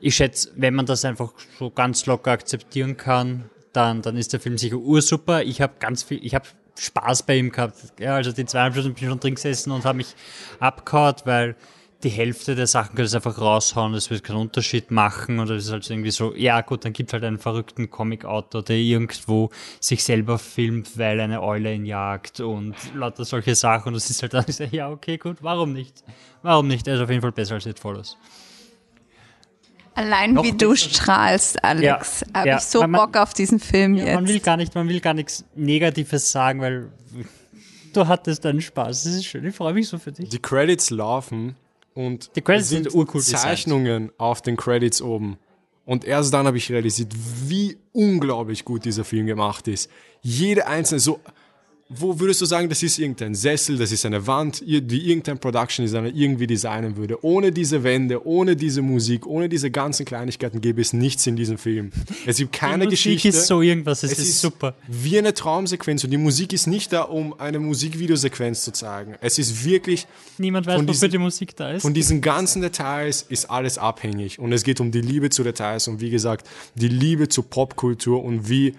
ich schätze, wenn man das einfach so ganz locker akzeptieren kann, dann, dann ist der Film sicher ursuper. Ich habe ganz viel, ich habe Spaß bei ihm gehabt. Ja, also die zweieinhalb Stunden bin ich schon drin gesessen und habe mich abgehauen, weil die Hälfte der Sachen könntest du einfach raushauen, das wird keinen Unterschied machen oder das ist halt irgendwie so, ja gut, dann gibt halt einen verrückten Comic-Autor, der irgendwo sich selber filmt, weil eine Eule ihn jagt und lauter solche Sachen und das ist halt dann, so, (laughs) ja okay, gut, warum nicht? Warum nicht? Er ist auf jeden Fall besser als It Follows. Allein Noch wie du strahlst, Alex, ja, habe ja. ich so man, Bock auf diesen Film ja, jetzt. Man will gar nicht, man will gar nichts Negatives sagen, weil du hattest deinen Spaß. Das ist schön. Ich freue mich so für dich. Die Credits laufen und die Credits sind, sind Zeichnungen designt. auf den Credits oben. Und erst dann habe ich realisiert, wie unglaublich gut dieser Film gemacht ist. Jede einzelne, so wo würdest du sagen, das ist irgendein Sessel, das ist eine Wand, wie irgendein Production Designer irgendwie designen würde? Ohne diese Wände, ohne diese Musik, ohne diese ganzen Kleinigkeiten gäbe es nichts in diesem Film. Es gibt keine die Musik Geschichte. ist so irgendwas, es, es ist, ist, super. Wie eine Traumsequenz und die Musik ist nicht da, um eine Musikvideosequenz zu zeigen. Es ist wirklich. Niemand weiß, wofür die Musik da ist. Von diesen ganzen Details ist alles abhängig und es geht um die Liebe zu Details und wie gesagt, die Liebe zur Popkultur und wie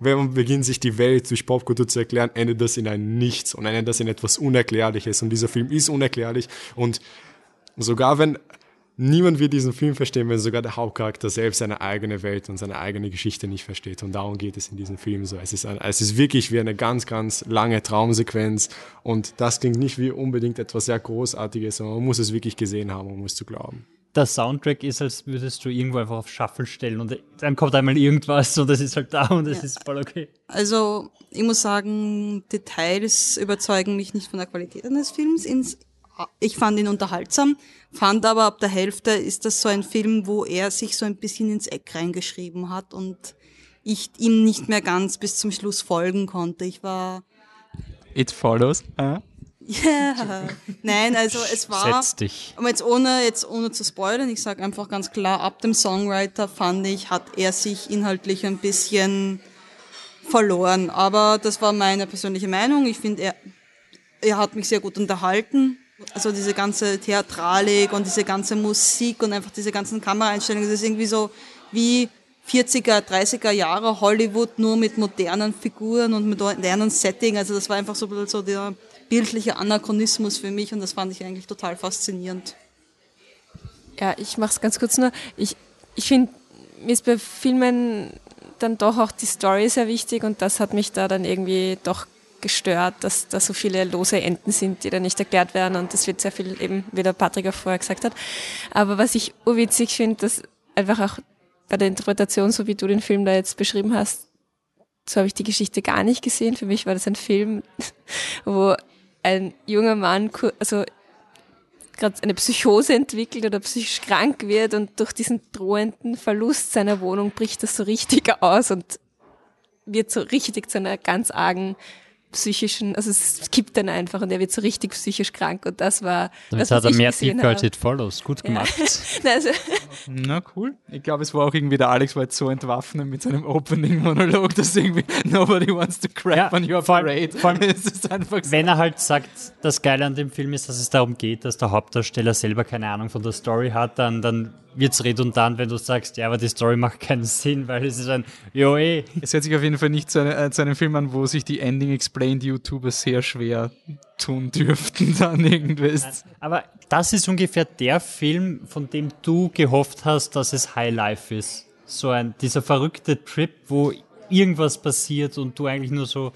wenn man beginnt, sich die Welt durch Popkultur zu erklären, endet das in ein Nichts und endet das in etwas Unerklärliches. Und dieser Film ist unerklärlich. Und sogar wenn niemand wird diesen Film verstehen, wenn sogar der Hauptcharakter selbst seine eigene Welt und seine eigene Geschichte nicht versteht. Und darum geht es in diesem Film so. Es ist, ein, es ist wirklich wie eine ganz, ganz lange Traumsequenz. Und das klingt nicht wie unbedingt etwas sehr Großartiges, sondern man muss es wirklich gesehen haben, um es zu glauben der Soundtrack ist, als würdest du irgendwo einfach auf Shuffle stellen und dann kommt einmal irgendwas und das ist halt da und das ja. ist voll okay. Also, ich muss sagen, Details überzeugen mich nicht von der Qualität eines Films. Ich fand ihn unterhaltsam, fand aber ab der Hälfte ist das so ein Film, wo er sich so ein bisschen ins Eck reingeschrieben hat und ich ihm nicht mehr ganz bis zum Schluss folgen konnte. Ich war. It follows. Uh. Ja, (laughs) yeah. nein, also es war, Setz dich. aber jetzt ohne, jetzt ohne zu spoilern, ich sage einfach ganz klar, ab dem Songwriter fand ich, hat er sich inhaltlich ein bisschen verloren. Aber das war meine persönliche Meinung. Ich finde, er, er hat mich sehr gut unterhalten. Also diese ganze Theatralik und diese ganze Musik und einfach diese ganzen Kameraeinstellungen, das ist irgendwie so wie 40er, 30er Jahre Hollywood nur mit modernen Figuren und mit modernen Setting. Also das war einfach so, ein bisschen so der bildliche Anachronismus für mich und das fand ich eigentlich total faszinierend. Ja, ich mache es ganz kurz nur. Ich, ich finde, mir ist bei Filmen dann doch auch die Story sehr wichtig und das hat mich da dann irgendwie doch gestört, dass da so viele lose Enden sind, die da nicht erklärt werden und das wird sehr viel eben, wie der Patrick auch vorher gesagt hat. Aber was ich urwitzig finde, dass einfach auch bei der Interpretation, so wie du den Film da jetzt beschrieben hast, so habe ich die Geschichte gar nicht gesehen. Für mich war das ein Film, (laughs) wo ein junger Mann, also gerade eine Psychose entwickelt oder psychisch krank wird und durch diesen drohenden Verlust seiner Wohnung bricht das so richtig aus und wird so richtig zu einer ganz argen psychischen, also es kippt dann einfach und er wird so richtig psychisch krank und das war Damit das, hat er mehr als habe. It Follows. Gut gemacht. Nein, (laughs) also, Na cool. Ich glaube, es war auch irgendwie der Alex war jetzt so entwaffnet mit seinem Opening-Monolog, (laughs) dass irgendwie nobody wants to crap Ja, on your parade. vor allem, (laughs) es ist einfach so. Wenn er halt sagt, das Geile an dem Film ist, dass es darum geht, dass der Hauptdarsteller selber keine Ahnung von der Story hat, dann, dann wird es redundant, wenn du sagst, ja, aber die Story macht keinen Sinn, weil es ist ein, jo eh. Es hört sich auf jeden Fall nicht zu, eine, äh, zu einem Film an, wo sich die Ending Explained YouTuber sehr schwer tun dürften, (laughs) dann irgendwas. Aber das ist ungefähr der Film, von dem du gehofft hast, dass es High Life ist. So ein, dieser verrückte Trip, wo irgendwas passiert und du eigentlich nur so,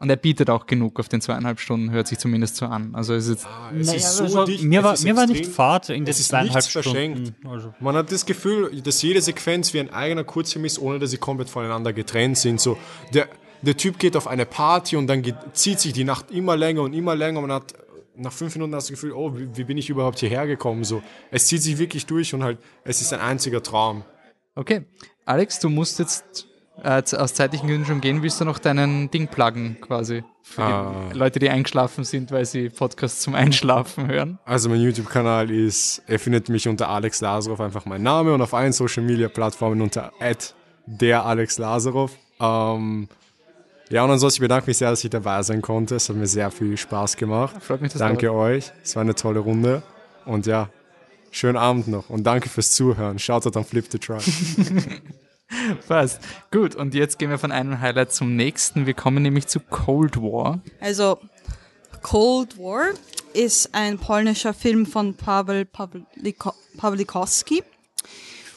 Und er bietet auch genug auf den zweieinhalb Stunden, hört sich zumindest so an. Also es ist jetzt, Es Naja, ist so also dicht, mir es war, ist mir war nicht Fahrt in den ist zweieinhalb nichts Stunden. verschenkt. Also, Man hat das Gefühl, dass jede Sequenz wie ein eigener Kurzfilm ist, ohne dass sie komplett voneinander getrennt sind. So, der, der Typ geht auf eine Party und dann geht, zieht sich die Nacht immer länger und immer länger. und Man hat nach fünf Minuten das Gefühl, oh, wie, wie bin ich überhaupt hierher gekommen? So, es zieht sich wirklich durch und halt, es ist ein einziger Traum. okay. Alex, du musst jetzt äh, aus zeitlichen Gründen schon gehen. Willst du noch deinen Ding pluggen quasi? Für Ah. die Leute, die eingeschlafen sind, weil sie Podcasts zum Einschlafen hören. Also mein YouTube-Kanal ist, er findet mich unter Alex Lazarov, einfach mein Name und auf allen Social-Media-Plattformen unter der Alex Lazarov. Ähm, ja, und ansonsten bedanke ich mich sehr, dass ich dabei sein konnte. Es hat mir sehr viel Spaß gemacht. Freut mich, dass Danke euch. Es war eine tolle Runde. Und ja, schönen Abend noch. Und danke fürs Zuhören. Shoutout an Flip the Truck. (laughs) (laughs) Passt. Gut, und jetzt gehen wir von einem Highlight zum nächsten. Wir kommen nämlich zu Cold War. Also Cold War ist ein polnischer Film von Paweł Pawliko Pawlikowski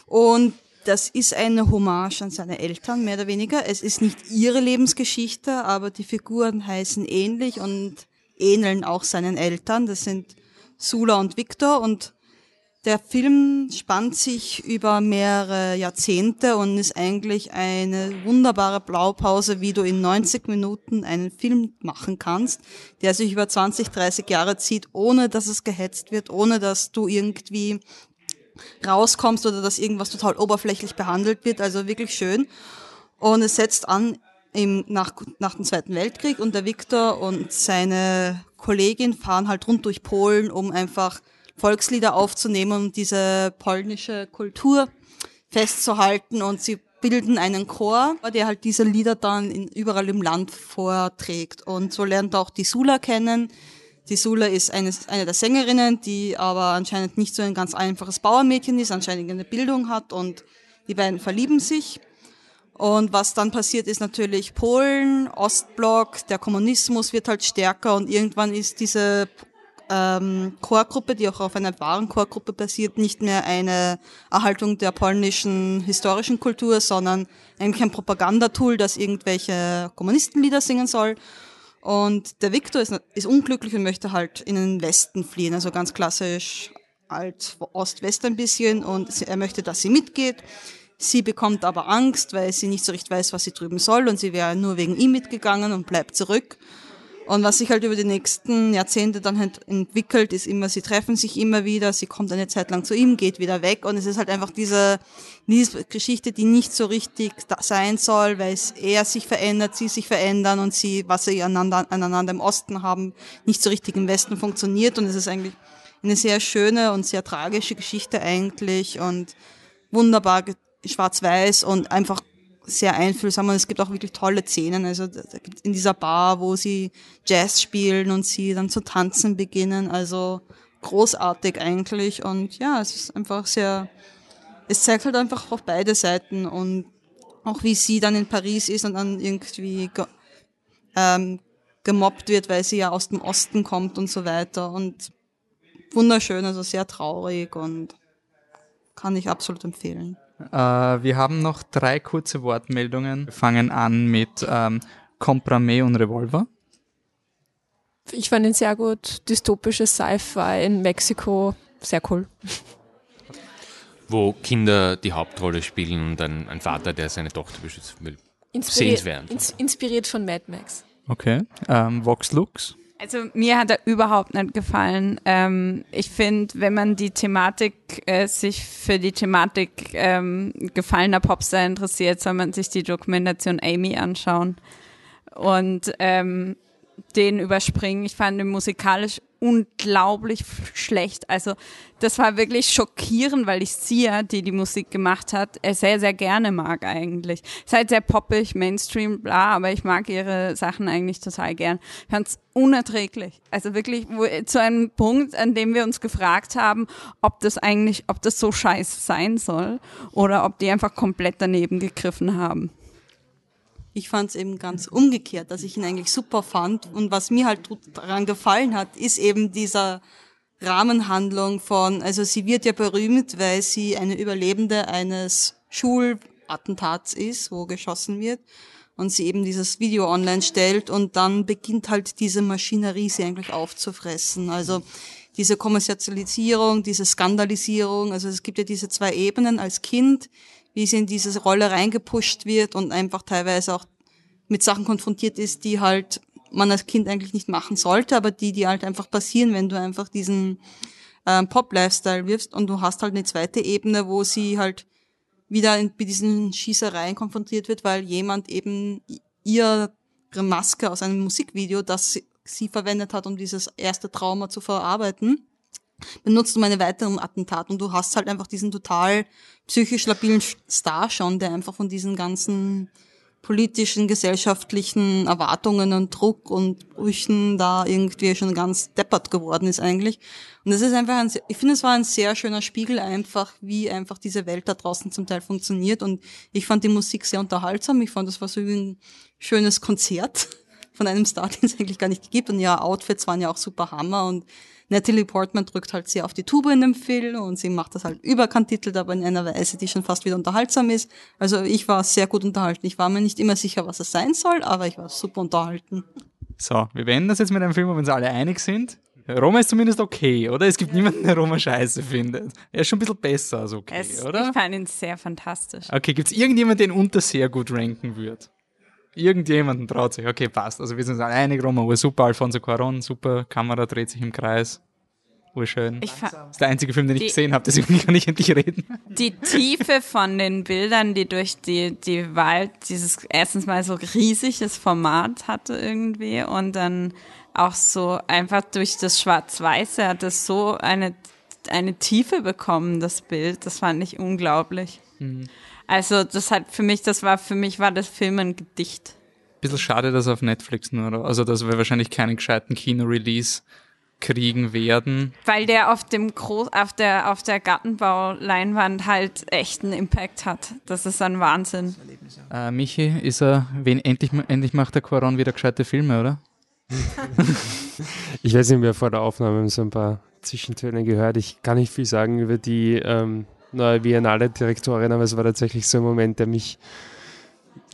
und das ist eine Hommage an seine Eltern, mehr oder weniger. Es ist nicht ihre Lebensgeschichte, aber die Figuren heißen ähnlich und ähneln auch seinen Eltern. Das sind Sula und Viktor und der Film spannt sich über mehrere Jahrzehnte und ist eigentlich eine wunderbare Blaupause, wie du in 90 Minuten einen Film machen kannst, der sich über 20, 30 Jahre zieht, ohne dass es gehetzt wird, ohne dass du irgendwie rauskommst oder dass irgendwas total oberflächlich behandelt wird. Also wirklich schön. Und es setzt an im, nach, nach dem Zweiten Weltkrieg und der Viktor und seine Kollegin fahren halt rund durch Polen, um einfach Volkslieder aufzunehmen und diese polnische Kultur festzuhalten und sie bilden einen Chor, der halt diese Lieder dann in, überall im Land vorträgt. Und so lernt auch die Sula kennen. Die Sula ist eine, eine der Sängerinnen, die aber anscheinend nicht so ein ganz einfaches Bauernmädchen ist, anscheinend eine Bildung hat und die beiden verlieben sich. Und was dann passiert, ist natürlich Polen, Ostblock, der Kommunismus wird halt stärker und irgendwann ist diese ähm, Chorgruppe, die auch auf einer wahren Chorgruppe basiert, nicht mehr eine Erhaltung der polnischen historischen Kultur, sondern eigentlich ein Propagandatool, das irgendwelche Kommunistenlieder singen soll. Und der Viktor ist, ist unglücklich und möchte halt in den Westen fliehen, also ganz klassisch alt Ost-West ein bisschen und er möchte, dass sie mitgeht. Sie bekommt aber Angst, weil sie nicht so recht weiß, was sie drüben soll und sie wäre nur wegen ihm mitgegangen und bleibt zurück. Und was sich halt über die nächsten Jahrzehnte dann halt entwickelt, ist immer, sie treffen sich immer wieder, sie kommt eine Zeit lang zu ihm, geht wieder weg. Und es ist halt einfach diese Liebesgeschichte, die nicht so richtig sein soll, weil es er sich verändert, sie sich verändern und sie, was sie aneinander, aneinander im Osten haben, nicht so richtig im Westen funktioniert. Und es ist eigentlich eine sehr schöne und sehr tragische Geschichte eigentlich und wunderbar schwarz-weiß und einfach sehr einfühlsam und es gibt auch wirklich tolle Szenen. Also in dieser Bar, wo sie Jazz spielen und sie dann zu tanzen beginnen. Also großartig eigentlich und ja, es ist einfach sehr, es zeigt halt einfach auch beide Seiten und auch wie sie dann in Paris ist und dann irgendwie ge ähm, gemobbt wird, weil sie ja aus dem Osten kommt und so weiter und wunderschön, also sehr traurig und kann ich absolut empfehlen. Äh, wir haben noch drei kurze Wortmeldungen. Wir fangen an mit ähm, Comprame und Revolver. Ich fand ihn sehr gut. Dystopisches Sci-Fi in Mexiko. Sehr cool. Wo Kinder die Hauptrolle spielen und ein, ein Vater, der seine Tochter beschützen will. Inspiriert, Sehenswert. ins, inspiriert von Mad Max. Okay. Ähm, Vox Lux. Also mir hat er überhaupt nicht gefallen. Ähm, ich finde, wenn man die Thematik, äh, sich für die Thematik ähm, gefallener Popstar interessiert, soll man sich die Dokumentation Amy anschauen und ähm, den überspringen. Ich fand ihn musikalisch unglaublich schlecht. Also das war wirklich schockierend, weil ich Sia, die die Musik gemacht hat, äh, sehr, sehr gerne mag eigentlich. Ist halt sehr poppig, Mainstream, bla, aber ich mag ihre Sachen eigentlich total gern. Ich fand's unerträglich. Also wirklich wo, zu einem Punkt, an dem wir uns gefragt haben, ob das eigentlich, ob das so scheiße sein soll oder ob die einfach komplett daneben gegriffen haben. Ich fand es eben ganz umgekehrt, dass ich ihn eigentlich super fand. Und was mir halt daran gefallen hat, ist eben dieser Rahmenhandlung von, also sie wird ja berühmt, weil sie eine Überlebende eines Schulattentats ist, wo geschossen wird. Und sie eben dieses Video online stellt und dann beginnt halt diese Maschinerie sie eigentlich aufzufressen. Also diese Kommerzialisierung, diese Skandalisierung, also es gibt ja diese zwei Ebenen als Kind, wie sie in diese Rolle reingepusht wird und einfach teilweise auch mit Sachen konfrontiert ist, die halt man als Kind eigentlich nicht machen sollte, aber die, die halt einfach passieren, wenn du einfach diesen ähm, Pop-Lifestyle wirfst und du hast halt eine zweite Ebene, wo sie halt wieder in, mit diesen Schießereien konfrontiert wird, weil jemand eben ihre Maske aus einem Musikvideo, das sie, sie verwendet hat, um dieses erste Trauma zu verarbeiten, benutzt um eine weiteren Attentat und du hast halt einfach diesen total psychisch labilen Star schon, der einfach von diesen ganzen politischen, gesellschaftlichen Erwartungen und Druck und Brüchen da irgendwie schon ganz deppert geworden ist eigentlich. Und das ist einfach ein, ich finde, es war ein sehr schöner Spiegel einfach, wie einfach diese Welt da draußen zum Teil funktioniert. Und ich fand die Musik sehr unterhaltsam. Ich fand, das war so ein schönes Konzert (laughs) von einem Star, den es eigentlich gar nicht gibt. Und ja, Outfits waren ja auch super Hammer und Natalie Portman drückt halt sehr auf die Tube in dem Film und sie macht das halt überkantitelt, aber in einer Weise, die schon fast wieder unterhaltsam ist. Also ich war sehr gut unterhalten. Ich war mir nicht immer sicher, was es sein soll, aber ich war super unterhalten. So, wir beenden das jetzt mit einem Film, wo wir uns alle einig sind. Roma ist zumindest okay, oder? Es gibt niemanden, der Roma scheiße findet. Er ist schon ein bisschen besser als okay, Es, oder? ich fand ihn sehr fantastisch. Okay, gibt's irgendjemanden, den unter sehr gut ranken wird? Irgendjemanden traut sich. Okay, passt. Also wir sind uns alle einig, Roma, war super, Alfonso Cuarón, super, Kamera dreht sich im Kreis. Urschön. Ich Das ist der einzige Film, den ich gesehen habe, deswegen (laughs) kann ich endlich reden. die Tiefe von den Bildern, die durch die, die Wald, dieses erstens mal so riesiges Format hatte irgendwie und dann auch so einfach durch das Schwarz-Weiße hat es so eine, eine Tiefe bekommen, das Bild. Das fand ich unglaublich. Also das hat für mich, das war, für mich war das Film ein Gedicht. Bisschen schade, dass auf Netflix nur, also dass wir wahrscheinlich keinen gescheiten Kino-Release kriegen werden. Weil der auf dem Groß, auf der, auf der Gartenbauleinwand halt echt einen Impact hat. Das ist ein Wahnsinn. Äh, Michi, ist er, wen endlich, endlich macht der Quaron wieder gescheite Filme, oder? (laughs) Ich weiß nicht, wir haben vor der Aufnahme so ein paar Zwischentöne gehört. Ich kann nicht viel sagen über die ähm, neue Biennale-Direktorin, aber es war tatsächlich so ein Moment, der mich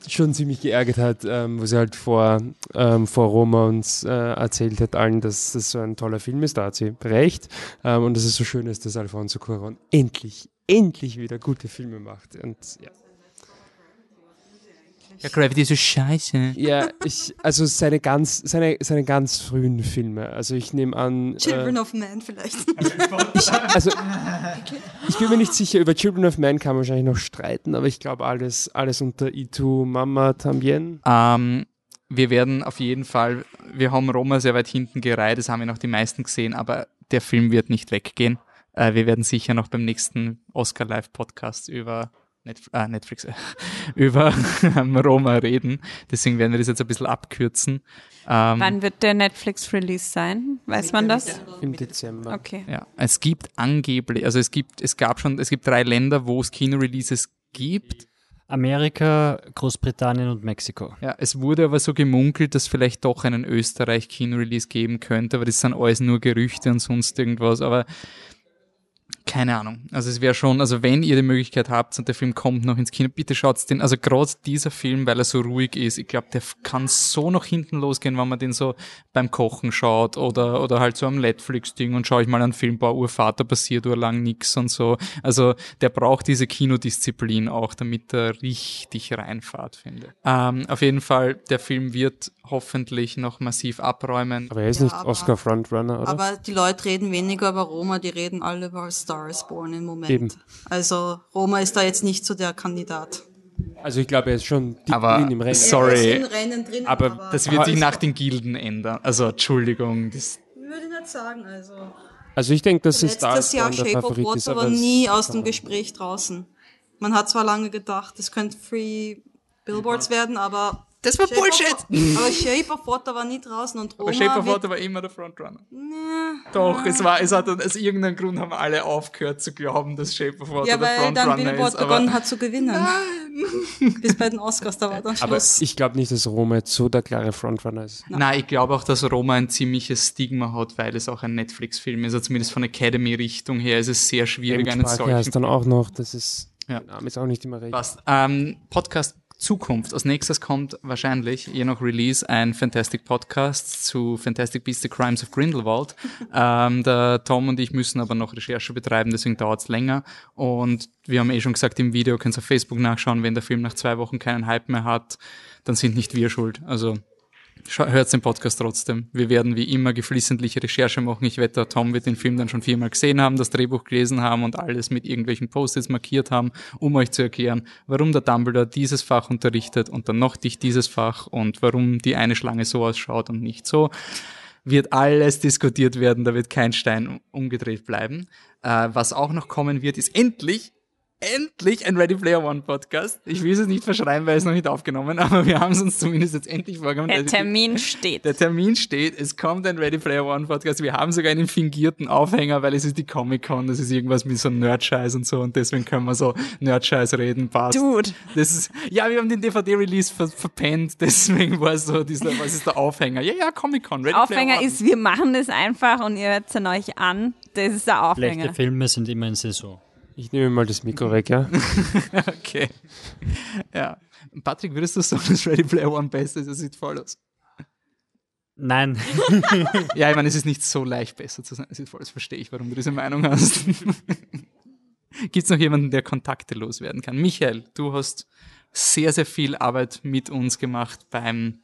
schon ziemlich geärgert hat, ähm, wo sie halt vor, ähm, vor Roma uns äh, erzählt hat allen, dass das so ein toller Film ist, da hat sie recht ähm, und dass es so schön ist, dass Alfonso Cuarón endlich, endlich wieder gute Filme macht und ja. Ja, Gravity ist so scheiße. Ja, ich, also seine ganz, seine, seine ganz frühen Filme. Also ich nehme an. Children äh, of Man vielleicht. (laughs) ich, also ich bin mir nicht sicher, über Children of Man kann man wahrscheinlich noch streiten, aber ich glaube alles, alles unter Itu Mama Tambien. Ähm, wir werden auf jeden Fall, wir haben Roma sehr weit hinten gereiht, das haben wir noch die meisten gesehen, aber der Film wird nicht weggehen. Äh, wir werden sicher noch beim nächsten Oscar Live Podcast über Netf äh, Netflix, äh, (laughs) über ähm, Roma reden. Deswegen werden wir das jetzt ein bisschen abkürzen. Ähm, Wann wird der Netflix-Release sein? Weiß man das? Im Dezember. Okay. Ja, es gibt angeblich, also es gibt, es gab schon, es gibt drei Länder, wo es Kinoreleases gibt. Amerika, Großbritannien und Mexiko. Ja, es wurde aber so gemunkelt, dass vielleicht doch einen Österreich-Kinorelease geben könnte, aber das sind alles nur Gerüchte und sonst irgendwas, aber keine Ahnung. Also es wäre schon, also wenn ihr die Möglichkeit habt und der Film kommt noch ins Kino, bitte schaut's den. Also gerade dieser Film, weil er so ruhig ist, ich glaube, der kann so nach hinten losgehen, wenn man den so beim Kochen schaut oder oder halt so am Netflix-Ding und schaue ich mal einen Film, boah, Urvater passiert urlang nix und so. Also der braucht diese Kinodisziplin auch, damit er richtig reinfahrt, finde. Ähm, auf jeden Fall, der Film wird hoffentlich noch massiv abräumen. Aber er ist Ja, nicht aber- Oscar Frontrunner, oder? Aber die Leute reden weniger über Roma, die reden alle über Star is Born im Moment. Eben. Also Roma ist da jetzt nicht so der Kandidat. also ich glaube, er ist schon Aber drin im Rennen. sorry. Er ist in Rennen drin, Aber aber, Das wird sich nach den Gilden ändern. Also Entschuldigung, das würde ich nicht sagen. Also Also ich denke, es Star letztes Jahr der Shape of Favorit ist, Water aber war nie aus dem Gespräch draußen. Man hat zwar lange gedacht, es könnte Free Billboards werden, aber Das war Shape Bullshit! Of, aber Shape of Water war nie draußen und Roma Aber Shape of Water war immer der Frontrunner. Doch, es war, es hat, aus irgendeinem Grund haben alle aufgehört zu glauben, dass Shape of Water Ja, der weil dann Frontrunner Billboard ist. Aber begonnen hat zu gewinnen. Bis bei den Oscars, da war dann Aber Schluss. ich glaube nicht, dass Roma jetzt so der klare Frontrunner ist. Nein, ich glaube auch, dass Roma ein ziemliches Stigma hat, weil es auch ein Netflix-Film ist. Also zumindest von Academy-Richtung her ist es sehr schwierig, einen Fremdsprache heißt solchen dann auch noch, das ist, Ja. der Name ist auch nicht immer recht. Passt. Ähm, Podcast Zukunft. Als nächstes kommt wahrscheinlich, je nach Release, ein Fantastic Podcast zu Fantastic Beasts, The Crimes of Grindelwald. (laughs) ähm, der Tom und ich müssen aber noch Recherche betreiben, deswegen dauert es länger. Und wir haben eh schon gesagt, im Video könnt ihr auf Facebook nachschauen, wenn der Film nach zwei Wochen keinen Hype mehr hat, dann sind nicht wir schuld. Also hört den Podcast trotzdem. Wir werden wie immer geflissentliche Recherche machen. Ich wette, Tom wird den Film dann schon viermal gesehen haben, das Drehbuch gelesen haben und alles mit irgendwelchen Post-its markiert haben, um euch zu erklären, warum der Dumbledore dieses Fach unterrichtet und dann noch dich dieses Fach und warum die eine Schlange so ausschaut und nicht so. Wird alles diskutiert werden, da wird kein Stein umgedreht bleiben. Äh, was auch noch kommen wird, ist endlich endlich ein Ready Player One Podcast. Ich will es jetzt nicht verschreiben, weil es noch nicht aufgenommen, aber wir haben es uns zumindest jetzt endlich vorgenommen. Der Also, Termin steht. der Termin steht, es kommt ein Ready Player One Podcast. Wir haben sogar einen fingierten Aufhänger, weil es ist die Comic Con, das ist irgendwas mit so Nerdscheiß und so und deswegen können wir so Nerdscheiß reden, passt. Dude. Das ist, ja, wir haben den DVD-Release ver verpennt, (laughs) deswegen war so dieser, was ist der Aufhänger? Ja, ja, Comic Con, Ready Aufhänger Player One. ist, wir machen das einfach und ihr hört es an euch an. Das ist der Schlechte Aufhänger. Filme sind immer in Saison. Ich nehme mal das Mikro weg, ja. (laughs) Okay. Ja. Patrick, würdest du sagen, dass Ready Player One besser ist? Das sieht voll aus. Nein, (laughs) Ja, ich meine, es ist nicht so leicht besser zu sein. Es ist voll, das verstehe ich, warum du diese Meinung hast. (laughs) Gibt es noch jemanden, der Kontakte loswerden kann? Michael, du hast sehr, sehr viel Arbeit mit uns gemacht beim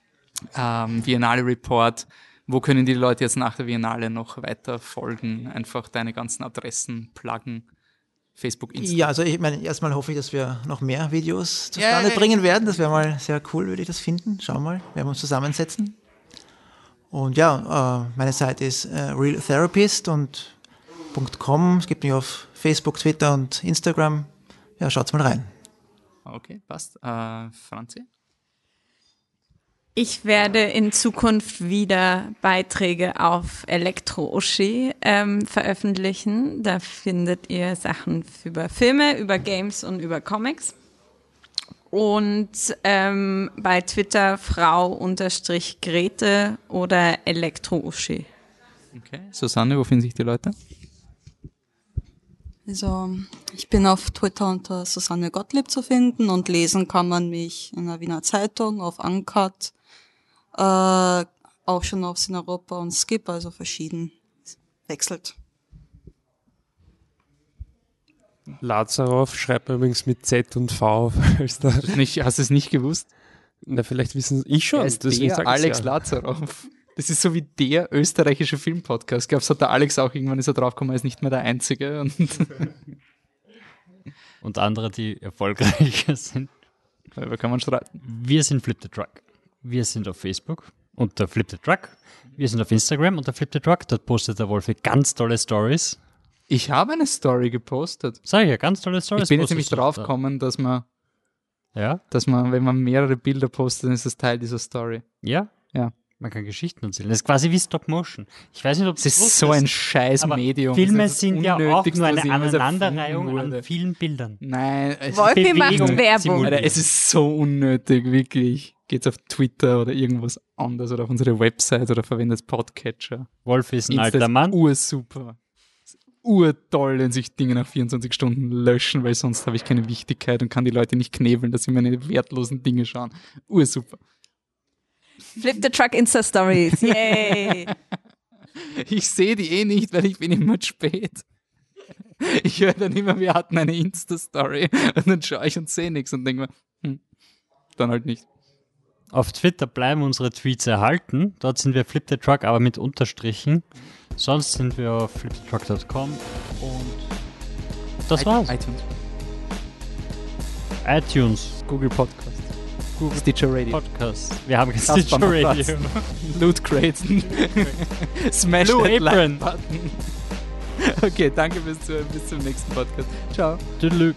ähm, Biennale Report. Wo können die Leute jetzt nach der Biennale noch weiter folgen? Einfach deine ganzen Adressen pluggen. Facebook, Instagram. Ja, also ich meine, erstmal hoffe ich, dass wir noch mehr Videos zustande ja, bringen werden. Das wäre mal sehr cool, würde ich das finden. Schauen wir mal, werden wir uns zusammensetzen. Und ja, äh, meine Seite ist äh, realtherapist und .com. Es gibt mich auf Facebook, Twitter und Instagram. Ja, schaut's mal rein. Okay, passt. Äh, Franzi? Ich werde in Zukunft wieder Beiträge auf Elektro-Uschi ähm, veröffentlichen. Da findet ihr Sachen über Filme, über Games und über Comics. Und ähm, bei Twitter Frau-Grete oder Elektro-Uschi. Okay. Susanne, wo finden sich die Leute? Also, ich bin auf Twitter unter Susanne Gottlieb zu finden und lesen kann man mich in der Wiener Zeitung, auf Uncut, äh, auch schon auf Sin Europa und Skip, also verschieden. Wechselt. Lazarov schreibt man übrigens mit Z und V. (laughs) Hast du es nicht gewusst? na, vielleicht wissen ich schon. Er ist der Alex ja. Lazarov. Das ist so wie der österreichische Filmpodcast. Ich glaube, es hat der Alex auch irgendwann ist er draufgekommen, er ist nicht mehr der Einzige. Und (laughs) und andere, die erfolgreicher sind. darüber kann man streiten. Wir sind Flip the Truck. Wir sind auf Facebook unter Flip the Truck. Wir sind auf Instagram unter Flip the Truck. Dort postet der Wolfi ganz tolle Stories. Ich habe eine Story gepostet. Sag ich ja, ganz tolle Stories. Ich bin jetzt nämlich postest du drauf da. gekommen, dass man, Ja, dass man, wenn man mehrere Bilder postet, dann ist das Teil dieser Story. ja. Ja. Man kann Geschichten erzählen. Das ist quasi wie Stop Motion. Ich weiß nicht, ob Es ist so ein scheiß aber Medium. Filme Das ist das sind ja auch nur eine Aneinanderreihung an vielen Bildern. Nein, es, Wolfi macht Bewegung Werbung. Alter, es ist so unnötig, wirklich. Geht's auf Twitter oder irgendwas anderes oder auf unsere Website oder verwendet Podcatcher. Wolf ist ein Insta alter ist Mann. Ursuper. Ist Urtoll, wenn sich Dinge nach 24 Stunden löschen, weil sonst habe ich keine Wichtigkeit und kann die Leute nicht knebeln, dass sie meine wertlosen Dinge schauen. Ursuper. Flip the Truck Insta Stories. Yay. (laughs) Ich sehe die eh nicht, weil ich bin immer zu spät. Ich höre dann immer, wir hatten eine Insta-Story und dann schaue ich und sehe nichts und denke mir, hm, dann halt nicht. Auf Twitter bleiben unsere Tweets erhalten. Dort sind wir Flip the Truck, aber mit Unterstrichen. Sonst sind wir auf flipthetruck.com und das war's. iTunes, iTunes, Google Podcast, Google Stitcher Radio, Podcast. Wir haben Stitcher Radio. Loot Crates, (laughs) Smash Blue that like Apron. Button. (laughs) Okay, danke fürs Zuhören. Bis zum nächsten Podcast. Ciao. Tschüss.